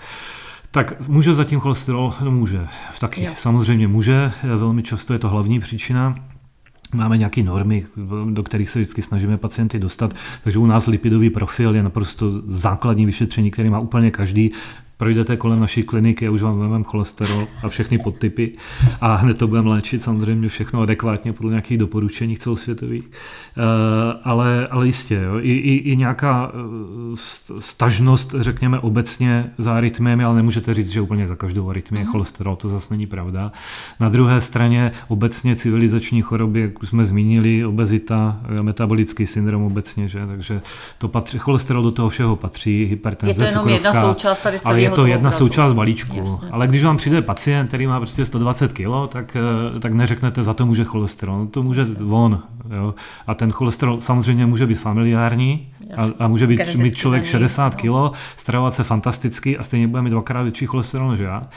tak může zatím cholesterol? No může, taky jo. samozřejmě může, velmi často je to hlavní příčina. Máme nějaké normy, do kterých se vždycky snažíme pacienty dostat, takže u nás lipidový profil je naprosto základní vyšetření, který má úplně každý projdete kolem naší kliniky a už vám vezmeme cholesterol a všechny podtypy a hned to budeme léčit samozřejmě všechno adekvátně podle nějakých doporučení celosvětových. Eh, ale, ale jistě, jo, i, i, i nějaká eh, stažnost, řekněme obecně za arytmiemi, ale nemůžete říct, že úplně za každou arytmii je mhm. cholesterol, to zase není pravda. Na druhé straně obecně civilizační choroby, jak už jsme zmínili, obezita, metabolický syndrom obecně, že? takže to patří, cholesterol do toho všeho patří, hypertenze, Je to jenom jedna součást tady celého to jedna obrazu. součást balíčku. Jasně. Ale když vám přijde pacient, který má prostě 120 kg, tak, eh, tak neřeknete, za to může cholesterol. No to může on. Jo. A ten cholesterol samozřejmě může být familiární a, a může být, mít člověk 60 kg, stravovat se fantasticky a stejně bude mít dvakrát větší cholesterol než já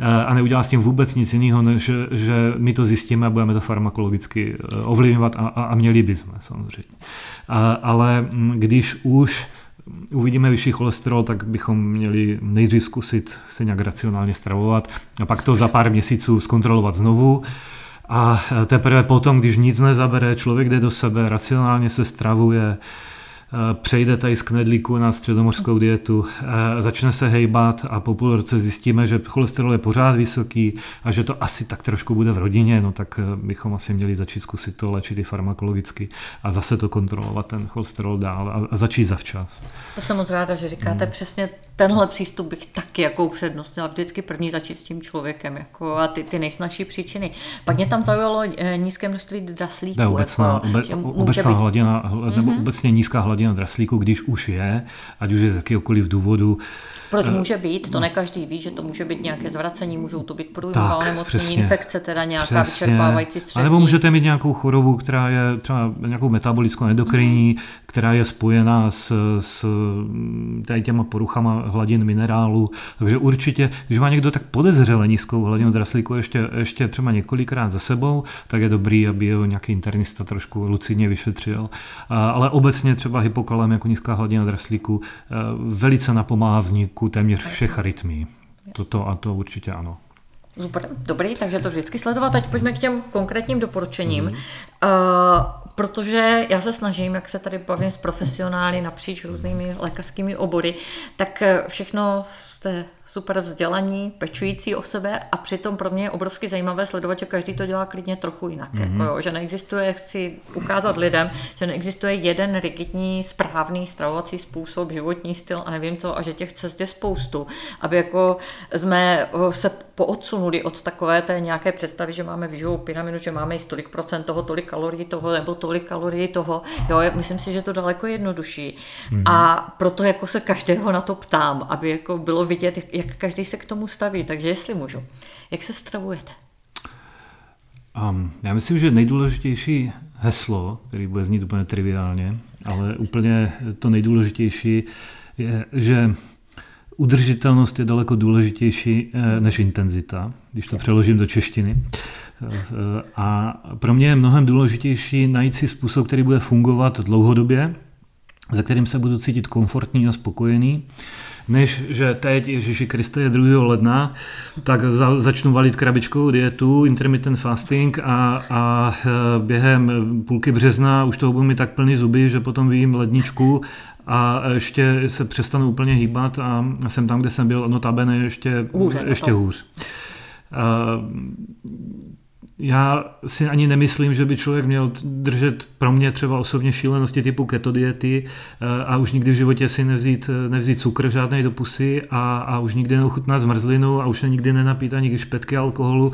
eh, a neudělá s tím vůbec nic jiného, než že my to zjistíme a budeme to farmakologicky eh, ovlivňovat a, a, a měli bychom samozřejmě. A, ale mm, když už uvidíme vyšší cholesterol, tak bychom měli nejdřív zkusit se nějak racionálně stravovat a pak to za pár měsíců zkontrolovat znovu. A teprve potom, když nic nezabere, člověk jde do sebe, racionálně se stravuje, přejde tady z knedlíku na středomořskou dietu, eh, začne se hejbat a po půl roce zjistíme, že cholesterol je pořád vysoký a že to asi tak trošku bude v rodině, no tak eh, bychom asi měli začít zkusit to léčit i farmakologicky a zase to kontrolovat ten cholesterol dál a, začít zavčas. To jsem moc ráda, že říkáte hmm. přesně tenhle přístup bych taky jako upřednostnila. Vždycky první začít s tím člověkem jako a ty, ty nejsnažší příčiny. Pak mě tam zaujalo nízké množství draslíků. Ne, obecná, jako, obe, obecná být... hladina, nebo mm-hmm. obecně nízká hladina draslíku, když už je, ať už je z jakýkoliv důvodu. Proč eh, může být? To ne každý ví, že to může být nějaké zvracení, můžou to být průjmová onemocnění, infekce, teda nějaká přesně. vyčerpávající střední. A nebo můžete mít nějakou chorobu, která je třeba nějakou metabolickou endokrinní, mm. která je spojená s, s tady těma poruchama hladin minerálu. Takže určitě, když má někdo tak podezřele nízkou hladinu draslíku ještě, ještě třeba několikrát za sebou, tak je dobrý, aby ho nějaký internista trošku lucidně vyšetřil. Ale obecně třeba hypokalem jako nízká hladina draslíku eh, velice napomáhá vzniku téměř všech arytmí. Toto a to určitě ano. Super, dobrý, takže to vždycky sledovat. Teď pojďme k těm konkrétním doporučením. Mm. Uh, protože já se snažím, jak se tady bavím s profesionály napříč různými lékařskými obory, tak všechno jste super vzdělaní, pečující o sebe a přitom pro mě je obrovsky zajímavé sledovat, že každý to dělá klidně trochu jinak. Mm-hmm. Jako jo, že neexistuje, chci ukázat lidem, že neexistuje jeden rigidní, správný stravovací způsob, životní styl a nevím co, a že těch cest je spoustu, aby jako jsme se poodsunuli od takové té nějaké představy, že máme výživovou pyramidu, že máme i tolik procent toho, tolik kalorií toho, nebo tolik kalorií toho. Jo, myslím si, že to daleko jednodušší. Mm-hmm. A proto jako se každého na to ptám, aby jako bylo vidět, jak každý se k tomu staví. Takže jestli můžu, jak se stravujete? Um, já myslím, že nejdůležitější heslo, který bude znít úplně triviálně, ale úplně to nejdůležitější je, že udržitelnost je daleko důležitější eh, než intenzita, když to přeložím do češtiny. A pro mě je mnohem důležitější najít si způsob, který bude fungovat dlouhodobě, za kterým se budu cítit komfortní a spokojený, než že teď, Ježíši Kriste, je 2. ledna, tak za, začnu valit krabičkou dietu, intermittent fasting a, a e, během půlky března už toho budu mi tak plný zuby, že potom vím ledničku a ještě se přestanu úplně hýbat a jsem tam, kde jsem byl, notabene ještě, Hůře, ještě hůř. Já si ani nemyslím, že by člověk měl držet pro mě třeba osobně šílenosti typu keto diety eh, a už nikdy v životě si nevzít, nevzít cukr žádnej do pusy a, a už nikdy neochutnat zmrzlinu a už se nikdy nenapít ani špetky alkoholu.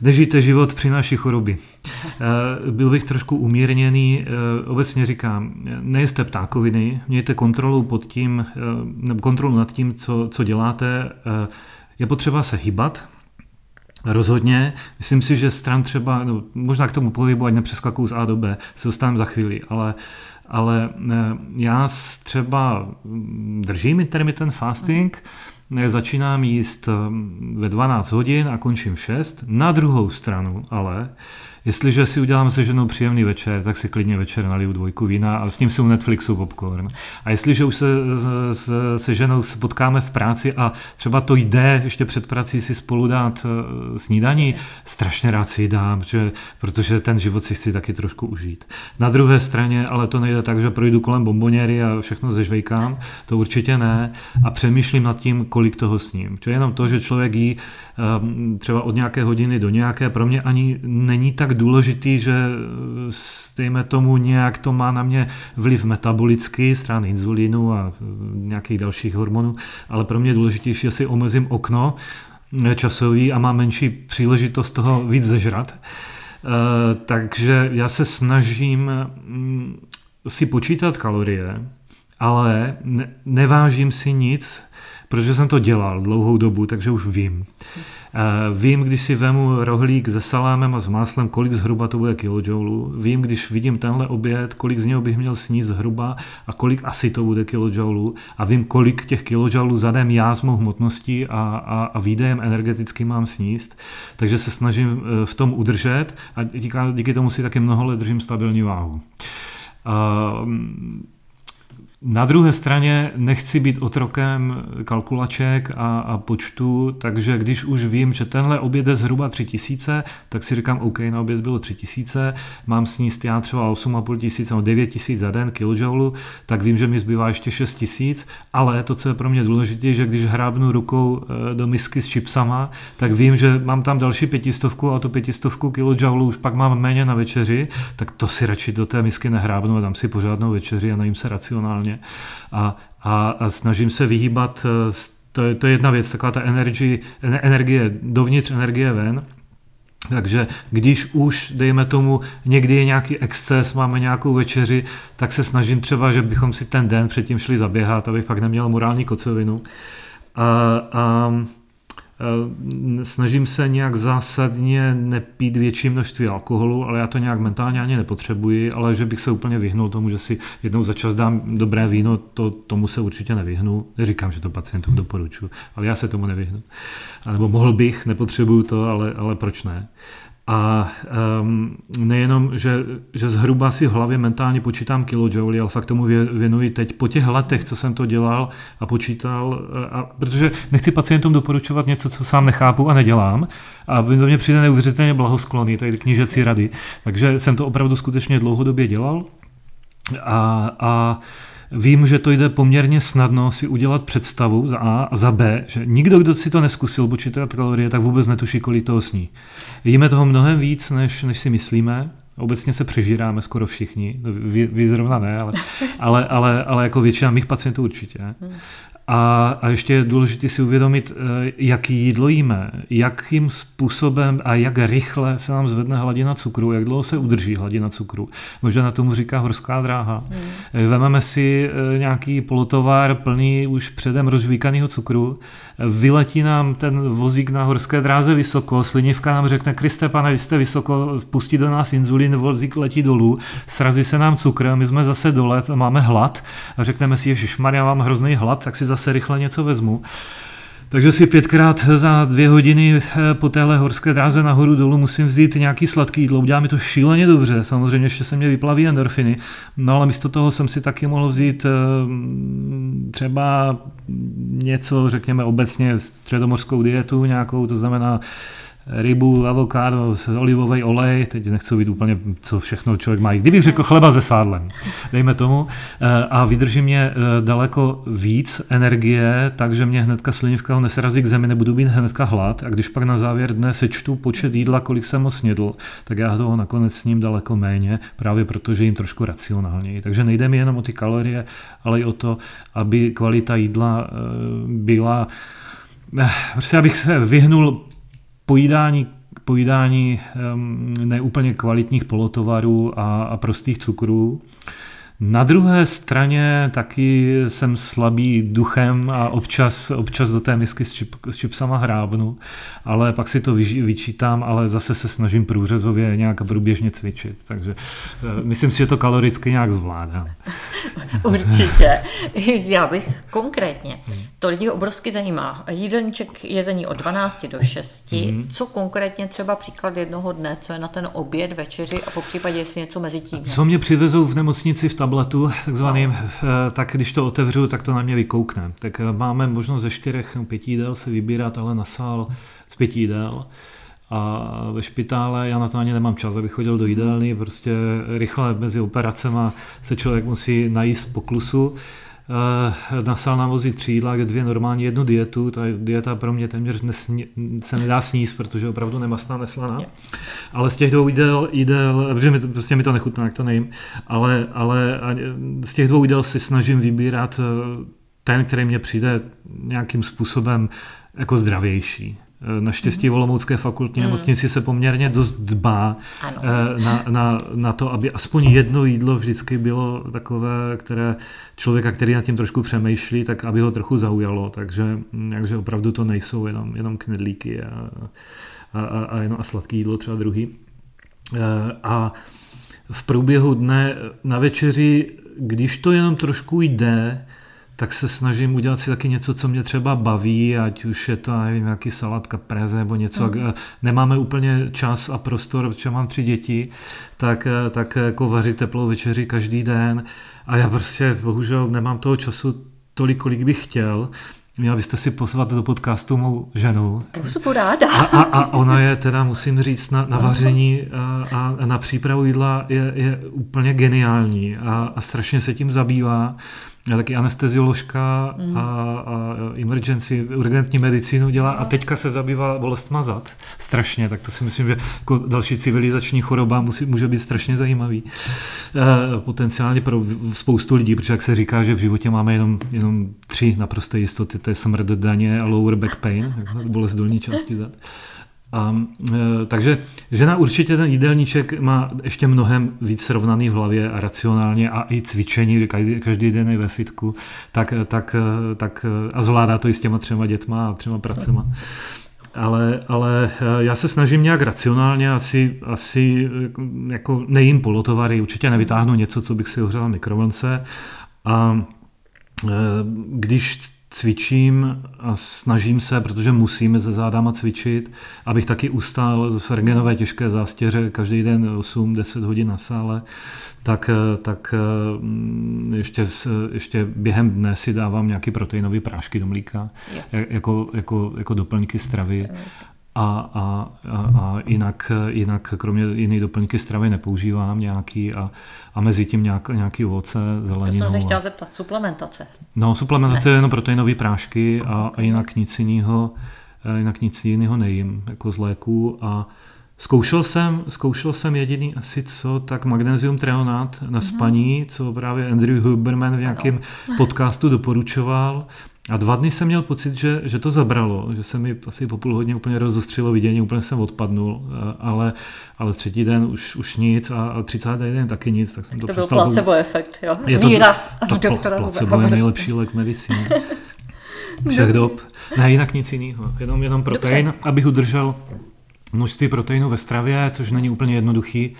Nežijte život, přináší choroby. Eh, byl bych trošku umírněný, eh, obecně říkám, nejste ptákoviny, mějte kontrolu pod tím, nebo kontrolu nad tím, co, co děláte. Je potřeba se hýbat, Rozhodně. Myslím si, že stran třeba, no, možná k tomu pohybu, ať nepřeskakuju z A do B, se dostaneme za chvíli, ale, ale eh, já třeba držím intermittent fasting, začínám jíst eh, ve 12 hodin a končím v 6. Na druhou stranu ale Jestliže si udělám se ženou příjemný večer, tak si klidně večer naliju dvojku vína a s ním si u Netflixu popcorn. A jestliže už se, se, se ženou potkáme v práci a třeba to jde ještě před prací si spolu dát eh, snídaní, strašně rád si ji dám, že, protože ten život si chci taky trošku užít. Na druhé straně, ale to nejde tak, že projdu kolem bomboněry a všechno zežvejkám, to určitě ne. A přemýšlím nad tím, kolik toho sním. Čo jenom to, že člověk jí ehm, třeba od nějaké hodiny do nějaké, pro mě ani není tak důležitý, že dejme tomu nějak to má na mě vliv metabolický, stran inzulínu a nějakých dalších hormonů, ale pro mě je důležitější, že si omezím okno časový a mám menší příležitost toho víc zežrat. Eh, takže já se snažím mm, si počítat kalorie, ale nevážím si nic, protože jsem to dělal dlouhou dobu, takže už vím. Eh, vím, když si vemu rohlík se salámem a s máslem, kolik zhruba to bude kilojoulů. Vím, když vidím tenhle oběd, kolik z něho bych měl sníst zhruba a kolik asi to bude kilojoulů. A vím, kolik těch kilojoulů za den já s mou hmotností a, a, a výdejem energeticky mám sníst. Takže se snažím eh, v tom udržet a díky, díky tomu si taky mnoho let držím stabilní váhu. Uh, na druhé straně nechci být otrokem kalkulaček a, a počtu, takže když už vím, že tenhle oběd je zhruba 3000, tak si říkám, OK, na oběd bylo 3000, mám sníst já třeba 8,5 tisíc nebo 9 tisíc za den kilojoulu, tak vím, že mi zbývá ještě 6 tisíc, ale to, co je pro mě důležité, že když hrábnu rukou eh, do misky s chipsama, tak vím, že mám tam další pětistovku a tu pětistovku kilojoulů už pak mám méně na večeři, tak to si radši do té misky nehrábnu a dám si pořádnou večeři a najím se racionálně podobně. A, a, a snažím se vyhýbat, eh, to je, to je jedna věc, taková ta energie, energie dovnitř, energie ven, takže když už, dejme tomu, někdy je nějaký exces, máme nějakou večeři, tak se snažím třeba, že bychom si ten den předtím šli zaběhat, abych pak neměl morální kocovinu. A, a snažím se nějak zásadně nepít větší množství alkoholu, ale já to nějak mentálně ani nepotřebuji, ale že bych se úplně vyhnul tomu, že si jednou za čas dám dobré víno, to, tomu se určitě nevyhnu. Neříkám, že to pacientům doporučuji, ale já se tomu nevyhnu. A nebo mohl bych, nepotřebuju to, ale, ale proč ne. A um, nejenom, že, že zhruba si v hlavě mentálně počítám kilojoule, ale fakt tomu věnuji teď po těch letech, co jsem to dělal a počítal, a, protože nechci pacientům doporučovat něco, co sám nechápu a nedělám, a do mě přijde neuvěřitelně blahoskloný, tady knížecí rady. Takže jsem to opravdu skutečně dlouhodobě dělal a, a Vím, že to jde poměrně snadno si udělat představu za A a za B, že nikdo, kdo si to neskusil počítat kalorie, tak vůbec netuší, kolik toho sní. Jíme toho mnohem víc, než, než si myslíme. Obecně se přežíráme skoro všichni, vy, vy zrovna ne, ale, ale, ale, ale jako většina mých pacientů určitě. A, a ještě je důležité si uvědomit, eh, jaký jídlo jíme, jakým způsobem a jak rychle se nám zvedne hladina cukru, jak dlouho se udrží hladina cukru. Možná na tomu říká horská dráha. Hmm. Vememe si eh, nějaký polotovar plný už předem rozvíkaného cukru, vyletí nám ten vozík na horské dráze vysoko, slinivka nám řekne, Kriste, pane, vy jste vysoko, pustí do nás inzulin, vozík letí dolů, srazí se nám cukr, my jsme zase dole a máme hlad a řekneme si, že já mám hrozný hlad, tak si zase rychle něco vezmu. Takže si pětkrát za dvě hodiny eh, po téhle horské dráze nahoru dolů musím vzít nějaký sladký jídlo. Udělá mi to šíleně dobře. Samozřejmě ještě se mě vyplaví endorfiny. No ale místo toho jsem si taky mohl vzít eh, třeba něco, řekněme obecně středomorskou dietu nějakou, to znamená rybu, avokádo, olivový olej, teď nechci být úplně, co všechno člověk má. Kdybych řekl chleba se sádlem, dejme tomu, eh, a vydrží mě eh, daleko víc energie, takže mě hnedka slinivka ho neserazí k zemi, nebudu být hnedka hlad a když pak na závěr dne sečtu počet jídla, kolik jsem ho snědl, tak já toho nakonec sním daleko méně, právě protože jim trošku racionálněji. Takže nejde mi jenom o ty kalorie, ale i o to, aby kvalita jídla eh, byla Prostě abych se vyhnul pojídání pojídání um, neúplně kvalitních polotovarů a, a prostých cukrů. Na druhé straně taky jsem slabý duchem a občas, občas do té misky s, čip, s čipsama hrábnu, ale pak si to vyčítám, ale zase se snažím průřezově nějak průběžně cvičit, takže uh, myslím si, že to kaloricky nějak zvládám. Určitě. Já bych konkrétně, to lidi obrovsky zajímá. Jídelníček jezení od 12 do 6. Mm. Co konkrétně třeba příklad jednoho dne, co je na ten oběd, večeři a po případě jestli něco mezi tím? Co mě přivezou v nemocnici v tabletu, takzvaným, no. tak když to otevřu, tak to na mě vykoukne. Tak eh, máme možnost ze čtyřech, pěti jídel se vybírat, ale na sál z pěti jídel a ve špitále já na to ani nemám čas, abych chodil do jídelny, prostě rychle mezi operacemi se člověk musí najíst po klusu. Eh, na sál tři jídla, dvě normální, jednu dietu. Ta dieta pro mě téměř nesní, se nedá sníst, protože opravdu nemastná, neslaná. Ale z těch dvou jídel, jídel protože mi to, prostě mi to nechutná, jak to nejím, ale, ale z těch dvou jídel si snažím vybírat eh, ten, který mě přijde nějakým způsobem jako zdravější. Naštěstí v Olomoucké fakultní mm. nemocnici se poměrně dost dbá eh, na, na, na to, aby aspoň jedno jídlo vždycky bylo takové, které člověka, který nad tím trošku přemýšlí, tak aby ho trochu zaujalo. Takže, takže opravdu to nejsou jenom, jenom knedlíky a, a, a, a, jenom a sladký jídlo třeba druhý. Eh, a v průběhu dne na večeři, když to jenom trošku jde, tak se snažím udělat si taky něco, co mě třeba baví, ať už je to nevím, nějaký salát caprese nebo něco. Mm. Nemáme úplně čas a prostor, protože mám tři děti, tak, eh, tak jako vařit teplou večeři každý den a já prostě bohužel nemám toho času tolik, kolik bych chtěl. Měla byste si pozvat do podcastu mou ženu. Budu ráda. A, a, a ona je teda, musím říct, na, na vaření a, a na přípravu jídla je, je úplně geniální a, a strašně se tím zabývá a taky anestezioložka mm. a, a emergency, urgentní medicínu dělá a teďka se zabývá bolestma zad. Strašně, tak to si myslím, že jako další civilizační choroba musí, může být strašně zajímavý. E, potenciálně pro spoustu lidí, protože jak se říká, že v životě máme jenom, jenom tři naprosté jistoty, to je smrt daně a lower back pain, bolest dolní části zad. A, e, takže žena určitě ten jídelníček má ještě mnohem víc srovnaný v hlavě a racionálně a i cvičení, každý, každý den je ve fitku, tak, tak, tak a zvládá to i s těma třema dětma a třema pracema. Ale, ale e, já se snažím nějak racionálně, asi, asi jako nejím polotovary, určitě nevytáhnu něco, co bych si ohřel mikrovlnce a e, když cvičím a snažím se, protože musím se zádama cvičit, abych taky ustál v ergenové těžké zástěře každý den 8-10 hodin na sále, tak, tak mm, ještě, ještě během dne si dávám nějaký proteinové prášky do mlíka, jako, jako, jako doplňky stravy a, a, a, a jinak, jinak kromě jiné doplňky stravy nepoužívám nějaký a, a mezi tím nějak, nějaký ovoce, zeleninu. To jsem se chtěla zeptat, suplementace. No, suplementace je jenom proteinové prášky a, a jinak nic jiného, jinak nic jiného nejím, jako z léků a Zkoušel jsem, zkoušel jsem jediný asi co, tak magnézium treonát na mhm. spaní, mm-hmm. co právě Andrew Huberman v nějakém podcastu doporučoval A dva dny jsem měl pocit, že, že to zabralo, že se mi asi po půl hodině úplně rozostřilo vidění, úplně jsem odpadnul, ale, ale třetí den už, už nic a, a 30. den taky nic, tak jsem to, to byl placebo efekt, jo? Je to, Víra to, doktora placebo je nejlepší lék medicíny. Všech dob. Ne, jinak nic jiného, jenom, jenom protein, Dobře. abych udržel množství proteinu ve stravě, což není úplně jednoduchý.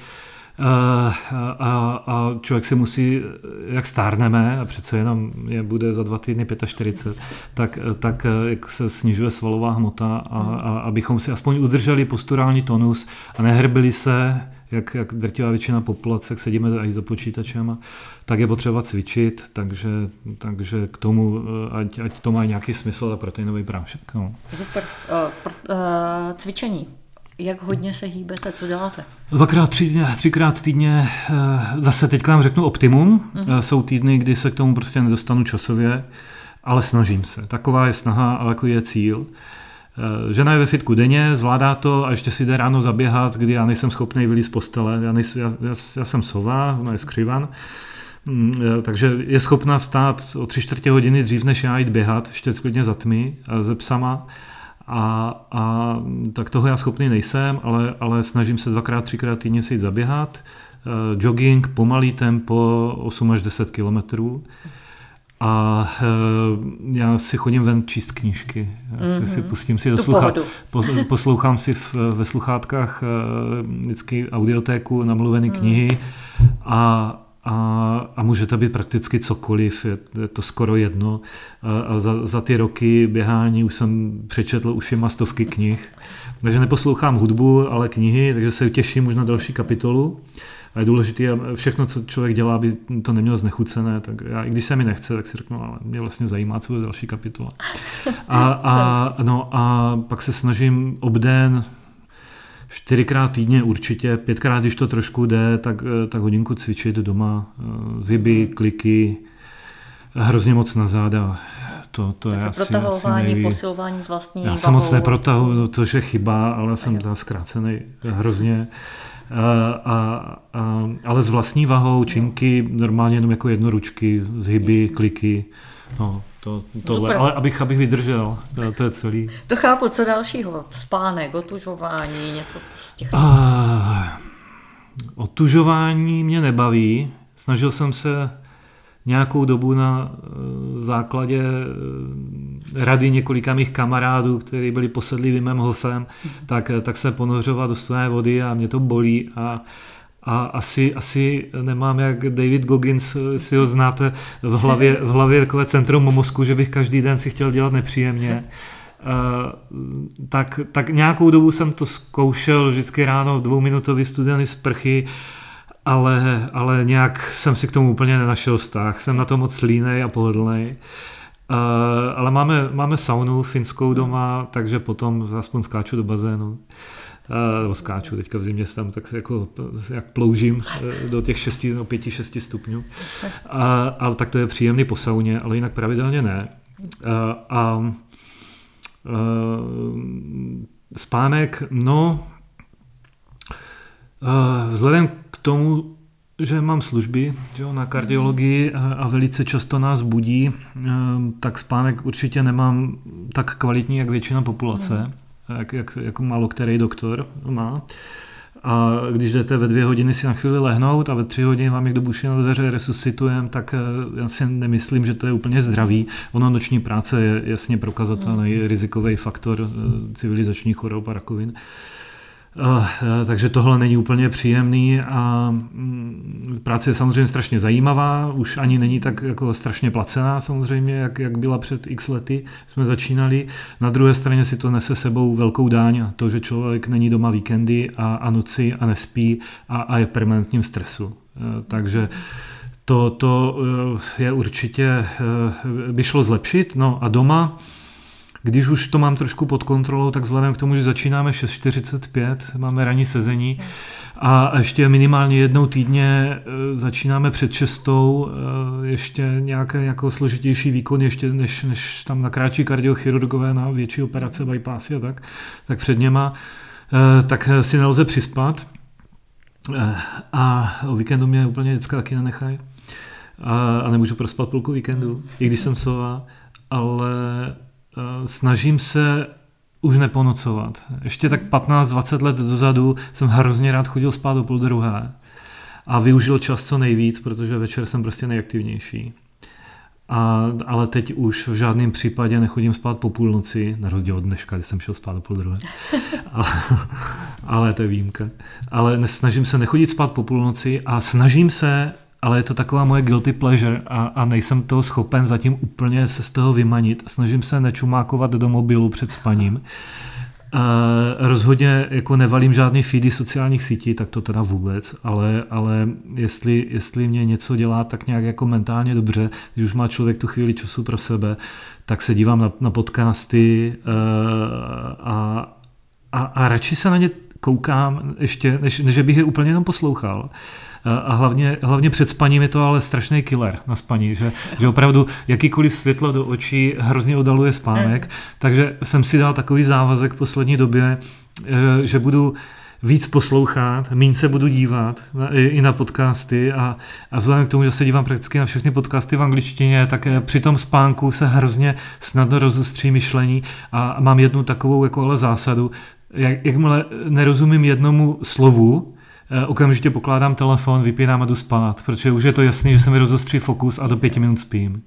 A, a, a člověk si musí, jak stárneme, a přece jenom je bude za dva týdny 45, tak, tak jak se snižuje svalová hmota a, a abychom si aspoň udrželi posturální tonus a nehrbili se, jak, jak drtivá většina populace, jak sedíme i za počítačem, tak je potřeba cvičit, takže, takže k tomu, ať, ať to má nějaký smysl a proteinový prášek. No. Super. Uh, pr- uh, cvičení. Jak hodně se hýbete, co děláte? Dvakrát, tři, třikrát týdně, eh, zase teďka vám řeknu optimum, mm-hmm. jsou týdny, kdy se k tomu prostě nedostanu časově, ale snažím se. Taková je snaha ale jako je cíl. Eh, žena je ve fitku denně, zvládá to a ještě si jde ráno zaběhat, kdy já nejsem schopný vylít z postele. Já, nejsem, já, já, já jsem sova, ona je skřivan. Mm, takže je schopná vstát o tři čtvrtě hodiny dřív, než já jít běhat, ještě klidně za tmy, ze psama a, a tak toho já schopný nejsem, ale, ale snažím se dvakrát, třikrát týdně si jít zaběhat. Uh, jogging, pomalý tempo, 8 až 10 kilometrů. A uh, já si chodím ven číst knížky. Já mm-hmm. si, si pustím si do slucha, po, poslouchám si v, ve sluchátkách uh, vždycky audiotéku, namluvené mm. knihy a, a, a může to být prakticky cokoliv, je, je to skoro jedno. A, a za, za ty roky běhání už jsem přečetl ušima stovky knih, takže neposlouchám hudbu, ale knihy, takže se těším už na další kapitolu. A je důležité, všechno, co člověk dělá, aby to nemělo znechucené, tak já, i když se mi nechce, tak si řeknu, ale mě vlastně zajímá, co bude další kapitola. A, a, no, a pak se snažím obden čtyřikrát týdně určitě, pětkrát, když to trošku jde, tak, eh, tak hodinku cvičit doma, eh, zhyby, mhm. kliky, hrozně moc na záda. To, to je asi, protahování, asi nejví... posilování z vlastní Já jsem moc neprotahu, no, to je chyba, ale jsem tam zkrácený hrozně. A, a, a, ale s vlastní vahou, činky, normálně jenom jako jednoručky, zhyby, kliky. No, to, tohle, ale abych, abych vydržel, to, to je celý. To chápu, co dalšího? Spánek, otužování, něco z těch... Uh, otužování mě nebaví. Snažil jsem se nějakou dobu na eh, základě eh, rady několika mých kamarádů, kteří byli posedlí Vimem Hofem, tak, eh, tak se ponořovat do studené vody a mě to bolí a a asi, asi nemám, jak David Goggins, si ho znáte, v hlavě, v hlavě takové centrum mozku, že bych každý den si chtěl dělat nepříjemně. Uh, tak, tak nějakou dobu jsem to zkoušel vždycky ráno v dvouminutový studený sprchy, ale, ale nějak jsem si k tomu úplně nenašel vztah. Jsem na to moc línej a pohodlný. Uh, ale máme, máme saunu finskou doma, takže potom aspoň skáču do bazénu nebo skáču teďka v zimě tam tak jako jak ploužím eh, do těch 6, no 5-6 stupňů. A, ale tak to je příjemný po sauně, ale jinak pravidelně ne. A, a, a spánek, no vzhledem k tomu, že mám služby že jo, na kardiologii a velice často nás budí, tak spánek určitě nemám tak kvalitní, jak většina populace jak, jak, jako málo který doktor má. A když jdete ve dvě hodiny si na chvíli lehnout a ve tři hodiny vám někdo buší na dveře resuscitujem, tak eh, já si nemyslím, že to je úplně zdravý. Ono noční práce je jasně prokazatelný mm. rizikový faktor eh, civilizačních chorob a rakovin. Takže tohle není úplně příjemný a mm, práce je samozřejmě strašně zajímavá, už ani není tak jako strašně placená samozřejmě, jak, jak byla před x lety, jsme začínali. Na druhé straně si to nese sebou velkou dáň a to, že člověk není doma víkendy a, a noci a nespí a, a je permanentním stresu. E, takže to, to e, je určitě, by šlo zlepšit. No a doma, když už to mám trošku pod kontrolou, tak vzhledem k tomu, že začínáme 6.45, máme ranní sezení a ještě minimálně jednou týdně e, začínáme před šestou, e, ještě nějaké jako složitější výkon, ještě než, než tam nakráčí kardiochirurgové na větší operace, bypassy a tak, tak před něma, e, tak si nelze přispat. A o víkendu mě úplně děcka taky nenechají. A, a nemůžu prospat půlku víkendu, i když jsem sova. ale snažím se už neponocovat. Ještě tak 15-20 let dozadu jsem hrozně rád chodil spát do půl druhé a využil čas co nejvíc, protože večer jsem prostě nejaktivnější. A, ale teď už v žádném případě nechodím spát po půlnoci, na rozdíl od dneška, kdy jsem šel spát do půl druhé. ale, ale to je výjimka. Ale snažím se nechodit spát po půlnoci a snažím se, ale je to taková moje guilty pleasure a, a nejsem toho schopen zatím úplně se z toho vymanit. Snažím se nečumákovat do mobilu před spaním. Uh, rozhodně jako nevalím žádný feedy sociálních sítí, tak to teda vůbec, ale, ale jestli, jestli mě něco dělá tak nějak jako mentálně dobře, když už má člověk tu chvíli času pro sebe, tak se dívám na, na podcasty uh, a, a, a radši se na ně koukám, ještě, než, než bych je úplně jenom poslouchal. Uh, a hlavně, hlavně před spaním je to ale strašný killer na spaní, že, že opravdu jakýkoliv světlo do očí hrozně oddaluje spánek, mm. takže jsem si dal takový závazek v poslední době, eh, že budu víc poslouchat, méně se budu dívat na, i, i na podcasty a, a vzhledem k tomu, že se dívám prakticky na všechny podcasty v angličtině, tak eh, při tom spánku se hrozně snadno rozustří myšlení a mám jednu takovou jako ale zásadu, jak, jakmile nerozumím jednomu slovu, okamžitě pokládám telefon, vypínám a jdu spát, protože už je to jasný, že se mi rozostří fokus a do pěti minut spím.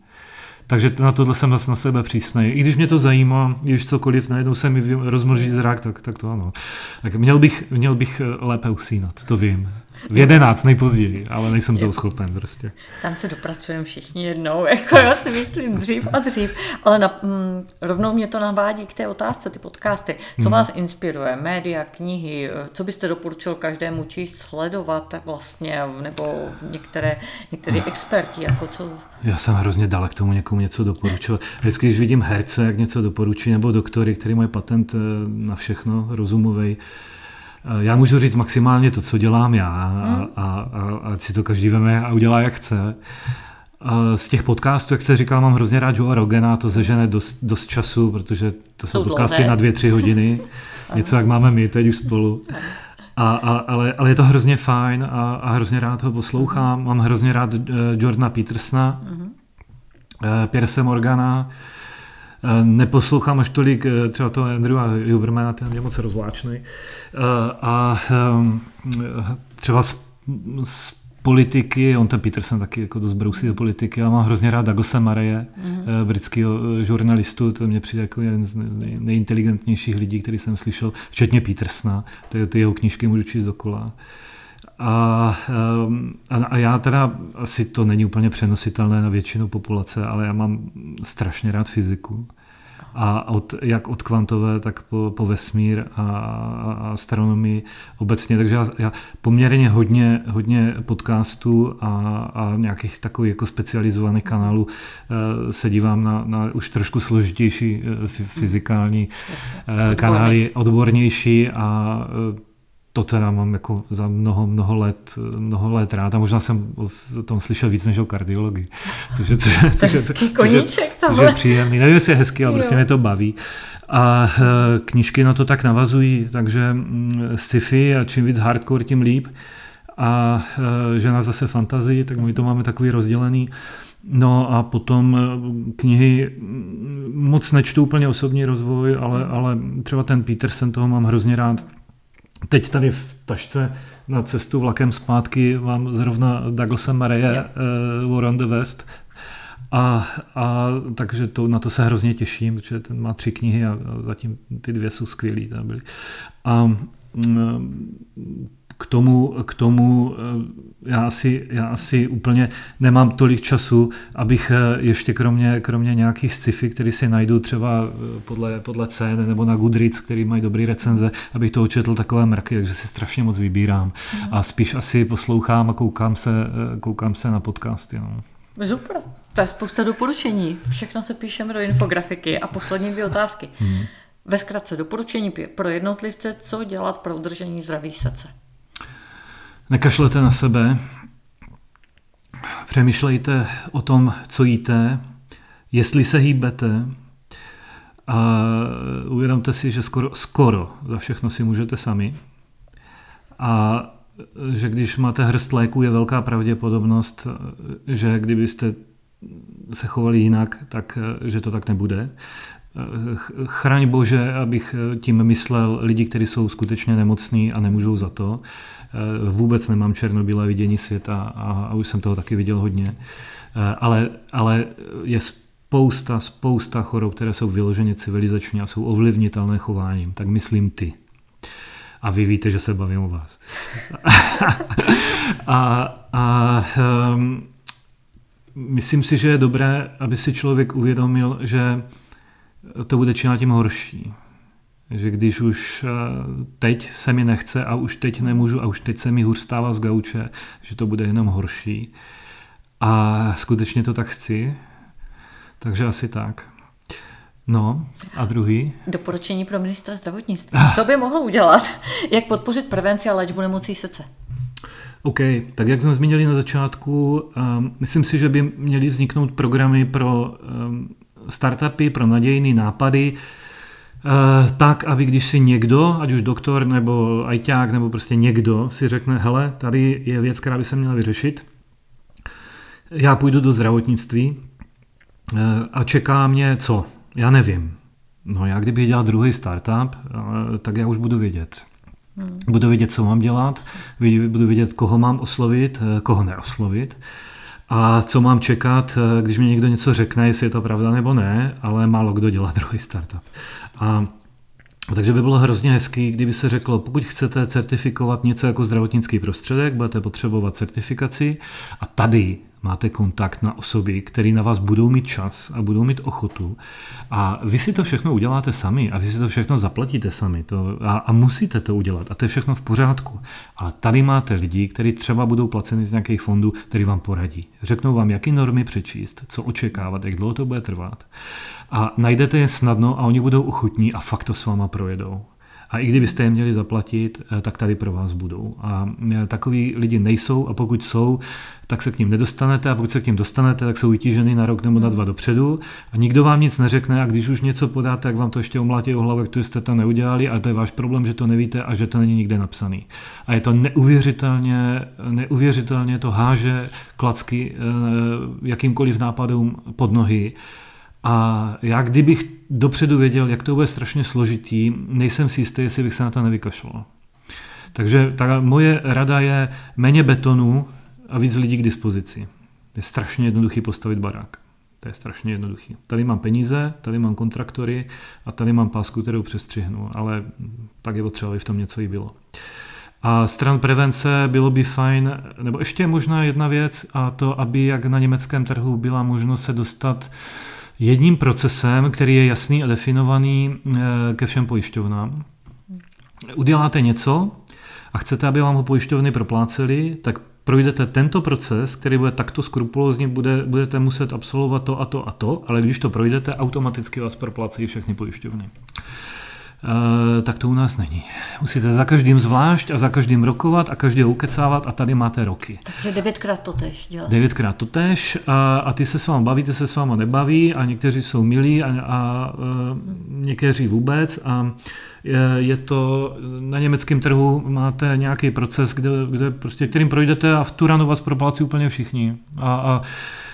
Takže na tohle jsem zase na sebe přísnej. I když mě to zajímá, když cokoliv najednou se mi rozmlží zrak, tak, tak to ano. Tak měl bych, měl bych eh, lépe usínat, to vím. V jedenáct nejpozději, ale nejsem toho schopen prostě. Tam se dopracujeme všichni jednou, jako já si myslím dřív a dřív. Ale na, mm, rovnou mě to navádí k té otázce, ty podcasty. Co hmm. vás inspiruje? Média, knihy? Co byste doporučil každému číst, sledovat vlastně? Nebo některé, některé experti, jako co? Já jsem hrozně dalek tomu někomu něco doporučil. Vždycky, když vidím herce, jak něco doporučí, nebo doktory, který mají patent eh, na všechno, rozumový, já můžu říct maximálně to, co dělám já a, a, a, a si to každý veme a udělá, jak chce. Z těch podcastů, jak se říkal, mám hrozně rád Joe Rogena, to sežene dost, dost času, protože to jsou, podcasty dlouhé. na dvě, tři hodiny, něco jak máme my teď už spolu. A, a, ale, ale je to hrozně fajn a, a hrozně rád ho poslouchám. Mám hrozně rád uh, Jordana Petersona, uh-huh. uh, Pierce Morgana, Neposlouchám až tolik eh, třeba toho Andrewa Hubermana, ten je moc rozvláčný. Eh, a ehm, třeba z, z politiky, on ten Peterson taky jako dost brousí do politiky, ale mám hrozně rád Douglasa Mareje, mm-hmm. britského žurnalistu, to mě přijde jako jeden z nejinteligentnějších lidí, který jsem slyšel, včetně Petersona, ty, ty jeho knížky můžu číst dokola. A, ehm, a, a já teda, asi to není úplně přenositelné na většinu populace, ale já mám strašně rád fyziku a od, jak od kvantové, tak po, po vesmír a, a astronomii obecně. Takže já, já poměrně hodně, hodně podcastů a, a nějakých takových jako specializovaných kanálů uh, se dívám na, na už trošku složitější uh, fyzikální uh, kanály, odbornější a to teda mám jako za mnoho, mnoho let, mnoho let rád a možná jsem o tom slyšel víc než o kardiologii. Což je, což, což, což, což, koníček, což je příjemný. Nevím, jestli je hezký, ale jo. prostě mě to baví. A e, knížky na to tak navazují, takže mm, sci-fi a čím víc hardcore, tím líp. A e, žena zase fantazii, tak my to máme takový rozdělený. No a potom e, knihy mm, moc nečtu úplně osobní rozvoj, ale, ale třeba ten Peterson, toho mám hrozně rád Teď tady v tašce na cestu vlakem zpátky mám zrovna Douglasa Mareje yeah. uh, War on the West. A, a takže to, na to se hrozně těším, protože ten má tři knihy a, a zatím ty dvě jsou skvělý. Byly. A mm, k tomu, k tomu eh, já, asi, já asi úplně nemám tolik času, abych eh, ještě kromě, kromě nějakých sci-fi, které si najdu třeba eh, podle, podle cen nebo na Goodreads, který mají dobrý recenze, abych to četl takové mrky, takže si strašně moc vybírám. Mhm. A spíš asi poslouchám a koukám se, koukám se na podcasty. No. Super, to je spousta doporučení. Všechno se píšeme do infografiky. A poslední dvě otázky. Hmm. Ve zkratce doporučení pro jednotlivce, co dělat pro udržení zdraví srdce. Nekašlete na sebe, přemýšlejte o tom, co jíte, jestli se hýbete a uvědomte si, že skoro, skoro za všechno si můžete sami a že když máte hrst léku, je velká pravděpodobnost, že kdybyste se chovali jinak, tak že to tak nebude. Chraň Bože, abych tím myslel lidi, kteří jsou skutečně nemocní a nemůžou za to. Vůbec nemám černobílé vidění světa a, a už jsem toho taky viděl hodně. Ale, ale je spousta, spousta chorob, které jsou vyloženě civilizační a jsou ovlivnitelné chováním. Tak myslím ty. A vy víte, že se bavím o vás. a, a um, myslím si, že je dobré, aby si člověk uvědomil, že to bude čím tím horší. Že když už eh, teď se mi nechce a už teď nemůžu a už teď se mi hůř stává z gauče, že to bude jenom horší. A skutečně to tak chci, takže asi tak. No, a druhý? Doporučení pro ministra zdravotnictví. Co by mohl udělat? Jak podpořit prevenci a léčbu nemocí srdce? OK, tak jak jsme zmínili na začátku, um, myslím si, že by měly vzniknout programy pro um, startupy, pro nadějné nápady, uh, tak, aby když si někdo, ať už doktor nebo ajťák nebo prostě někdo si řekne, hele, tady je věc, která by se měla vyřešit, já půjdu do zdravotnictví uh, a čeká mě co? Já nevím. No já kdybych dělal druhý startup, uh, tak já už budu vědět. Hmm. Budu vědět, co mám dělat, budu vědět, koho mám oslovit, eh, koho neoslovit a co mám čekat, eh, když mi někdo něco řekne, jestli je to pravda nebo ne, ale málo kdo dělá druhý startup. A takže by bylo hrozně hezký, kdyby se řeklo, pokud chcete certifikovat něco jako zdravotnický prostředek, budete potřebovat certifikaci a tady máte kontakt na osoby, které na vás budou mít čas a budou mít ochotu. A vy si to všechno uděláte sami a vy si to všechno zaplatíte sami to, a, a musíte to udělat a to je všechno v pořádku. A tady máte lidi, kteří třeba budou placeni z nějakých fondů, který vám poradí. Řeknou vám, jaký normy přečíst, co očekávat, jak dlouho to bude trvat. A najdete je snadno a oni budou ochotní a fakt to s váma projedou. A i kdybyste je měli zaplatit, eh, tak tady pro vás budou. A eh, takový lidi nejsou a pokud jsou, tak se k ním nedostanete a pokud se k ním dostanete, tak jsou vytíženy na rok nebo na dva dopředu a nikdo vám nic neřekne a když už něco podáte, tak vám to ještě omlátí o hlavu, jak to jste to neudělali a to je váš problém, že to nevíte a že to není nikde napsaný. A je to neuvěřitelně, neuvěřitelně to háže klacky eh, jakýmkoliv nápadům pod nohy a já kdybych dopředu věděl, jak to bude strašně složitý, nejsem si jistý, jestli bych se na to nevykašlal. Takže ta moje rada je méně betonu a víc lidí k dispozici. Je strašně jednoduchý postavit barák. To je strašně jednoduchý. Tady mám peníze, tady mám kontraktory a tady mám pásku, kterou přestřihnu, ale pak je potřeba, aby v tom něco i bylo. A stran prevence bylo by fajn, nebo ještě možná jedna věc, a to, aby jak na německém trhu byla možnost se dostat jedním procesem, který je jasný a definovaný eh, ke všem pojišťovnám. Uděláte něco a chcete, aby vám ho pojišťovny propláceli, tak projdete tento proces, který bude takto skrupulózní, bude, budete muset absolvovat to a to a to, ale když to projdete, automaticky vás proplácejí všechny pojišťovny. Eh, tak to u nás není. Musíte za každým zvlášť a za každým rokovat a každý ukecávat a tady máte roky. Takže devětkrát to tež dělat. Devětkrát to tež a, a ty se s vámi baví, ty se s vámi nebaví a někteří jsou milí a, a, a někteří vůbec a je, je to, na německém trhu máte nějaký proces, kde, kde prostě, kterým projdete a v tu ranu vás proplácí úplně všichni. A, a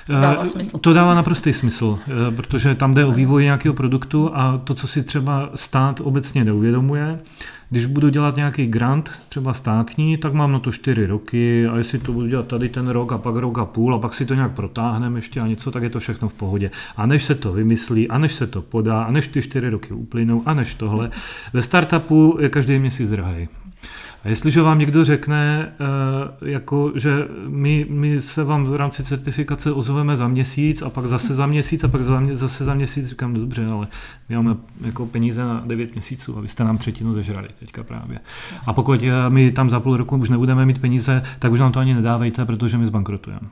dává smysl. To dává naprostý smysl, eh, protože tam jde o vývoj nějakého produktu a to, co si třeba stát obecně neuvědomuje, když budu dělat nějaký grant, třeba státní, tak mám na to čtyři roky a jestli to budu dělat tady ten rok a pak rok a půl a pak si to nějak protáhneme ještě a něco, tak je to všechno v pohodě. A než se to vymyslí, a než se to podá, a než ty čtyři roky uplynou, a než tohle, ve startupu je každý měsíc drahý. A jestliže vám někdo řekne, eh, jako, že my, my se vám v rámci certifikace ozveme za měsíc a pak zase za měsíc a pak za, zase za měsíc, říkám, dobře, ale my máme jako peníze na 9 měsíců a vy jste nám třetinu zežrali teďka právě. A pokud eh, my tam za půl roku už nebudeme mít peníze, tak už nám to ani nedávejte, protože my zbankrotujeme.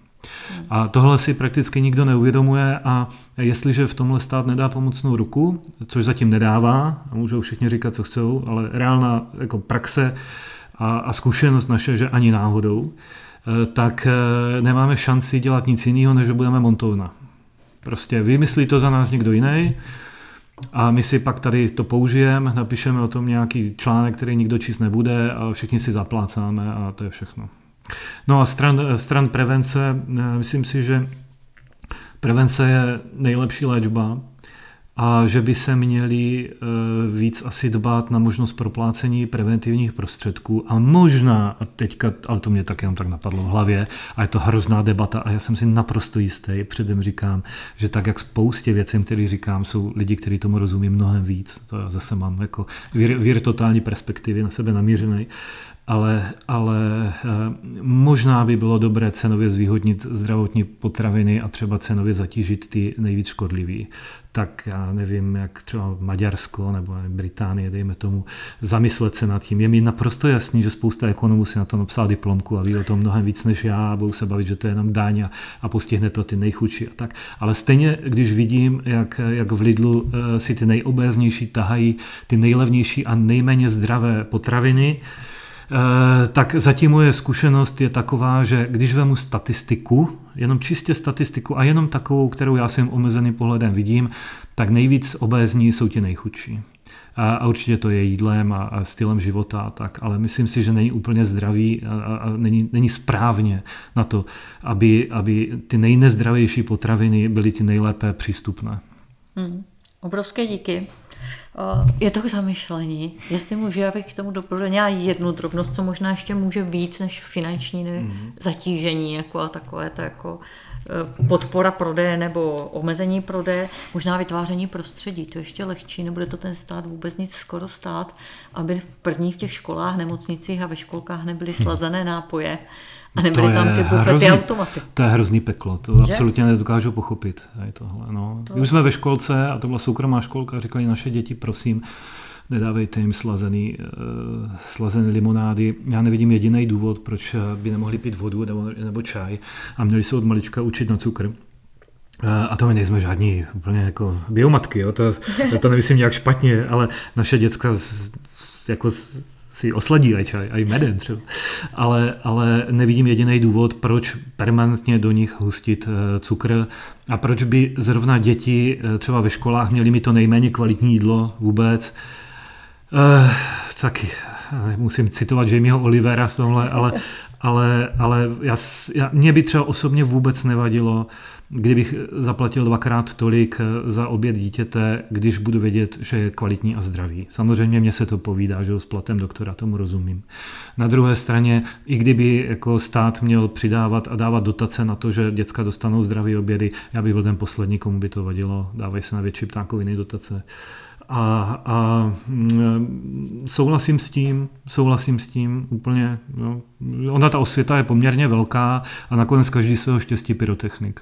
A tohle si prakticky nikdo neuvědomuje a jestliže v tomhle stát nedá pomocnou ruku, což zatím nedává, a můžou všichni říkat, co chcou, ale reálná jako praxe a, a zkušenost naše, že ani náhodou, eh, tak eh, nemáme šanci dělat nic jiného, než že budeme montovna. Prostě vymyslí to za nás někdo jiný a my si pak tady to použijeme, napíšeme o tom nějaký článek, který nikdo číst nebude a všichni si zaplácáme a to je všechno. No a stran, stran prevence, eh, myslím si, že Prevence je nejlepší léčba a že by se měli eh, víc asi dbát na možnost proplácení preventivních prostředků. A možná, a teďka, ale to mě tak jenom tak napadlo v hlavě, a je to hrozná debata a já jsem si naprosto jistý, předem říkám, že tak jak spoustě věcem, které říkám, jsou lidi, kteří tomu rozumí mnohem víc, to já zase mám jako vír, vír totální perspektivy na sebe namířený, ale, ale eh, možná by bylo dobré cenově zvýhodnit zdravotní potraviny a třeba cenově zatížit ty nejvíc škodlivý. Tak já nevím, jak třeba Maďarsko nebo Británie, dejme tomu, zamyslet se nad tím. Je mi naprosto jasný, že spousta ekonomů si na to napsala diplomku a ví o tom mnohem víc než já a budou se bavit, že to je jenom daň a, a postihne to ty nejchudší a tak. Ale stejně, když vidím, jak, jak v Lidlu eh, si ty nejobéznější tahají ty nejlevnější a nejméně zdravé potraviny, tak zatím moje zkušenost je taková, že když vemu statistiku, jenom čistě statistiku a jenom takovou, kterou já jsem omezeným pohledem vidím, tak nejvíc obézní jsou ti nejchudší. A, určitě to je jídlem a, stylem života a tak, ale myslím si, že není úplně zdravý a, a, není, není správně na to, aby, aby ty nejnezdravější potraviny byly ty nejlépe přístupné. Hmm. Obrovské díky. Je to k zamyšlení. Jestli můžu, abych k tomu doplnila jednu drobnost, co možná ještě může víc než finanční mm-hmm. zatížení jako a takové to jako e, podpora prodeje nebo omezení prodeje, možná vytváření prostředí. To ještě lehčí, nebude to ten stát vůbec nic skoro stát, aby v prvních těch školách, nemocnicích a ve školkách nebyly hm. slazené nápoje a nebyly tam ty bufety automaty. To je hrozný peklo, to že? absolutně nedokážu pochopit. Je tohle, no. to... Už jsme ve školce a to byla soukromá školka, říkali naše děti, prosím, nedávejte jim slazený, uh, slazený limonády. Já nevidím jediný důvod, proč by nemohli pít vodu nebo, nebo čaj a měli se od malička učit na cukr. Eh, a to my nejsme žádní úplně jako biomatky, jo? To, to nemyslím nějak špatně, ale naše děcka jako si osladí aj čaj, aj medem třeba. Ale, ale nevidím jediný důvod, proč permanentně do nich hustit eh, cukr a proč by zrovna děti eh, třeba ve školách měly mi to nejméně kvalitní jídlo vůbec. Eh, taky musím citovat Jamieho Olivera v tomhle, ale, ale, ale já, já, mě by třeba osobně vůbec nevadilo, kdybych zaplatil dvakrát tolik za oběd dítěte, když budu vědět, že je kvalitní a zdravý. Samozřejmě mě se to povídá, že s platem doktora tomu rozumím. Na druhé straně, i kdyby jako stát měl přidávat a dávat dotace na to, že děcka dostanou zdravé obědy, já bych byl ten poslední, komu by to vadilo. Dávají se na větší ptákoviny dotace. A, a mm, souhlasím s tím, souhlasím s tím úplně. No. Ona ta osvěta je poměrně velká a nakonec každý svého štěstí pyrotechnik.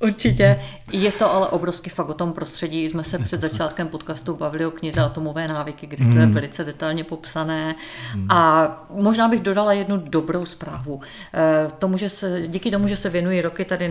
Určitě. Je to ale obrovský fakt o tom prostředí. Jsme se před začátkem podcastu bavili o knize Atomové návyky, kde to je hmm. velice detailně popsané. Hmm. A možná bych dodala jednu dobrou zprávu. Eh, tomu, že se, díky tomu, že se věnují roky tady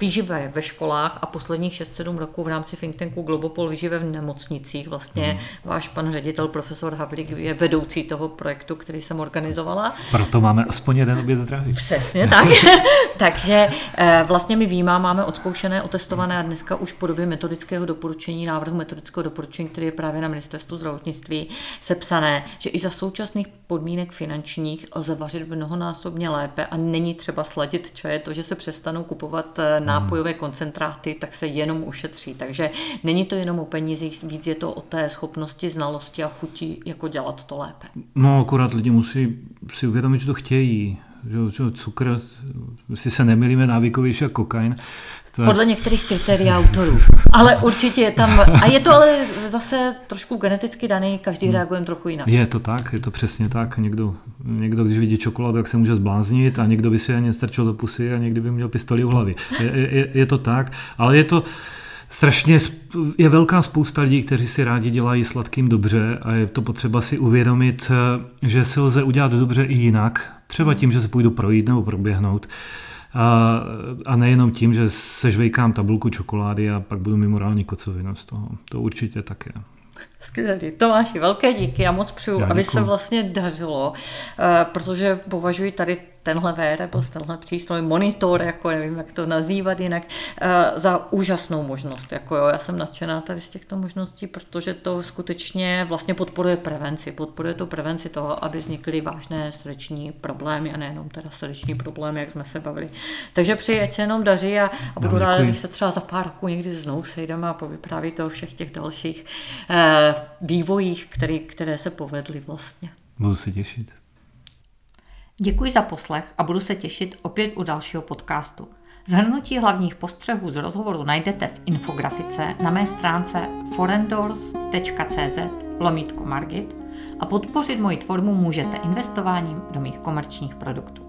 výživé ve školách a posledních 6-7 roků v rámci think tanku Globopol výživé v nemocnicích. Vlastně hmm. váš pan ředitel, profesor Havlík, je vedoucí toho projektu, který jsem organizovala. Proto máme aspoň jeden oběd zdraví. Přesně tak. Takže eh, vlastně my výjímáme, máme odzkoušené, otestované a dneska už v podobě metodického doporučení, návrhu metodického doporučení, který je právě na ministerstvu zdravotnictví sepsané, že i za současných podmínek finančních lze vařit mnohonásobně lépe a není třeba sladit čaje. To, že se přestanou kupovat eh, nápojové koncentráty, tak se jenom ušetří. Takže není to jenom o penězích, víc je to o té schopnosti, znalosti a chuti, jako dělat to lépe. No, akorát lidi musí si uvědomit, že to chtějí že, že cukr, si se nemilíme návykovější jako kokain. To... Podle některých kritérií autorů. Ale určitě je tam, a je to ale zase trošku geneticky daný, každý hmm. reaguje trochu jinak. Je to tak, je to přesně tak. Někdo, někdo když vidí čokoládu, tak se může zbláznit a někdo by si ani strčil do pusy a někdy by měl pistoli u hlavy. Je, je, je to tak, ale je to, strašně je velká spousta lidí, kteří si rádi dělají sladkým dobře a je to potřeba si uvědomit, že se lze udělat dobře i jinak, třeba tím, že se půjdu projít nebo proběhnout. A, a nejenom tím, že sežvejkám tabulku čokolády a pak budu mít morální kocovinu z toho. To určitě také. Skvělý. Tomáši, velké díky. Já moc přeju, aby se vlastně dařilo, eh, protože považuji tady tenhle wearable, tenhle přístroj, monitor, jako nevím, jak to nazývat jinak, uh, za úžasnou možnost. Jako jo, já jsem nadšená tady z těchto možností, protože to skutečně vlastně podporuje prevenci. Podporuje to prevenci toho, aby vznikly vážné srdeční problémy a nejenom teda srdeční problémy, jak jsme se bavili. Takže přeji, ať se jenom daří a, a budu no, ráda, když se třeba za pár roků někdy znovu sejdeme a povypráví o všech těch dalších eh, vývojích, který, které se povedly vlastně. Budu se těšit. Děkuji za poslech a budu se těšit opět u dalšího podcastu. Zhrnutí hlavních postřehů z rozhovoru najdete v infografice na mé stránce forendors.cz lomítko Margit a podpořit moji tvorbu můžete investováním do mých komerčních produktů.